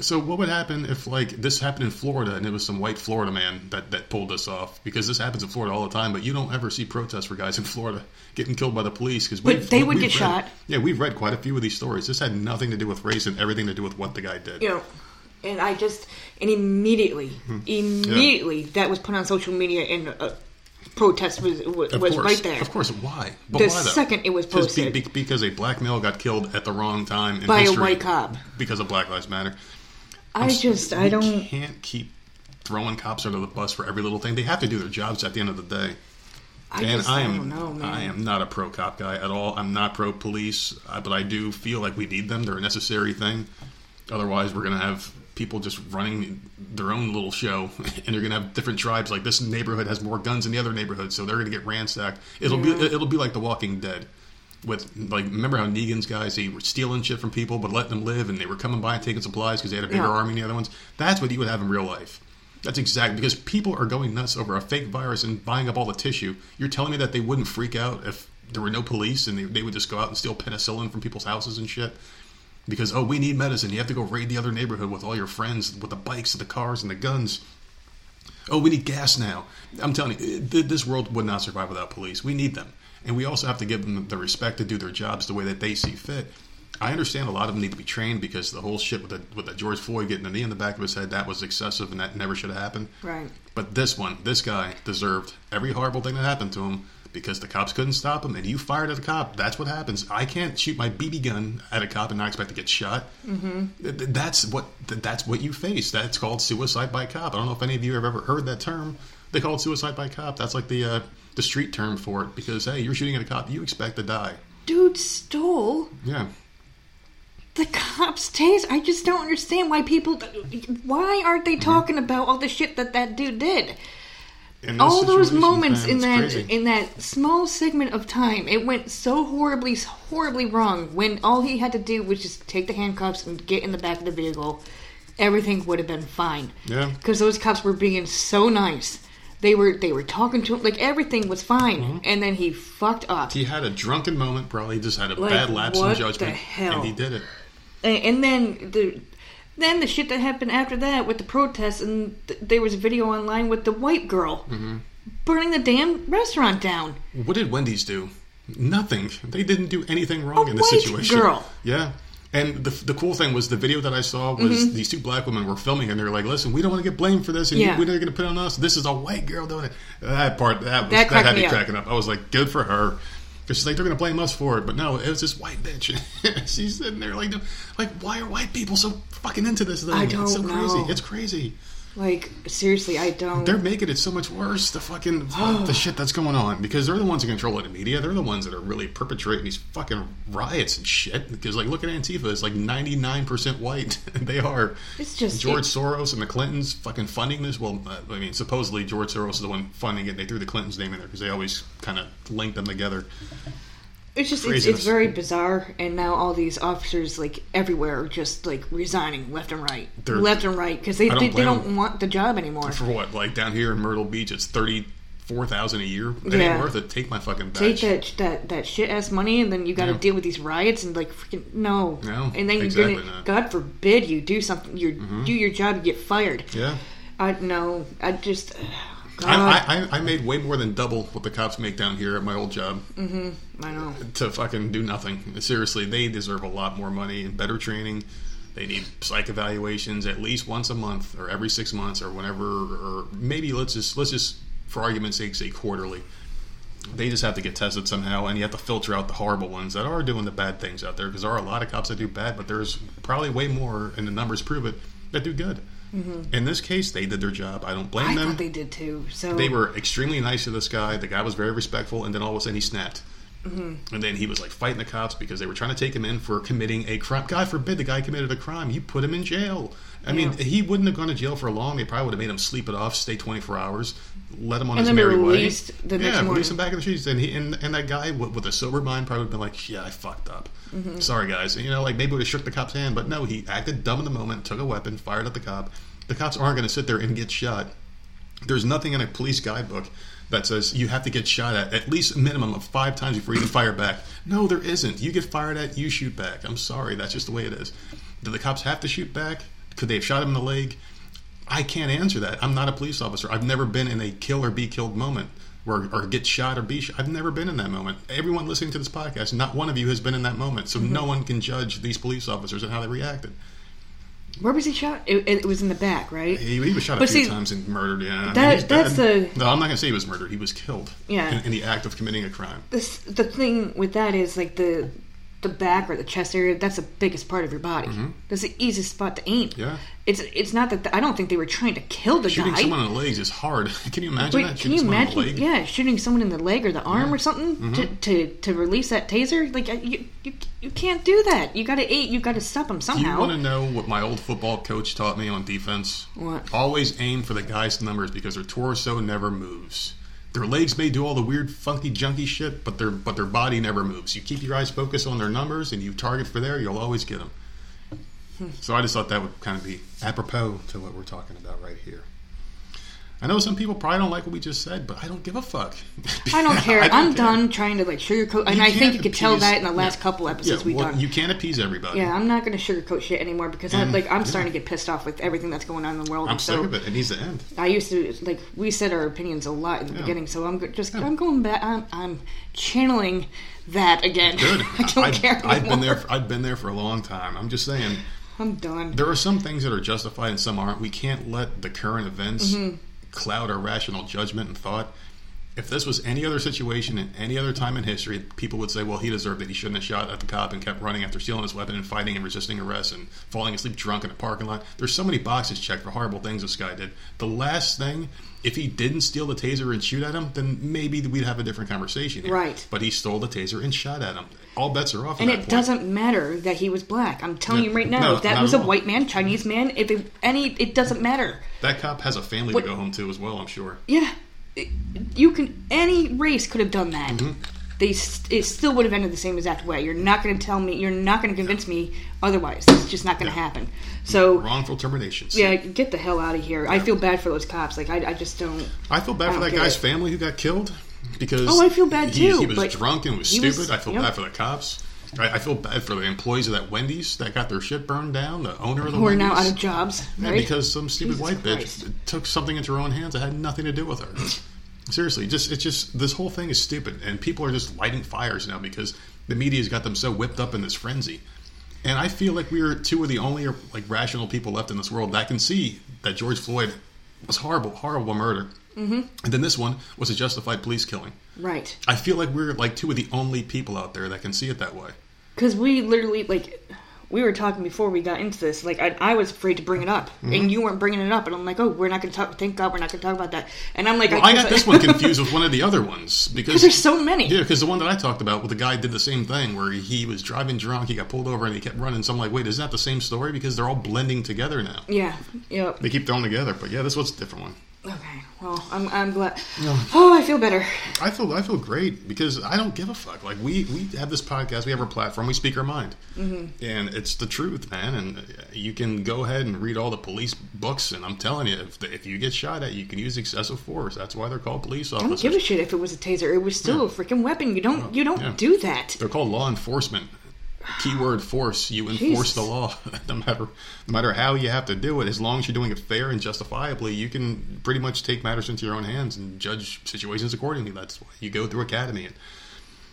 S1: So what would happen if like this happened in Florida and it was some white Florida man that, that pulled this off? Because this happens in Florida all the time, but you don't ever see protests for guys in Florida getting killed by the police because
S2: But they would get shot.
S1: Yeah, we've read quite a few of these stories. This had nothing to do with race and everything to do with what the guy did.
S2: you know, and I just and immediately,
S1: Hmm.
S2: immediately that was put on social media and uh, protest was was, was right there.
S1: Of course, why? But
S2: The
S1: why
S2: second it was
S1: Just be-
S2: posted.
S1: be- because a black male got killed at the wrong time in
S2: By a white cop.
S1: because of Black Lives Matter.
S2: I just I don't.
S1: can't keep throwing cops under the bus for every little thing. They have to do their jobs at the end of the day.
S2: I
S1: and
S2: just
S1: I am
S2: don't know, man.
S1: I am not a pro cop guy at all. I'm not pro police, uh, but I do feel like we need them. They're a necessary thing. Otherwise, we're going to have people just running their own little show, and they're going to have different tribes. Like this neighborhood has more guns than the other neighborhood, so they're going to get ransacked. It'll be it'll be like The Walking Dead. With like, remember how Negan's guys they were stealing shit from people but letting them live, and they were coming by and taking supplies because they had a bigger
S2: Yeah.
S1: army than the other ones. That's what you would have in real life. That's exactly because people are going nuts over a fake virus and buying up all the tissue. You're telling me that they wouldn't freak out if there were no police and they, they would just go out and steal penicillin from people's houses and shit? Because, oh, we need medicine. You have to go raid the other neighborhood with all your friends with the bikes and the cars and the guns. Oh, we need gas now. I'm telling you, this world would not survive without police. We need them. And we also have to give them the respect to do their jobs the way that they see fit. I understand a lot of them need to be trained because the whole shit with the, with the George Floyd getting a knee in the back of his head, that was excessive and that never should have happened.
S2: Right.
S1: But this one, this guy deserved every horrible thing that happened to him because the cops couldn't stop him and you fired at a cop. That's what happens. I can't shoot my BB gun at a cop and not expect to get shot. Mm-hmm. That's what that's what you face. That's called suicide by cop. I don't know if any of you have ever heard that term. They call it suicide by cop. That's like the uh, the street term for it because hey, you're shooting at a cop, you expect to die.
S2: Dude stole
S1: Yeah.
S2: the cops' taser. I just don't understand why people. Why aren't they talking about all the shit that that dude did? All those moments in that
S1: crazy.
S2: in that small segment of time, it went so horribly, horribly wrong. When all he had to do was just take the handcuffs and get in the back of the vehicle, everything would have been fine.
S1: Yeah.
S2: because those cops were being so nice. They were they were talking to him like everything was fine,
S1: Mm-hmm.
S2: and then he fucked up.
S1: he had a drunken moment, probably just had a
S2: Like,
S1: bad lapse
S2: what
S1: in
S2: the
S1: judgment,
S2: hell?
S1: and he did it.
S2: And, and then the then the shit that happened after that with the protests, and th- there was a video online with the white girl
S1: Mm-hmm.
S2: burning the damn restaurant down.
S1: What did Wendy's do? Nothing. They didn't do anything wrong
S2: A
S1: in this
S2: white
S1: situation.
S2: girl.
S1: Yeah. And the, the cool thing was the video that I saw was these two black women were filming and they were like, "Listen, we don't want to get blamed for this, and
S2: Mm-hmm. Yeah.
S1: you, we're not going to put it on us. This is a white girl doing it." That part that was,
S2: That
S1: that, had
S2: me
S1: me cracking up. I was like, "Good for her." Because she's like, they're going to blame us for it, but no, it was this white bitch. she's sitting there like, like, why are white people so fucking into this thing?
S2: I
S1: it's so
S2: don't
S1: crazy.
S2: know.
S1: It's crazy.
S2: Like seriously, I don't.
S1: They're making it so much worse. The fucking the shit that's going on because they're the ones in control of the media. They're the ones that are really perpetrating these fucking riots and shit. Because like, look at Antifa. It's like ninety nine percent white. they are.
S2: It's just-
S1: George
S2: it-
S1: Soros and the Clintons fucking funding this. Well, uh, I mean, supposedly George Soros is the one funding it. They threw the Clintons' name in there because they always kind of link them together.
S2: It's just it's, it's very bizarre, and now all these officers like everywhere are just like resigning left and right,
S1: They're-
S2: left and right because they
S1: don't
S2: they, they don't want the job anymore.
S1: For what? Like down here in Myrtle Beach, it's thirty four thousand a year. It
S2: Yeah.
S1: ain't worth it. Take my fucking
S2: Take that that that shit ass money, and then you got to
S1: Yeah.
S2: deal with these riots and like freaking no.
S1: No,
S2: and then you're gonna
S1: not.
S2: God forbid you do something, you mm-hmm. do your job, you get fired.
S1: Yeah.
S2: I no, I just God,
S1: I, I, I made way more than double what the cops make down here at my old job mm-hmm.
S2: I know.
S1: to fucking do nothing. Seriously, they deserve a lot more money and better training. They need psych evaluations at least once a month or every six months or whenever, or maybe let's just let's just for argument's sake say quarterly. they just have to get tested somehow, and you have to filter out the horrible ones that are doing the bad things out there because there are a lot of cops that do bad, but there's probably way more, and the numbers prove it, that do good. In this case, they did their job. I don't blame
S2: Mm-hmm. I
S1: them.
S2: they did too. So
S1: they were extremely nice to this guy. The guy was very respectful, and then all of a sudden he snapped.
S2: Mm-hmm.
S1: And then he was like fighting the cops because they were trying to take him in for committing a crime. God forbid the guy committed a crime. You put him in jail. I mean, he wouldn't have gone to jail for long. They probably would have made him sleep it off, stay 24 hours, let him on
S2: And
S1: his merry way.
S2: the next
S1: yeah,
S2: morning.
S1: release him back in the streets. And, he, and, and that guy with, with a sober mind probably would have been like, yeah, I fucked up.
S2: Mm-hmm.
S1: Sorry, guys. And, you know, like maybe would have shook the cop's hand. But no, he acted dumb in the moment, took a weapon, fired at the cop. The cops aren't going to sit there and get shot there's nothing in a police guidebook that says you have to get shot at at least a minimum of five times before you can fire back. No, there isn't. You get fired at, you shoot back. I'm sorry, that's just the way it is. Do the cops have to shoot back? Could they have shot him in the leg? I can't answer that. I'm not a police officer. I've never been in a kill or be killed moment where or get shot or be shot. I've never been in that moment. Everyone listening to this podcast, not one of you has been in that moment. So mm-hmm. no one can judge these police officers and how they reacted.
S2: Where was he shot? It, it was in the back, right?
S1: He, he was shot a
S2: But
S1: few
S2: see,
S1: times and murdered. Yeah, I mean,
S2: that's the-
S1: No, I'm not gonna say he was murdered. He was killed.
S2: Yeah.
S1: In, in the act of committing a crime.
S2: This, the thing with that is like the the back or the chest area. That's the biggest part of your body. That's the easiest spot to aim.
S1: Mm-hmm. Yeah.
S2: It's it's not that I don't think they were trying to kill the
S1: Shooting
S2: guy.
S1: Shooting someone in the legs is hard. Can you imagine
S2: Wait,
S1: that?
S2: can
S1: Shooting
S2: you
S1: someone in the
S2: imagine? Yeah, shooting someone in the leg or the arm or something to, to to release that taser. Like you, you you can't do that. You got to aim. You got to stop
S1: them
S2: somehow.
S1: you want to know what my old football coach taught me on defense?
S2: What?
S1: Always aim for the guy's numbers because their torso never moves. Their legs may do all the weird, funky, junky shit, but their but their body never moves. You keep your eyes focused on their numbers and you target for there, you'll always get them.
S2: Hmm.
S1: So I just thought that would kind of be apropos to what we're talking about right here. I know some people probably don't like what we just said, but I don't give a fuck.
S2: I don't care.
S1: I care.
S2: done trying to like sugarcoat, and
S1: You
S2: I think you could tell that in the last
S1: yeah.
S2: couple episodes
S1: Yeah,
S2: we've
S1: well,
S2: done.
S1: you can't appease everybody.
S2: yeah, I'm not going to sugarcoat shit anymore because I,
S1: And-
S2: like I'm
S1: yeah.
S2: starting to get pissed off with everything that's going on in the world.
S1: I'm
S2: and so
S1: sick of it. It needs to end.
S2: I used to like we said our opinions a lot in the beginning, so I'm just. I'm going back. I'm, I'm channeling that again.
S1: Good.
S2: I don't
S1: I've,
S2: care.
S1: I've been there. For, I've been there for a long time. I'm just saying.
S2: I'm done.
S1: There are some things that are justified and some aren't. We can't let the current events
S2: Mm-hmm.
S1: Cloud our rational judgment and thought. If this was any other situation in any other time in history, people would say, well, he deserved it. He shouldn't have shot at the cop and kept running after stealing his weapon and fighting and resisting arrest and falling asleep drunk in a parking lot. There's so many boxes checked for horrible things this guy did. The last thing, if he didn't steal the taser and shoot at him, then maybe we'd have a different conversation. Here.
S2: Right.
S1: But he stole the taser and shot at him. All bets are off.
S2: And it
S1: point.
S2: doesn't matter that he was black. I'm telling
S1: No,
S2: you right now,
S1: no,
S2: if that was a
S1: all.
S2: white man, Chinese man, if it, any, it doesn't matter.
S1: That cop has a family
S2: What-
S1: to go home to as well. I'm sure.
S2: Yeah, you can. Any race could have done that.
S1: Mm-hmm.
S2: They st- it still would have ended the same exact way. You're not going to tell me. You're not going to convince me otherwise. It's just not going to
S1: Yeah.
S2: happen. So
S1: Wrongful terminations.
S2: yeah, get the hell out of here. I feel bad for those cops. Like I, I just don't.
S1: I feel bad
S2: I
S1: for that guy's
S2: it.
S1: family who got killed because
S2: Oh, I feel bad
S1: he,
S2: too,
S1: He was drunk and was stupid.
S2: was-
S1: I feel
S2: yep.
S1: bad for the cops. I, I feel bad for the employees of that Wendy's that got their shit burned down. The owner of the
S2: Who are now out of jobs,
S1: Yeah, because some stupid
S2: Jesus
S1: white
S2: Christ.
S1: bitch took something into her own hands that had nothing to do with her. Seriously, just it's just this whole thing is stupid, and people are just lighting fires now because the media's got them so whipped up in this frenzy. And I feel like we're two of the only like rational people left in this world that can see that George Floyd was horrible, horrible murder, mm-hmm. and then this one was a justified police killing.
S2: right.
S1: I feel like we're like two of the only people out there that can see it that way.
S2: Because we literally like we were talking before we got into this. Like I, I was afraid to bring it up,
S1: Mm-hmm.
S2: and you weren't bringing it up, and I'm like, oh, we're not going to talk. Thank God, we're not going to talk about that. And I'm like,
S1: Well, I
S2: can't-
S1: got this one confused with one of the other ones because
S2: There's so many.
S1: Yeah, because the one that I talked about, well, the guy did the same thing where he was driving drunk, he got pulled over, and he kept running. So I'm like, wait, is that the same story? Because they're all blending together now.
S2: Yeah. Yep.
S1: They keep throwing together, but yeah, this was a different one.
S2: Okay. Well, I'm I'm glad. Oh, I feel better.
S1: I feel I feel great because I don't give a fuck. Like we we have this podcast, we have our platform, we speak our mind, mm-hmm. and it's the truth, man. And you can go ahead and read all the police books, and I'm telling you, if if you get shot at, you can use excessive force. That's why they're called police
S2: I don't
S1: officers.
S2: give a shit if it was a taser. It was still a freaking weapon. You don't you don't
S1: yeah.
S2: do that.
S1: They're called law enforcement. Keyword force. You enforce
S2: Jesus.
S1: the law. no matter no matter how you have to do it, as long as you're doing it fair and justifiably, you can pretty much take matters into your own hands and judge situations accordingly. That's why you go through academy and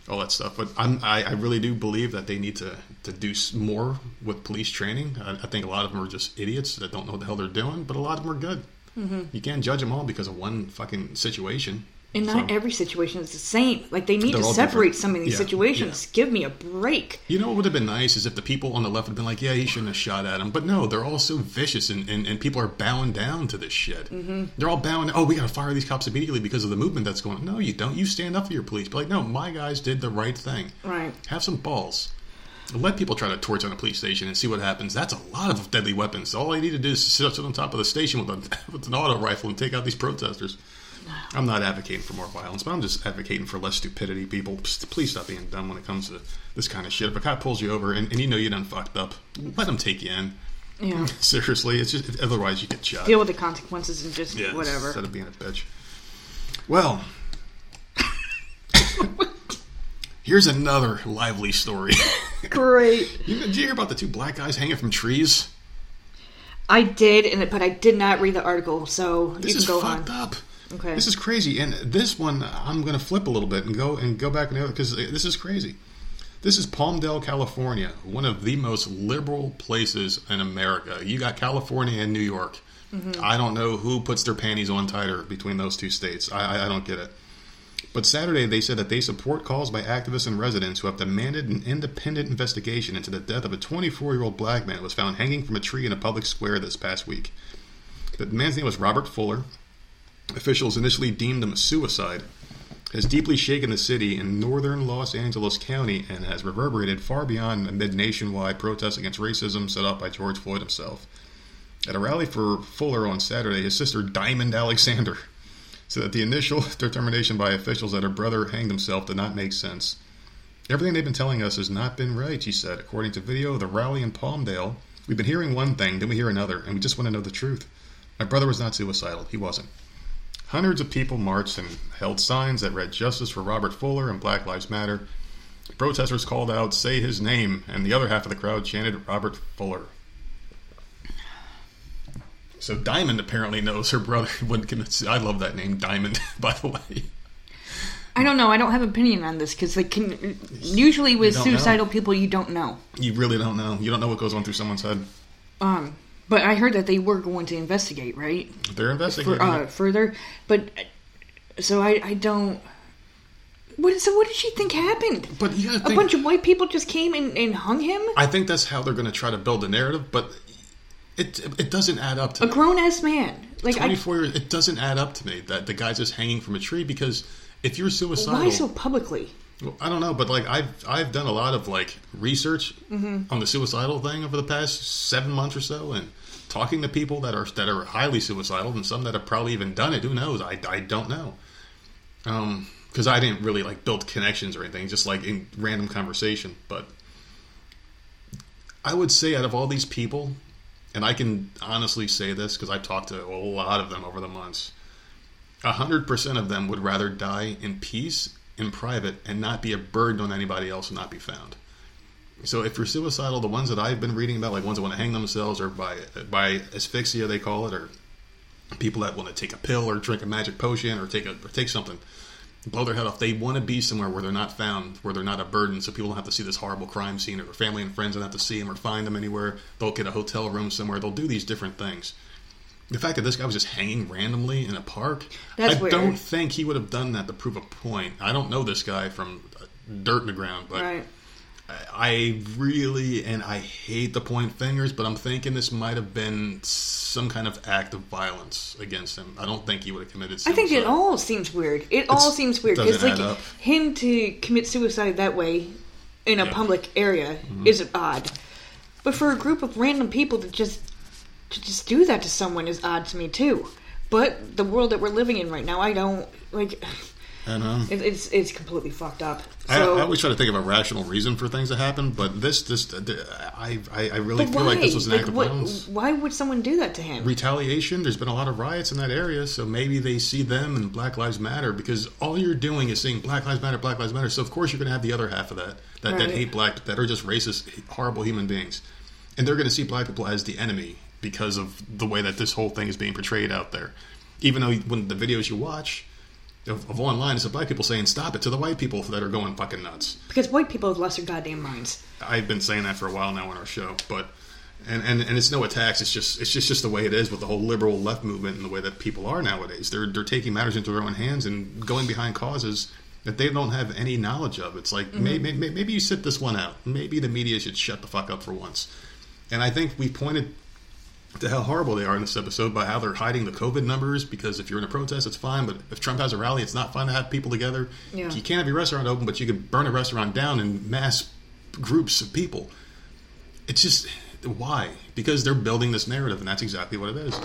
S1: all that stuff. But I'm, I, I really do believe that they need to, to do more with police training. I, I think a lot of them are just idiots that don't know what the hell they're doing, but a lot of them are good.
S2: Mm-hmm.
S1: You can't judge them all because of one fucking situation.
S2: And not
S1: So-
S2: every situation is the same. Like they need
S1: They're
S2: to separate
S1: different.
S2: some of these
S1: Yeah,
S2: situations. Give me a break.
S1: You know what would have been nice is if the people on the left had been like, yeah, he shouldn't have shot at him. But no, they're all so vicious and, and, and people are bowing down to this shit. Mm-hmm. They're all bowing, oh, we got to fire these cops immediately because of the movement that's going on. No, you don't. You stand up for your police. Be like, no, my guys did the right thing.
S2: Right.
S1: Have some balls. Let people try to torch on a police station and see what happens. That's a lot of deadly weapons. All I need to do is sit sit on top of the station with, a, with an auto rifle and take out these protesters. I'm not advocating for more violence, but I'm just advocating for less stupidity. People, please stop being dumb when it comes to this kind of shit. If a cop pulls you over and, and you know you done fucked up, let him take you in.
S2: Yeah.
S1: Seriously, it's just otherwise you get shot.
S2: Deal with the consequences and just
S1: Yeah,
S2: whatever.
S1: Instead of being a bitch. Well, here's another lively story.
S2: Great.
S1: You- Did you hear about the two black guys hanging from trees?
S2: I did, and but I did not read the article, so
S1: This
S2: you
S1: is
S2: can go
S1: fucked
S2: on.
S1: up.
S2: Okay.
S1: This is crazy, and this one I'm going to flip a little bit and go and go back and because this is crazy. This is Palmdale, California, one of the most liberal places in America. You got California and New York.
S2: Mm-hmm.
S1: I don't know who puts their panties on tighter between those two states. I, I, I don't get it. But Saturday, they said that they support calls by activists and residents who have demanded an independent investigation into the death of a 24 year old black man who was found hanging from a tree in a public square this past week. The man's name was Robert Fuller. Officials initially deemed him a suicide. Has deeply shaken the city in northern Los Angeles County and has reverberated far beyond amid nationwide protests against racism set up by George Floyd himself. At a rally for Fuller on Saturday, his sister Diamond Alexander said that the initial determination by officials that her brother hanged himself did not make sense. Everything they've been telling us has not been right, she said. According to video of the rally in Palmdale, we've been hearing one thing, then we hear another, and we just want to know the truth. My brother was not suicidal. He wasn't. Hundreds of people marched and held signs that read Justice for Robert Fuller and Black Lives Matter. Protesters called out, Say his name, and the other half of the crowd chanted Robert Fuller. So Diamond apparently knows her brother. I love that name, Diamond. By the way,
S2: I don't know. I don't have an opinion on this because like can usually with
S1: don't know.
S2: suicidal people you don't know.
S1: you really don't know. You don't know what goes on through someone's head.
S2: Um, but I heard that they were going to investigate, right?
S1: They're investigating.
S2: For, uh, further, but so I I don't. What so what did she think happened?
S1: But you
S2: a
S1: think-
S2: bunch of white people just came and, and hung him.
S1: I think that's how they're going to try to build a narrative, but it it doesn't add up to
S2: A grown ass man. Like
S1: 24 years. It doesn't add up to me that the guy's just hanging from a tree because if you're suicidal,
S2: why so publicly?
S1: Well, I don't know, but like I've I've done a lot of like research on the suicidal thing over the past seven months or so, and talking to people that are that are highly suicidal, and some that have probably even done it. Who knows? I, I don't know. Um, because I didn't really like build connections or anything, just like in random conversation. But I would say out of all these people, and I can honestly say this because I've talked to a lot of them over the months hundred percent of them would rather die in peace, in private, and not be a burden on anybody else and not be found. So if you're suicidal, the ones that I've been reading about, like ones that want to hang themselves or by by asphyxia they call it, or people that want to take a pill or drink a magic potion or take a or take something, blow their head off. They want to be somewhere where they're not found, where they're not a burden, so people don't have to see this horrible crime scene, or their family and friends don't have to see them or find them anywhere. They'll get a hotel room somewhere. They'll do these different things. The fact that this guy was just hanging randomly in a park,
S2: That's
S1: I
S2: weird.
S1: don't think he would have done that to prove a point. I don't know this guy from uh, dirt in the ground, but
S2: Right.
S1: I really and I hate to point fingers, but I'm thinking this might have been some kind of act of violence against him. I don't think he would have committed.
S2: I think it all seems weird. It all seems weird because like
S1: up.
S2: him to commit suicide that way in a
S1: Yeah. Mm-hmm.
S2: public area is odd, but for a group of random people to just to just do that to someone is odd to me too. But the world that we're living in right now, I don't like.
S1: I know.
S2: It, it's it's completely fucked up.
S1: I,
S2: So,
S1: I always try to think of a rational reason for things to happen, but this, this, uh, I, I, I really feel
S2: why?
S1: like this was an
S2: Like,
S1: act of
S2: what-
S1: violence.
S2: why would someone do that to him?
S1: retaliation. There's been a lot of riots in that area, so maybe they see them and Black Lives Matter because all you're doing is saying Black Lives Matter, Black Lives Matter. So of course you're going to have the other half of that that, that hate black, that are just racist, horrible human beings, and they're going to see black people as the enemy because of the way that this whole thing is being portrayed out there. Even though when the videos you watch of, of online, it's the black people saying "stop it" to the white people that are going fucking nuts.
S2: because white people have their goddamn minds.
S1: I've been saying that for a while now on our show, but And, and and it's no attacks. It's just it's just just the way it is with the whole liberal left movement and the way that people are nowadays. They're they're taking matters into their own hands and going behind causes that they don't have any knowledge of. It's like mm-hmm. maybe maybe maybe you sit this one out. Maybe the media should shut the fuck up for once. And I think we pointed to how horrible they are in this episode by how they're hiding the COVID numbers. Because if you're in a protest, it's fine, but if Trump has a rally, it's not fine to have people together.
S2: Yeah.
S1: You can't have your restaurant open, but you can burn a restaurant down in mass groups of people. It's just why? Because they're building this narrative, and that's exactly what it is.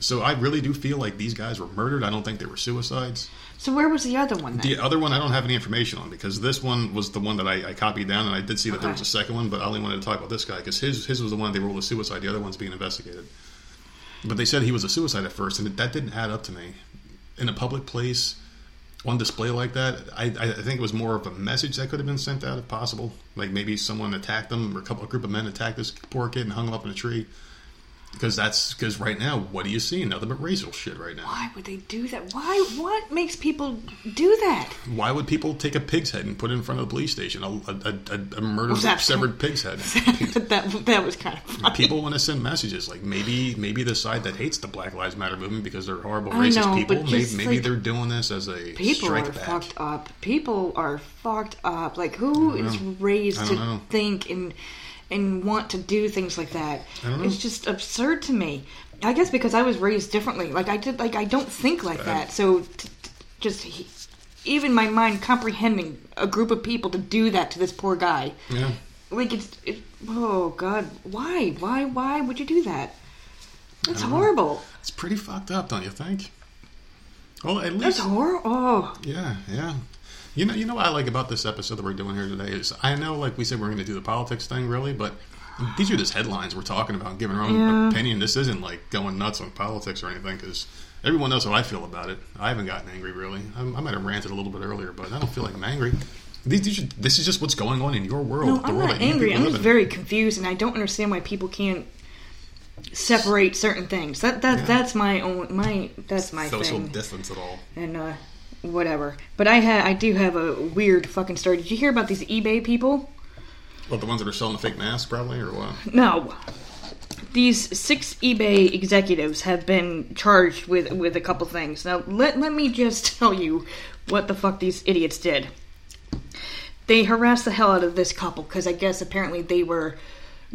S1: So I really do feel like these guys were murdered. I don't think they were suicides.
S2: So where was the other one then?
S1: The other one I don't have any information on because this one was the one that I, I copied down, and I did see that there was a second one, but I only wanted to talk about this guy because his his was the one they ruled a suicide. The other one's being investigated. But they said he was a suicide at first, and that didn't add up to me. In a public place, on display like that, I, I think it was more of a message that could have been sent out if possible. Like maybe someone attacked them, or a couple, a group of men attacked this poor kid and hung him up in a tree. Because that's because right now, what do you see? Nothing but racial shit right now.
S2: Why would they do that? Why? What makes people do that?
S1: Why would people take a pig's head and put it in front of the police station? A, a, a, a murdered,
S2: that-
S1: severed pig's head.
S2: that that was kind of funny.
S1: people want to send messages like maybe maybe the side that hates the Black Lives Matter movement because they're horrible
S2: I
S1: racist
S2: know,
S1: people. Maybe,
S2: like,
S1: they're doing this as a
S2: People
S1: strike
S2: are
S1: back.
S2: fucked up. People are fucked up. Like who is raised to
S1: know.
S2: think and and want to do things like that?
S1: I don't know.
S2: It's just absurd to me. I guess because I was raised differently. Like I did. Like I don't think like that. So t- t- just he- even my mind comprehending a group of people to do that to this poor guy.
S1: Yeah.
S2: Like it's it, oh god, why, why, why would you do that? That's
S1: don't know.
S2: horrible.
S1: It's pretty fucked up, don't you think? Well, at least That's
S2: horrible. Oh,
S1: Yeah, yeah. You know, you know what I like about this episode that we're doing here today is I know, like we said, we're going to do the politics thing, really, but these are just headlines we're talking about, giving our own
S2: Yeah.
S1: opinion. This isn't like going nuts on politics or anything because everyone knows how I feel about it. I haven't gotten angry really. I'm, I might have ranted a little bit earlier, but I don't feel like I'm angry. These, these are, this is just what's going on in your world,
S2: no, I'm
S1: world
S2: not angry. I'm just very confused, and I don't understand why people can't separate certain things. That that
S1: Yeah.
S2: that's my own my that's my
S1: social
S2: thing.
S1: distance at all.
S2: and uh, whatever. But I ha I do have a weird fucking story. Did you hear about these eBay people?
S1: What the ones that are selling the fake masks, probably, or what?
S2: No. These six eBay executives have been charged with with a couple things. Now let let me just tell you what the fuck these idiots did. They harassed the hell out of this couple because I guess apparently they were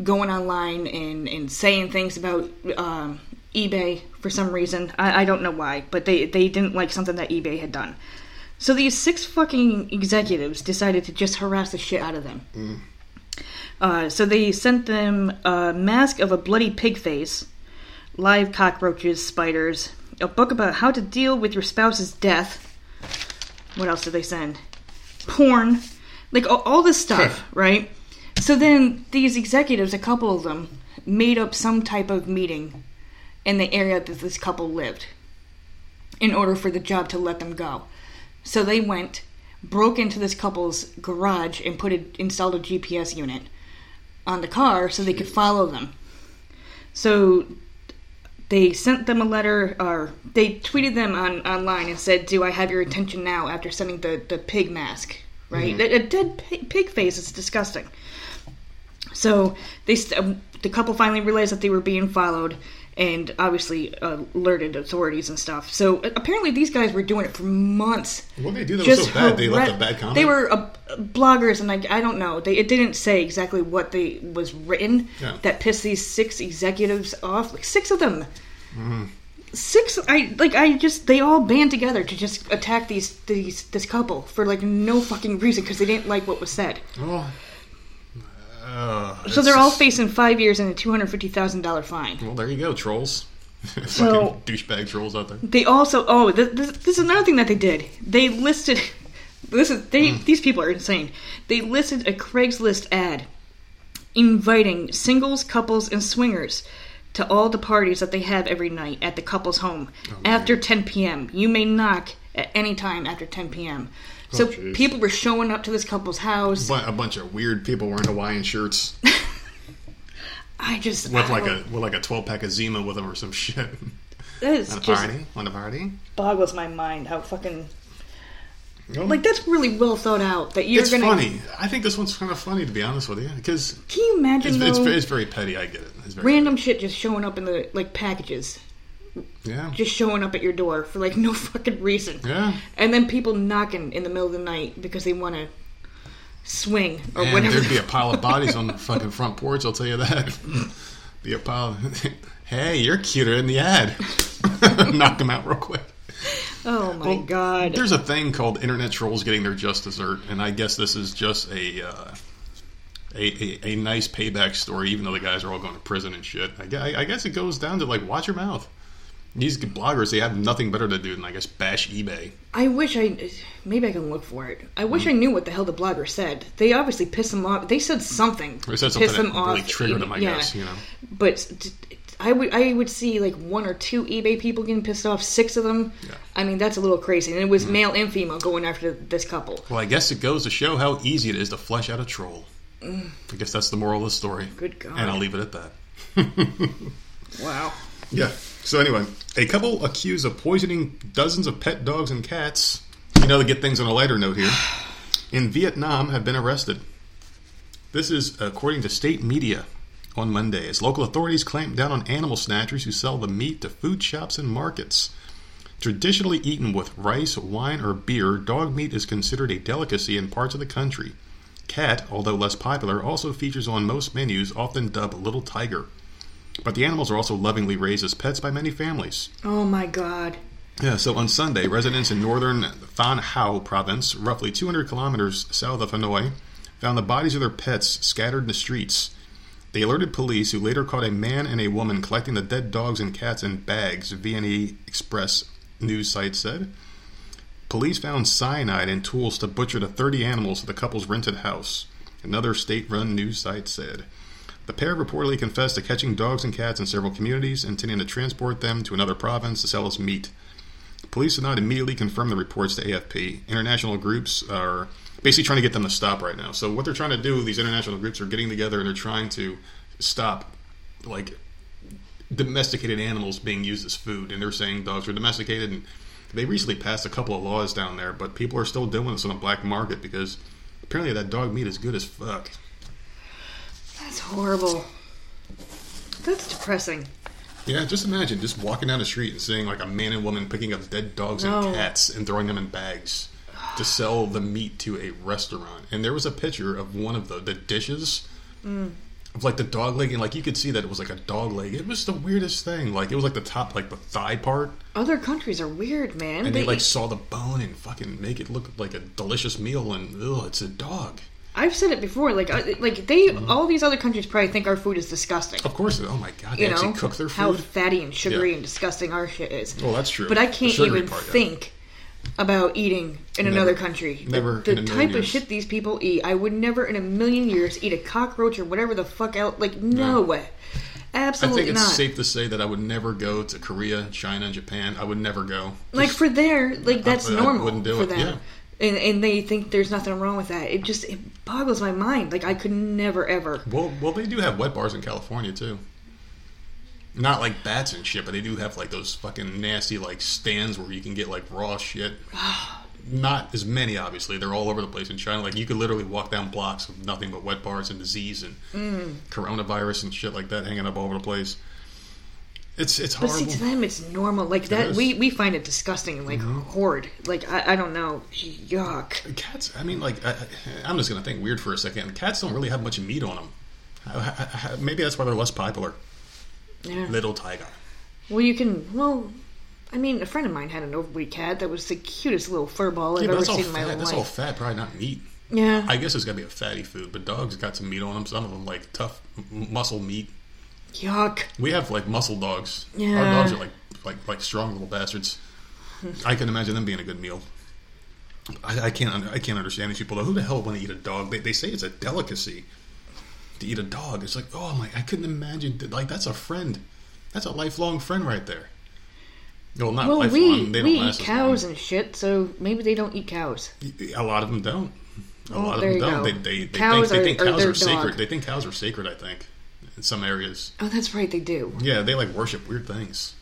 S2: going online and, and saying things about um, eBay for some reason. I, I don't know why, but they, they didn't like something that eBay had done. So these six fucking executives decided to just harass the shit out of them. Uh, so they sent them a mask of a bloody pig face, live cockroaches, spiders, a book about how to deal with your spouse's death. What else did they send? Porn, like all, all this stuff, right? So then these executives, a couple of them, made up some type of meeting in the area that this couple lived in order for the job to let them go. So they went, broke into this couple's garage and put it installed a GPS unit on the car so they could follow them. So they sent them a letter or they tweeted them on online and said, "Do I have your attention now?" After sending the the pig mask, right? A, a dead pig, pig face is disgusting. So they st- um, the couple finally realized that they were being followed and obviously uh, alerted authorities and stuff. So uh, apparently these guys were doing it for months.
S1: What did they do that was so bad? They left a bad comment?
S2: They were uh, bloggers, and I, I don't know. They it didn't say exactly what they was written
S1: Yeah.
S2: that pissed these six executives off. Like six of them.
S1: Mm-hmm.
S2: Six. I like. I just they all band together to just attack these these this couple for like no fucking reason because they didn't like what was said.
S1: Oh. Uh,
S2: So they're all facing five years and a two hundred fifty thousand dollar fine.
S1: Well, there you go, trolls.
S2: So-
S1: Fucking douchebag trolls out there.
S2: They also oh this, this, this is another thing that they did. They listed this is they these people are insane. They listed a Craigslist ad inviting singles, couples, and swingers to all the parties that they have every night at the couple's home after 10 p.m. You may knock at any time after 10 p.m. Oh, so
S1: jeez.
S2: people were showing up to this couple's house.
S1: Bu- a bunch of weird people wearing Hawaiian shirts
S2: I just
S1: with
S2: I
S1: like a
S2: don't-
S1: with like a twelve pack of Zima with them or some shit.
S2: that is
S1: Want a party? On a party?
S2: boggles my mind how fucking
S1: Well,
S2: Like that's really well thought out. That you're
S1: it's
S2: gonna.
S1: funny. I think this one's kind of funny to be honest with you, because
S2: Can you imagine
S1: it's, it's,
S2: though?
S1: it's very petty. I get it. It's very
S2: random shit just showing up in the like packages,
S1: Yeah.
S2: just showing up at your door for like no fucking reason.
S1: Yeah.
S2: And then people knocking in the middle of the night because they want to swing or
S1: And
S2: whatever.
S1: there'd be a pile of bodies on the fucking front porch. I'll tell you that. be a pile. Of, hey, you're cuter in the ad. Knock them out real quick.
S2: oh my
S1: Well,
S2: god.
S1: There's a thing called internet trolls getting their just dessert, and I guess this is just a. Uh, a, a, a nice payback story, even though the guys are all going to prison and shit. I, gue- I guess it goes down to like watch your mouth. These bloggers, they have nothing better to do than I guess bash eBay.
S2: I wish I maybe I can look for it. I wish I knew what the hell the blogger said. They obviously pissed them off. They said something.
S1: They said something
S2: piss them
S1: that really
S2: off.
S1: triggered them, I
S2: Yeah.
S1: guess, you know.
S2: But t- I would I would see like one or two eBay people getting pissed off. Six of them.
S1: Yeah.
S2: I mean that's a little crazy. And it was mm-hmm. male and female going after this couple.
S1: Well, I guess it goes to show how easy it is to flesh out a troll. Mm. I guess that's the moral of the story.
S2: Good God.
S1: And I'll leave it at that.
S2: Wow.
S1: Yeah. So anyway, a couple accused of poisoning dozens of pet dogs and cats. You know, to get things on a lighter note here, in Vietnam have been arrested. This is according to state media on Monday, as local authorities clamp down on animal snatchers who sell the meat to food shops and markets. Traditionally eaten with rice, wine, or beer, dog meat is considered a delicacy in parts of the country. Cat, although less popular, also features on most menus, often dubbed Little Tiger. But the animals are also lovingly raised as pets by many families.
S2: Oh my god.
S1: Yeah, so on Sunday, residents in northern Thanh Hoa province, roughly 200 kilometers south of Hanoi, found the bodies of their pets scattered in the streets. They alerted police, who later caught a man and a woman collecting the dead dogs and cats in bags, VNE Express news site said. Police found cyanide and tools to butcher the 30 animals at the couple's rented house, another state run news site said. The pair reportedly confessed to catching dogs and cats in several communities, intending to transport them to another province to sell as meat. Police did not immediately confirm the reports to AFP. International groups are basically trying to get them to stop right now. So what they're trying to do, these international groups are getting together and they're trying to stop like domesticated animals being used as food. And they're saying dogs are domesticated and they recently passed a couple of laws down there, but people are still doing this on the black market because apparently that dog meat is good as fuck.
S2: That's horrible. That's depressing.
S1: Yeah, just imagine just walking down the street and seeing like a man and woman picking up dead dogs
S2: No.
S1: and cats and throwing them in bags to sell the meat to a restaurant. And there was a picture of one of the the dishes mm. of like the dog leg, and like you could see that it was like a dog leg. It was the weirdest thing. Like it was like the top, like the thigh part,
S2: Other countries are weird, man.
S1: and they, like saw the bone and fucking make it look like a delicious meal. And ugh, it's a dog.
S2: I've said it before. Like, uh, like they, all these other countries probably think our food is disgusting.
S1: Of course, oh my god, they
S2: you
S1: actually
S2: know
S1: cook their food.
S2: how fatty and sugary
S1: Yeah.
S2: and disgusting our shit is.
S1: Well, that's true.
S2: But I can't even
S1: part, yeah.
S2: think about eating in
S1: Never.
S2: another country. The-
S1: Never
S2: the,
S1: million
S2: type of shit these people eat, I would never in a million years eat a cockroach or whatever the fuck out. Like, no way, Absolutely I
S1: think it's
S2: not.
S1: safe to say that I would never go to Korea, China, and Japan. I would never go.
S2: like for there, like that's
S1: I
S2: normal
S1: wouldn't do
S2: for
S1: it,
S2: them.
S1: yeah.
S2: And, and they think there's nothing wrong with that. It just it boggles my mind. Like I could never ever.
S1: well, well, they do have wet bars in California too. Not like bats and shit, but they do have like those fucking nasty like stands where you can get like raw shit. Not as many, obviously. They're all over the place in China. Like you could literally walk down blocks of nothing but wet bars and disease and
S2: Mm.
S1: coronavirus and shit like that hanging up all over the place. It's it's
S2: But see, to them, it's normal. Like that.
S1: Mm-hmm.
S2: we we find it disgusting and like horrid. Like I, I don't know, yuck.
S1: Cats, I mean, like, I, I- I'm just going to think weird for a second. Cats don't really have much meat on them. How- how- Maybe that's why they're less popular.
S2: Yeah.
S1: Little tiger.
S2: Well, you can. Well, I mean, a friend of mine had an overweight cat that was the cutest little fur ball I've
S1: Yeah,
S2: ever seen in my
S1: fat. That's all fat, probably not meat.
S2: Yeah,
S1: I guess it's got to be a fatty food, but dogs got some meat on them. Some of them like tough muscle meat.
S2: Yuck.
S1: We have like muscle dogs.
S2: Yeah.
S1: Our dogs are like like like strong little bastards. I can imagine them being a good meal. I, I can't I can't understand these people though. Who the hell want to eat a dog? They, they say it's a delicacy to eat a dog. It's like oh my! I couldn't imagine like that's a friend. That's a lifelong friend right there. Well, not
S2: Well,
S1: lifelong.
S2: we
S1: they don't
S2: we eat cows and shit, so maybe they don't eat cows.
S1: A lot of them don't. A
S2: Oh,
S1: lot of them don't.
S2: go.
S1: They, they, they
S2: Cows
S1: think, they
S2: are-
S1: think cows
S2: their
S1: are sacred.
S2: dog.
S1: They think cows are sacred. I think in some areas.
S2: Oh, that's right, they do.
S1: Yeah, they like worship weird things.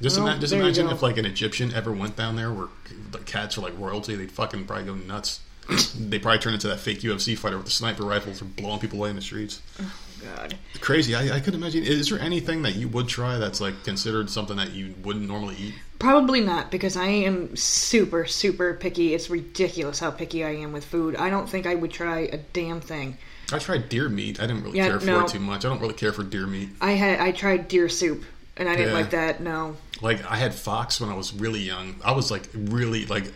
S1: Just,
S2: Well,
S1: ima- just imagine if like an Egyptian ever went down there where the cats are like royalty, they'd fucking probably go nuts. they probably turn into that fake UFC fighter with the sniper rifles and blowing people away in the streets.
S2: Oh, God.
S1: Crazy. I, I could imagine. Is there anything that you would try that's like considered something that you wouldn't normally eat?
S2: Probably not because I am super, super picky. It's ridiculous how picky I am with food. I don't think I would try a damn thing.
S1: I tried deer meat. I didn't really
S2: Yeah,
S1: care for
S2: no.
S1: it too much. I don't really care for deer meat.
S2: I had I tried deer soup and I didn't
S1: Yeah.
S2: like that. No.
S1: Like I had fox when I was really young. I was like really like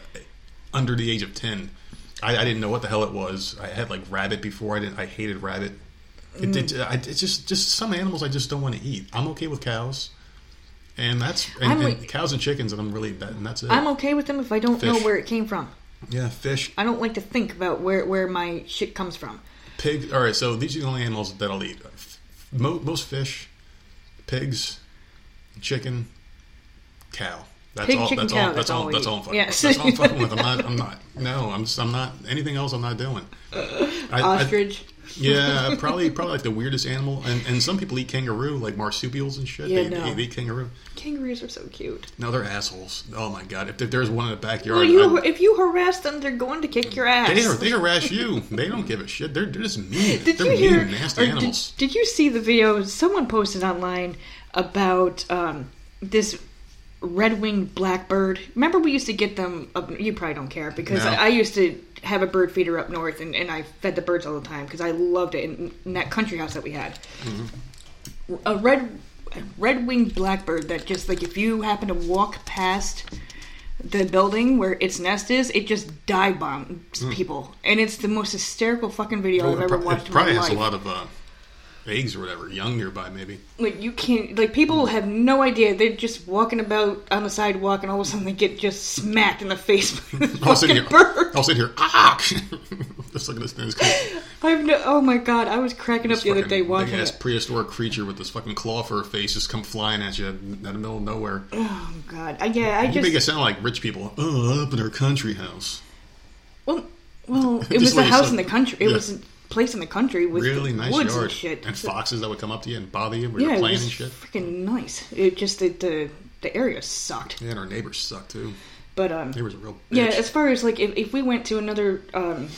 S1: under the age of ten. I, I didn't know what the hell it was. I had like rabbit before. I didn't. I hated rabbit. It
S2: Mm.
S1: did. I, it's just just some animals I just don't want to eat. I'm okay with cows, and that's and,
S2: like-
S1: cows and chickens, and I'm really that, and that's it.
S2: I'm okay with them if I don't know where it came from.
S1: yeah, fish,
S2: I don't like to think about where where my shit comes from.
S1: Pig. All right, so these are the only animals that I'll eat. Most fish, pigs, chicken, cow. That's
S2: Pig,
S1: all.
S2: chicken,
S1: that's
S2: cow,
S1: all. That's all. That's all. I'm fucking.
S2: Yes.
S1: With. That's all I'm fucking with. I'm not. I'm not. No, I'm. Just, I'm not. Anything else? I'm not doing. I-
S2: Ostrich.
S1: Yeah, probably. Probably like the weirdest animal. And and some people eat kangaroo, like marsupials and shit.
S2: Yeah,
S1: they,
S2: no.
S1: they eat kangaroo.
S2: Kangaroos are so cute.
S1: No, they're assholes. Oh my god! If, if there's one in the backyard,
S2: Well, you if you harass them, they're going to kick your ass.
S1: they, they harass you. They don't give a shit. They're, they're just mean.
S2: Did
S1: they're
S2: you
S1: mean,
S2: hear?
S1: nasty
S2: or did- Did, you see the video someone posted online about um, this red-winged blackbird? Remember, we used to get them. Up, you probably don't care because
S1: No.
S2: I, I used to have a bird feeder up north, and, and I fed the birds all the time because I loved it in, in that country house that we had.
S1: Mm-hmm.
S2: A red red-winged blackbird that just like if you happen to walk past the building where its nest is, it just dive bombs people, and it's the most hysterical fucking video
S1: Well,
S2: I've ever
S1: pro-
S2: watched.
S1: it
S2: in my
S1: probably has
S2: life.
S1: a lot of uh, eggs or whatever, young nearby, maybe.
S2: Like you can't, like people have no idea. They're just walking about on the sidewalk, and all of a sudden they get just smacked in the face by the
S1: I'll sit here.
S2: bird.
S1: I'll sit here. Ah! Just look at this thing.
S2: I've no, oh my god, I was cracking up the other day watching
S1: big-ass prehistoric creature with this fucking claw for a face just come flying at you in the middle of nowhere.
S2: Oh god, I, yeah, I
S1: You make it sound like rich people. Oh, up in our country house.
S2: well, well, it was a house
S1: said.
S2: in the country. It
S1: Yeah.
S2: was place in the country with
S1: Really nice
S2: woods
S1: yard.
S2: and shit.
S1: And
S2: So-
S1: foxes that would come up to you and bother you when
S2: yeah,
S1: you're
S2: it
S1: playing
S2: was
S1: and shit.
S2: freaking nice. It just the, the the area sucked,
S1: Yeah, and our neighbors sucked too.
S2: but um,
S1: Neighbors are real.
S2: Yeah, as far as like if, if we went to another um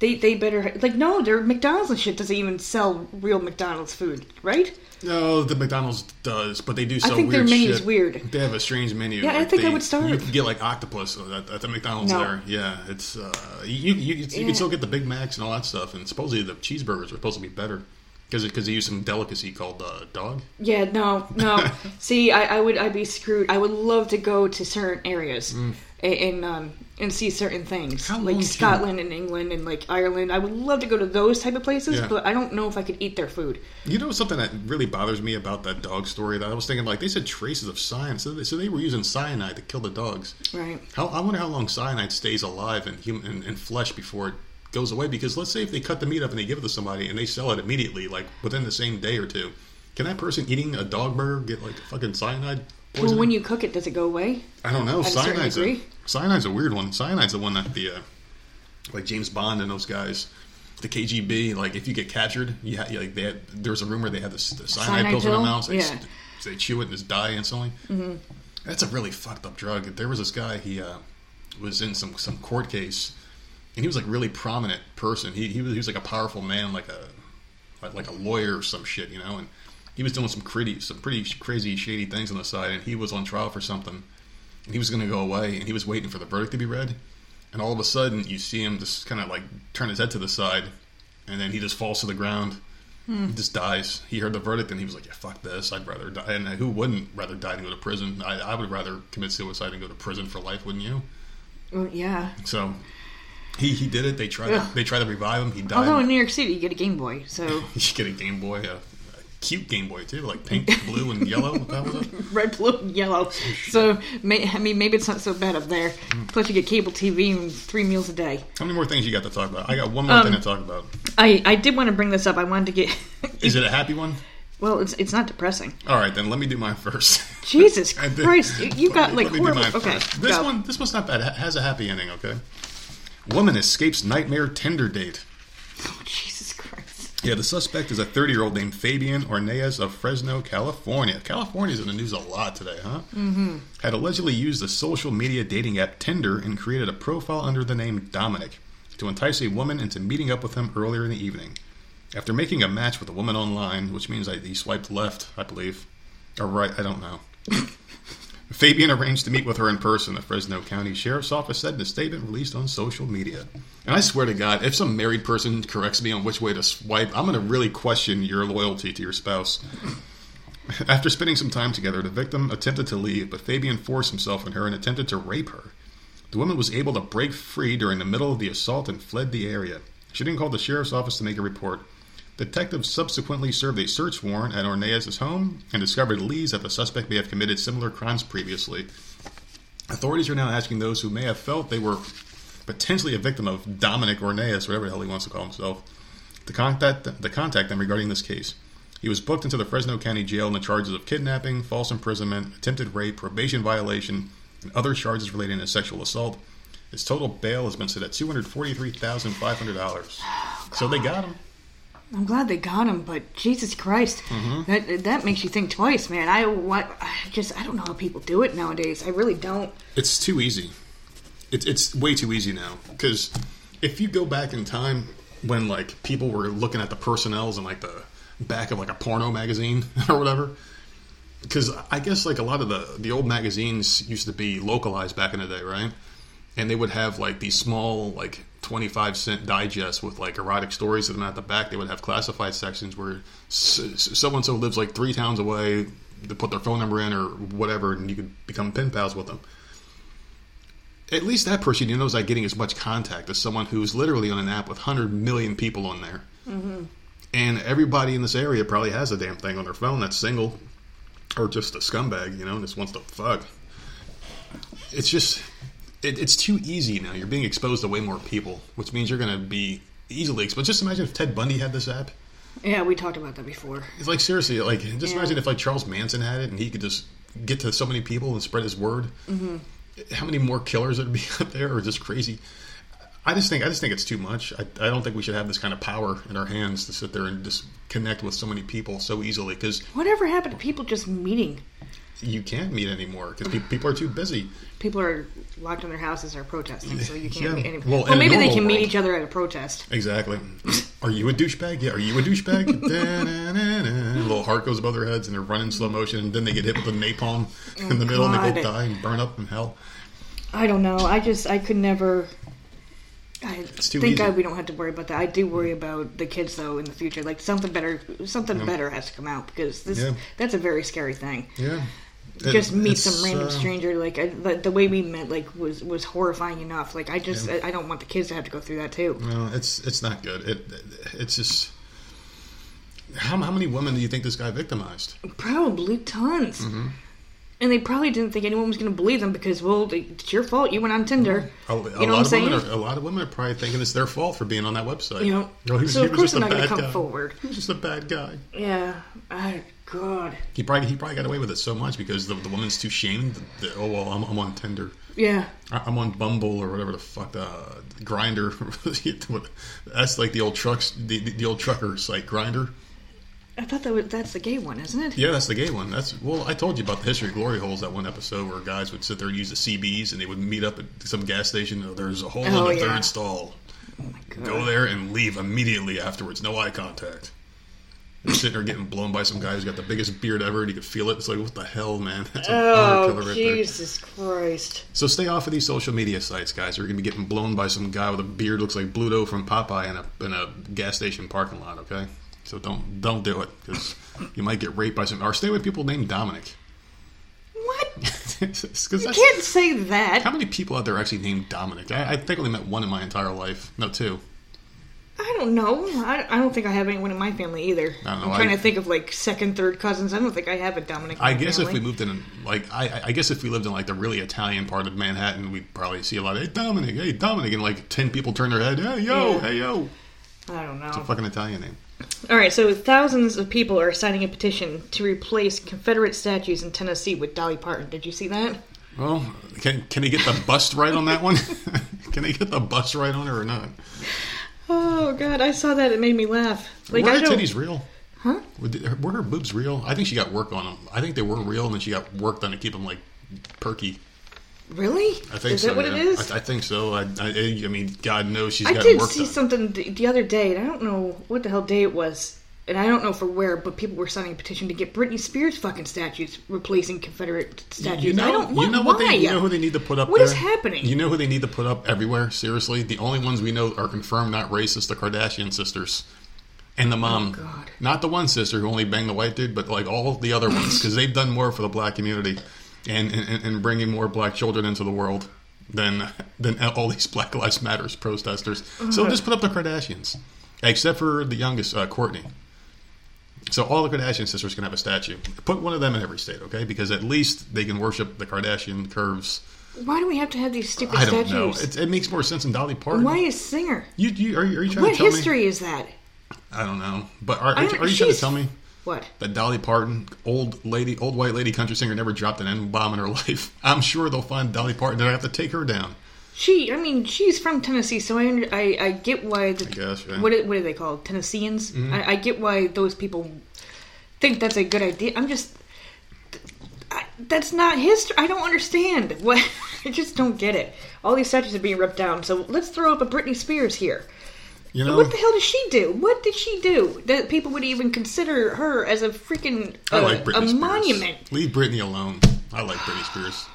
S2: they they better like no, their McDonald's and shit doesn't even sell real McDonald's food, right?
S1: No, the McDonald's does, but they do sell
S2: think their
S1: weird
S2: menu's
S1: shit.
S2: weird.
S1: They have a strange menu.
S2: Yeah, I
S1: like
S2: think I
S1: they-
S2: would starve.
S1: You can get like octopus at, at the McDonald's
S2: No.
S1: there. Yeah, it's uh, you you, you,
S2: Yeah.
S1: can still get the Big Macs and all that stuff, and supposedly the cheeseburgers are supposed to be better because because they use some delicacy called uh, dog.
S2: Yeah, no, no. See, I, I would I'd be screwed. I would love to go to certain areas and, and um and see certain things
S1: How
S2: like Scotland and England and like Ireland. I would love to go to those type of places,
S1: Yeah.
S2: but I don't know if I could eat their food.
S1: You know something that really bothers me about that dog story? That I was thinking like they said traces of cyanide, so they, so they were using cyanide to kill the dogs.
S2: Right.
S1: How, I wonder how long cyanide stays alive in human in, in flesh before it goes away. Because let's say if they cut the meat up and they give it to somebody and they sell it immediately, like within the same day or two, can that person eating a dog burger get like fucking cyanide
S2: Well,
S1: poisoning?
S2: when you cook it, does it go away?
S1: I don't know. Cyanide's a? Cyanide's a weird one. Cyanide's the one that the uh, like James Bond and those guys. The KGB, like if you get captured, you ha- like they had, there was a rumor they had this, the cyanide,
S2: Cyanide
S1: pills in their mouths. They,
S2: Yeah.
S1: they chew it and just die instantly. Mm-hmm. That's a really fucked up drug. There was this guy. He uh, was in some some court case, and he was like really prominent person. He he was, he was like a powerful man, like a like, like a lawyer or some shit, you know. And he was doing some pretty some pretty crazy shady things on the side. And he was on trial for something, and he was going to go away, and he was waiting for the verdict to be read. And all of a sudden, you see him just kind of like turn his head to the side, and then he just falls to the ground. Hmm. He just dies. He heard the verdict and he was like, "Yeah, fuck this. I'd rather die." And who wouldn't rather die than go to prison? I, I would rather commit suicide and go to prison for life, wouldn't you?
S2: Well, yeah.
S1: So he he did it. They tried
S2: Ugh.
S1: they tried to revive him. He died.
S2: Although in New York City, you get a Game Boy, so
S1: you get a Game Boy, a cute Game Boy too, like pink, blue, and yellow. What the was it?
S2: red, blue, and yellow. So, may, I mean, maybe it's not so bad up there. Plus, you get cable TV and three meals a day.
S1: How many more things you got to talk about? I got one more
S2: Um,
S1: thing to talk about.
S2: I, I did want to bring this up. I wanted to get.
S1: Is it a happy one?
S2: well, it's it's not depressing.
S1: All right, then let me do mine first.
S2: Jesus
S1: I did-
S2: Christ, you- you got
S1: let me-
S2: like
S1: let me do
S2: horrible.
S1: mine
S2: Okay,
S1: first. This
S2: go.
S1: one, this one's not bad. It has a happy ending. Okay. Woman escapes nightmare Tinder date. Yeah, the suspect is a 30 year old named Fabian Orneas of Fresno, California. California's in the news a lot today, huh? Mm-hmm. Had allegedly used the social media dating app Tinder and created a profile under the name Dominic to entice a woman into meeting up with him earlier in the evening. After making a match with a woman online, which means I, he swiped left, I believe, or right, I don't know. Fabian arranged to meet with her in person, the Fresno County Sheriff's Office said in a statement released on social media. And I swear to God, if some married person corrects me on which way to swipe, I'm going to really question your loyalty to your spouse. After spending some time together, the victim attempted to leave, but Fabian forced himself on her and attempted to rape her. The woman was able to break free during the middle of the assault and fled the area. She didn't call the sheriff's office to make a report. Detectives subsequently served a search warrant at Orneas' home and discovered leads that the suspect may have committed similar crimes previously. Authorities are now asking those who may have felt they were potentially a victim of Dominic Orneas, whatever the hell he wants to call himself, to contact, to contact them regarding this case. He was booked into the Fresno County Jail on the charges of kidnapping, false imprisonment, attempted rape, probation violation, and other charges relating to sexual assault. His total bail has been set at $243,500. So they got him.
S2: I'm glad they got him, but Jesus Christ,
S1: Mm-hmm.
S2: that that makes you think twice, man. I what I just I don't know how people do it nowadays. I really don't.
S1: It's too easy. It's it's way too easy now. Because if you go back in time when like people were looking at the personnels and like the back of like a porno magazine or whatever. Because I guess like a lot of the the old magazines used to be localized back in the day, right? And they would have like these small like twenty five cent digests with like erotic stories to them at the back. They would have classified sections where so and so lives like three towns away. They put their phone number in or whatever, and you could become pen pals with them at least that person you know is not getting as much contact as someone who's literally on an app with 100 million people on there. Mm-hmm. And everybody in this area probably has a damn thing on their phone that's single or just a scumbag, you know, and just wants to fuck. It's just, it, it's too easy now. You're being exposed to way more people, which means you're going to be easily exposed. Just imagine if Ted Bundy had this app.
S2: Yeah, we talked about that before.
S1: It's like seriously, like just
S2: Yeah.
S1: imagine if like Charles Manson had it and he could just get to so many people and spread his word. Mm-hmm. How many more killers would be out there, or just crazy? I just think I just think it's too much. I, I don't think we should have this kind of power in our hands to sit there and just connect with so many people so easily because
S2: Whatever happened to people just meeting?
S1: You can't meet anymore because pe- people are too busy.
S2: People are locked in their houses or protesting, so you can't
S1: Yeah.
S2: meet any.
S1: Well,
S2: Well, maybe they can meet each other at a protest.
S1: Exactly. Are you a douchebag? Yeah. Are you a douchebag? Little heart goes above their heads and they're running slow motion, and then they get hit with a napalm oh in the middle, and they
S2: God.
S1: go die and burn up in hell.
S2: I don't know. I just I could never. I think
S1: easy.
S2: God we don't have to worry about that. I do worry about the kids though in the future. Like something better, something better has to come out because this
S1: Yeah.
S2: that's a very scary thing.
S1: Yeah.
S2: Just
S1: It-
S2: meet some random
S1: uh,
S2: stranger like I, the, the way we met like was was horrifying enough. Like I just I, I don't want the kids to have to go through that too.
S1: No, it's it's not good. It, it's just how how many women do you think this guy victimized?
S2: Probably tons.
S1: Mm-hmm.
S2: And they probably didn't think anyone was going to believe them because, well, it's your fault. You went on Tinder.
S1: A, a
S2: you know
S1: lot
S2: what I'm
S1: of
S2: saying?
S1: women are a lot of women are probably thinking it's their fault for being on that website.
S2: You know,
S1: he was-
S2: so of course
S1: just
S2: they're not going to come
S1: guy.
S2: forward.
S1: He was just a bad guy.
S2: Yeah. Oh, God.
S1: He probably he probably got away with it so much because the, the woman's too shamed. That, oh well, I'm, I'm on Tinder.
S2: Yeah.
S1: I- I'm on Bumble or whatever the fuck, uh, Grindr. That's like the old trucks, the, the, the old trucker site, Grindr.
S2: I thought that was, that's the gay one, isn't it?
S1: Yeah, that's the gay one. That's well, I told you about the history of glory holes. That one episode where guys would sit there and use the CBs, and they would meet up at some gas station. Oh, There's a hole
S2: Oh,
S1: in the
S2: yeah.
S1: third stall.
S2: God.
S1: Go there and leave immediately afterwards. No eye contact. Sitting there getting blown by some guy who's got the biggest beard ever, and you can feel it. It's like, what the hell, man? That's a
S2: Oh,
S1: right there.
S2: Jesus Christ.
S1: So stay off of these social media sites, guys. You're gonna be getting blown by some guy with a beard looks like Bluto from Popeye in a in a gas station parking lot. Okay, so don't don't do it because you might get raped by some. Or stay with people named Dominic.
S2: What? You can't say that.
S1: how many people out there actually named Dominic? I, I think I only met one in my entire life. No, two.
S2: I don't know. I, I don't think I have anyone in my family either.
S1: I don't know,
S2: I'm trying
S1: I-
S2: to think of like second, third cousins. I don't think I have a Dominic.
S1: I guess if we moved in, like, I, I guess if we lived in like the really Italian part of Manhattan, we'd probably see a lot of hey Dominic, hey Dominic, and like ten people turn their head, hey yo,
S2: Yeah.
S1: hey yo,
S2: I don't know.
S1: It's a fucking Italian name.
S2: All right, so thousands of people are signing a petition to replace Confederate statues in Tennessee with Dolly Parton. Did you see that?
S1: Well, can can he get the bust right on that one? can he get the bust right on her or not?
S2: Oh god, I saw that. It made me laugh. Like
S1: were
S2: I
S1: her
S2: don't.
S1: titties real?
S2: Huh?
S1: Were, the- were her boobs real? I think she got work on them. I think they were real, and then she got work done to keep them like perky.
S2: Really?
S1: I think
S2: is
S1: so.
S2: that what
S1: yeah.
S2: it is?
S1: I, I think so. I, I, I mean, God knows she's
S2: I
S1: got
S2: did
S1: work
S2: see something the, the other day, and I don't know what the hell day it was, and I don't know for where, but people were signing a petition to get Britney Spears fucking statues replacing Confederate statues.
S1: You know,
S2: I don't.
S1: you know what
S2: why?
S1: they, you know who they need to put up
S2: What
S1: there.
S2: is happening?
S1: You know who they need to put up everywhere. Seriously, the only ones we know are confirmed not racist. The Kardashian sisters and the mom.
S2: Oh, God.
S1: Not the one sister who only banged the white dude, but like all the other ones because they've done more for the black community and, and and bringing more black children into the world than than all these Black Lives Matters protesters. So
S2: Uh-huh.
S1: just put up the Kardashians, except for the youngest, uh, Courtney. So all the Kardashian sisters can have a statue. Put one of them in every state, okay? Because at least they can worship the Kardashian curves.
S2: Why do we have to have these stupid
S1: I don't
S2: statues?
S1: know. It, it makes more sense than Dolly Parton.
S2: Why is Singer?
S1: You, you are, you, are you trying
S2: What
S1: to tell
S2: history is that?
S1: me? I don't know. But are, are, you- are you trying to tell me
S2: What?
S1: that Dolly Parton, old lady, old white lady country singer, never dropped an N bomb in her life? I'm sure they'll find Dolly Parton. They have to take her down.
S2: She, I mean, she's from Tennessee, so I, under, I, I get why the
S1: I guess, yeah.
S2: what, are- what are they called? Tennesseans. I, I get why those people think that's a good idea. I'm just, I, that's not history. I don't understand. What I just don't get it. All these statues are being ripped down, so let's throw up a Britney Spears here.
S1: You know,
S2: What the hell does she do? What did she do that people would even consider her as a freaking
S1: I
S2: uh,
S1: like Britney
S2: a
S1: Spears.
S2: monument?
S1: Leave Britney alone. I like Britney Spears.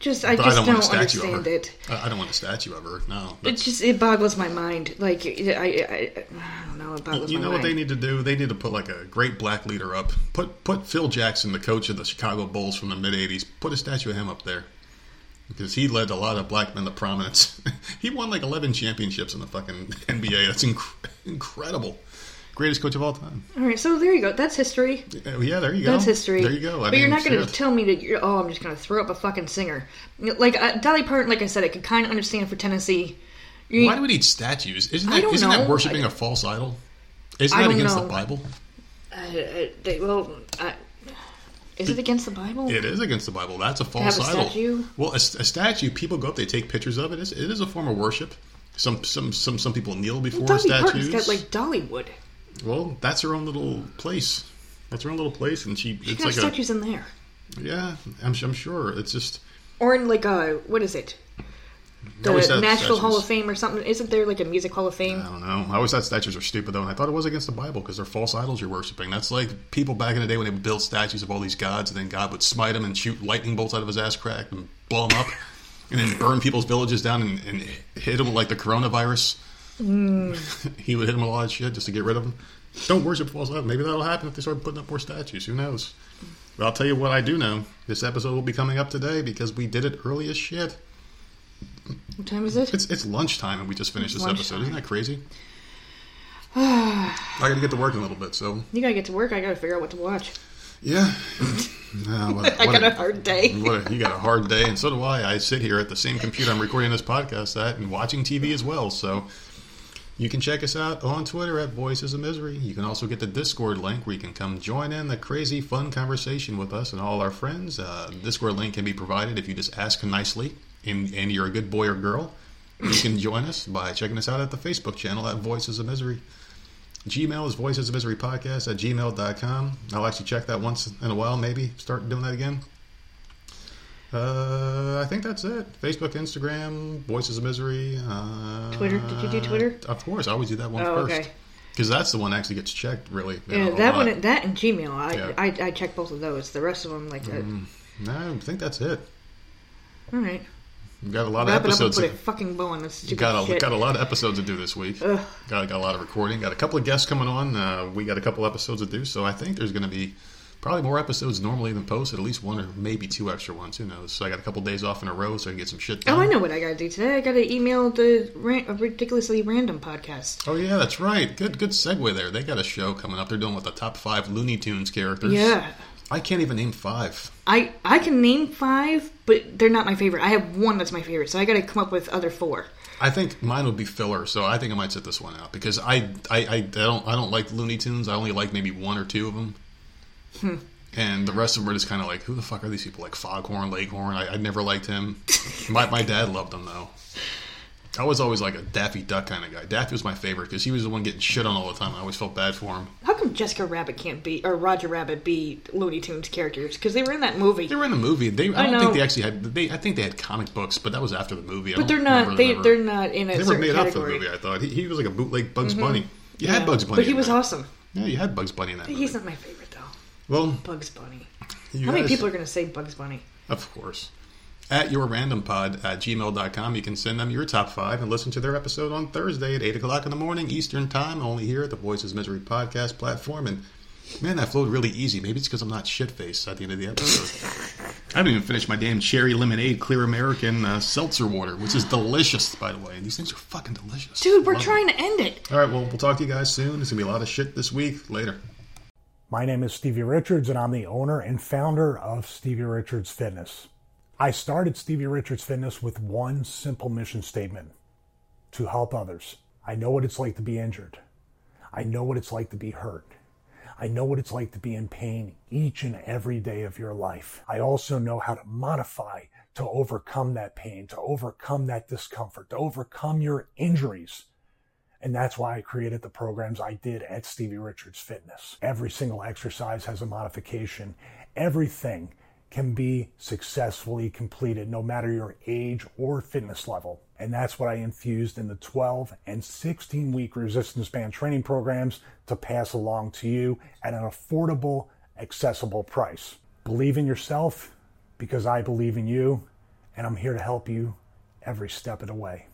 S2: Just I
S1: But
S2: just
S1: I don't, want a
S2: don't
S1: statue of
S2: understand it.
S1: I don't want a statue of her. No.
S2: It just it boggles my mind. Like I, I, I, don't know. It boggles
S1: You know
S2: mind.
S1: what they need to do? They need to put like a great black leader up. Put put Phil Jackson, the coach of the Chicago Bulls from the mid '80s. Put a statue of him up there because he led a lot of black men to prominence. he won like 11 championships in the fucking NBA. That's inc- incredible. Greatest coach of all time.
S2: All right, so there you go. That's history.
S1: Uh, Yeah, there you go.
S2: That's history.
S1: There you go. I
S2: but you're not going to tell me that you're. Oh, I'm just going to throw up a fucking singer. Like uh, Dolly Parton. Like I said, I could kind of understand for Tennessee. You-
S1: Why do we need statues? Isn't
S2: I
S1: that isn't that worshiping
S2: I-
S1: a false idol? Isn't
S2: I
S1: that against
S2: know.
S1: the Bible?
S2: uh, they, well, uh, is it against the Bible?
S1: It is against the Bible. That's a false
S2: have a
S1: idol.
S2: statue?
S1: Well, a, a statue. People go up. They take pictures of it. It's, it is a form of worship. Some some some some people kneel before
S2: Dolly
S1: statues.
S2: Parton's got like Dollywood.
S1: Well, that's her own little place. That's her own little place, and she.
S2: She
S1: It's
S2: got
S1: like
S2: statues in there,
S1: yeah. I'm, I'm sure. It's just
S2: or in like uh, what is it? The
S1: thought
S2: Nashville Hall of Fame or something? Isn't there like a music Hall of Fame?
S1: I don't know. I always thought statues are stupid though, and I thought it was against the Bible because they're false idols you're worshiping. That's like people back in the day when they would build statues of all these gods, and then God would smite them and shoot lightning bolts out of his ass crack and blow them up, and then burn people's villages down and, and hit them with like the coronavirus. Mm. he would hit him with a lot of shit just to get rid of him. Don't worship false idols. Maybe that'll happen if they start putting up more statues. Who knows? But I'll tell you what I do know. This episode will be coming up today because we did it early as shit.
S2: What time is it?
S1: It's it's lunchtime and we just finished
S2: It's
S1: this episode. Isn't that crazy? I got to get to work in a little bit, so
S2: You gotta get to work. I gotta figure out what to watch.
S1: yeah. No, ah, what,
S2: I got a hard day.
S1: what a- you got a hard day, and so do I. I sit here at the same computer I'm recording this podcast at and watching TV as well. So you can check us out on Twitter at Voices of Misery. You can also get the Discord link where you can come join in the crazy, fun conversation with us and all our friends. Uh, Discord link can be provided if you just ask nicely and, and you're a good boy or girl. You can join us by checking us out at the Facebook channel at Voices of Misery. Gmail is Voices of Misery Podcast at gmail.com. I'll actually check that once in a while, maybe start doing that again. Uh, I think that's it. Facebook, Instagram, Voices of Misery. Uh,
S2: Twitter? Did you do Twitter?
S1: Of course, I always do that one
S2: Oh,
S1: first.
S2: okay.
S1: Because that's the one that actually gets checked, really.
S2: Yeah,
S1: know,
S2: that one, that and Gmail. I,
S1: Yeah.
S2: I, I check both of those. The rest of them, like, uh,
S1: No, I think that's it.
S2: all right.
S1: We've got a lot
S2: Wrap
S1: of
S2: it up and
S1: episodes.
S2: put a fucking bow on this
S1: got a,
S2: shit.
S1: got a lot of episodes to do this week.
S2: Ugh.
S1: Got, got a lot of recording. Got a couple of guests coming on. Uh, we got a couple episodes to do, so I think there's going to be probably more episodes normally than posted. At least one or maybe two extra ones. Who knows? So I got a couple days off in a row, so I can get some shit done.
S2: Oh, I know what I gotta do today. I gotta email the ran- a ridiculously random podcast.
S1: Oh yeah, that's right. Good good segue there. They got a show coming up. They're doing with the top five Looney Tunes characters.
S2: Yeah.
S1: I can't even name five.
S2: I I can name five, but they're not my favorite. I have one that's my favorite, so I gotta come up with other four.
S1: I think mine would be filler, so I think I might set this one out because I I, I, I don't I don't like Looney Tunes. I only like maybe one or two of them.
S2: Hmm.
S1: And the rest of them are just kind of like, who the fuck are these people? Like Foghorn, Leghorn. I, I never liked him. my, my dad loved him though. I was always like a Daffy Duck kind of guy. Daffy was my favorite because he was the one getting shit on all the time. I always felt bad for him.
S2: How come Jessica Rabbit can't be or Roger Rabbit be Looney Tunes characters? Because they were in that movie.
S1: They were in the movie. They, I
S2: I
S1: don't
S2: know.
S1: think they actually had. They, I think they had comic books, but that was after the movie. I
S2: but they're not. They they're not in a
S1: They were made up for the
S2: category. Mm-hmm.
S1: movie. I thought he, he was like a bootleg Bugs Bunny. You
S2: Yeah.
S1: had Bugs Bunny,
S2: but he was
S1: there.
S2: awesome.
S1: Yeah, you had Bugs Bunny in that.
S2: He's
S1: movie.
S2: not my favorite.
S1: Well,
S2: Bugs Bunny. How many people are going to say Bugs Bunny?
S1: Of course. At your random pod at gmail.com, you can send them your top five and listen to their episode on Thursday at 8 o'clock in the morning Eastern Time, only here at the Voices Misery podcast platform. And man, that flowed really easy. Maybe it's because I'm not shit faced at the end of the episode. I haven't even finished my damn cherry lemonade clear American uh, seltzer water, which is delicious, by the way. And these things are fucking delicious.
S2: Dude, we're trying to end it.
S1: All right, well, we'll talk to you guys soon. There's going to be a lot of shit this week. Later.
S3: My name is Stevie Richards, and I'm the owner and founder of Stevie Richards Fitness. I started Stevie Richards Fitness with one simple mission statement to help others. I know what it's like to be injured. I know what it's like to be hurt. I know what it's like to be in pain each and every day of your life. I also know how to modify to overcome that pain, to overcome that discomfort, to overcome your injuries. And that's why I created the programs I did at Stevie Richards Fitness. Every single exercise has a modification. Everything can be successfully completed no matter your age or fitness level. And that's what I infused in the 12 and 16 week resistance band training programs to pass along to you at an affordable, accessible price. Believe in yourself because I believe in you, and I'm here to help you every step of the way.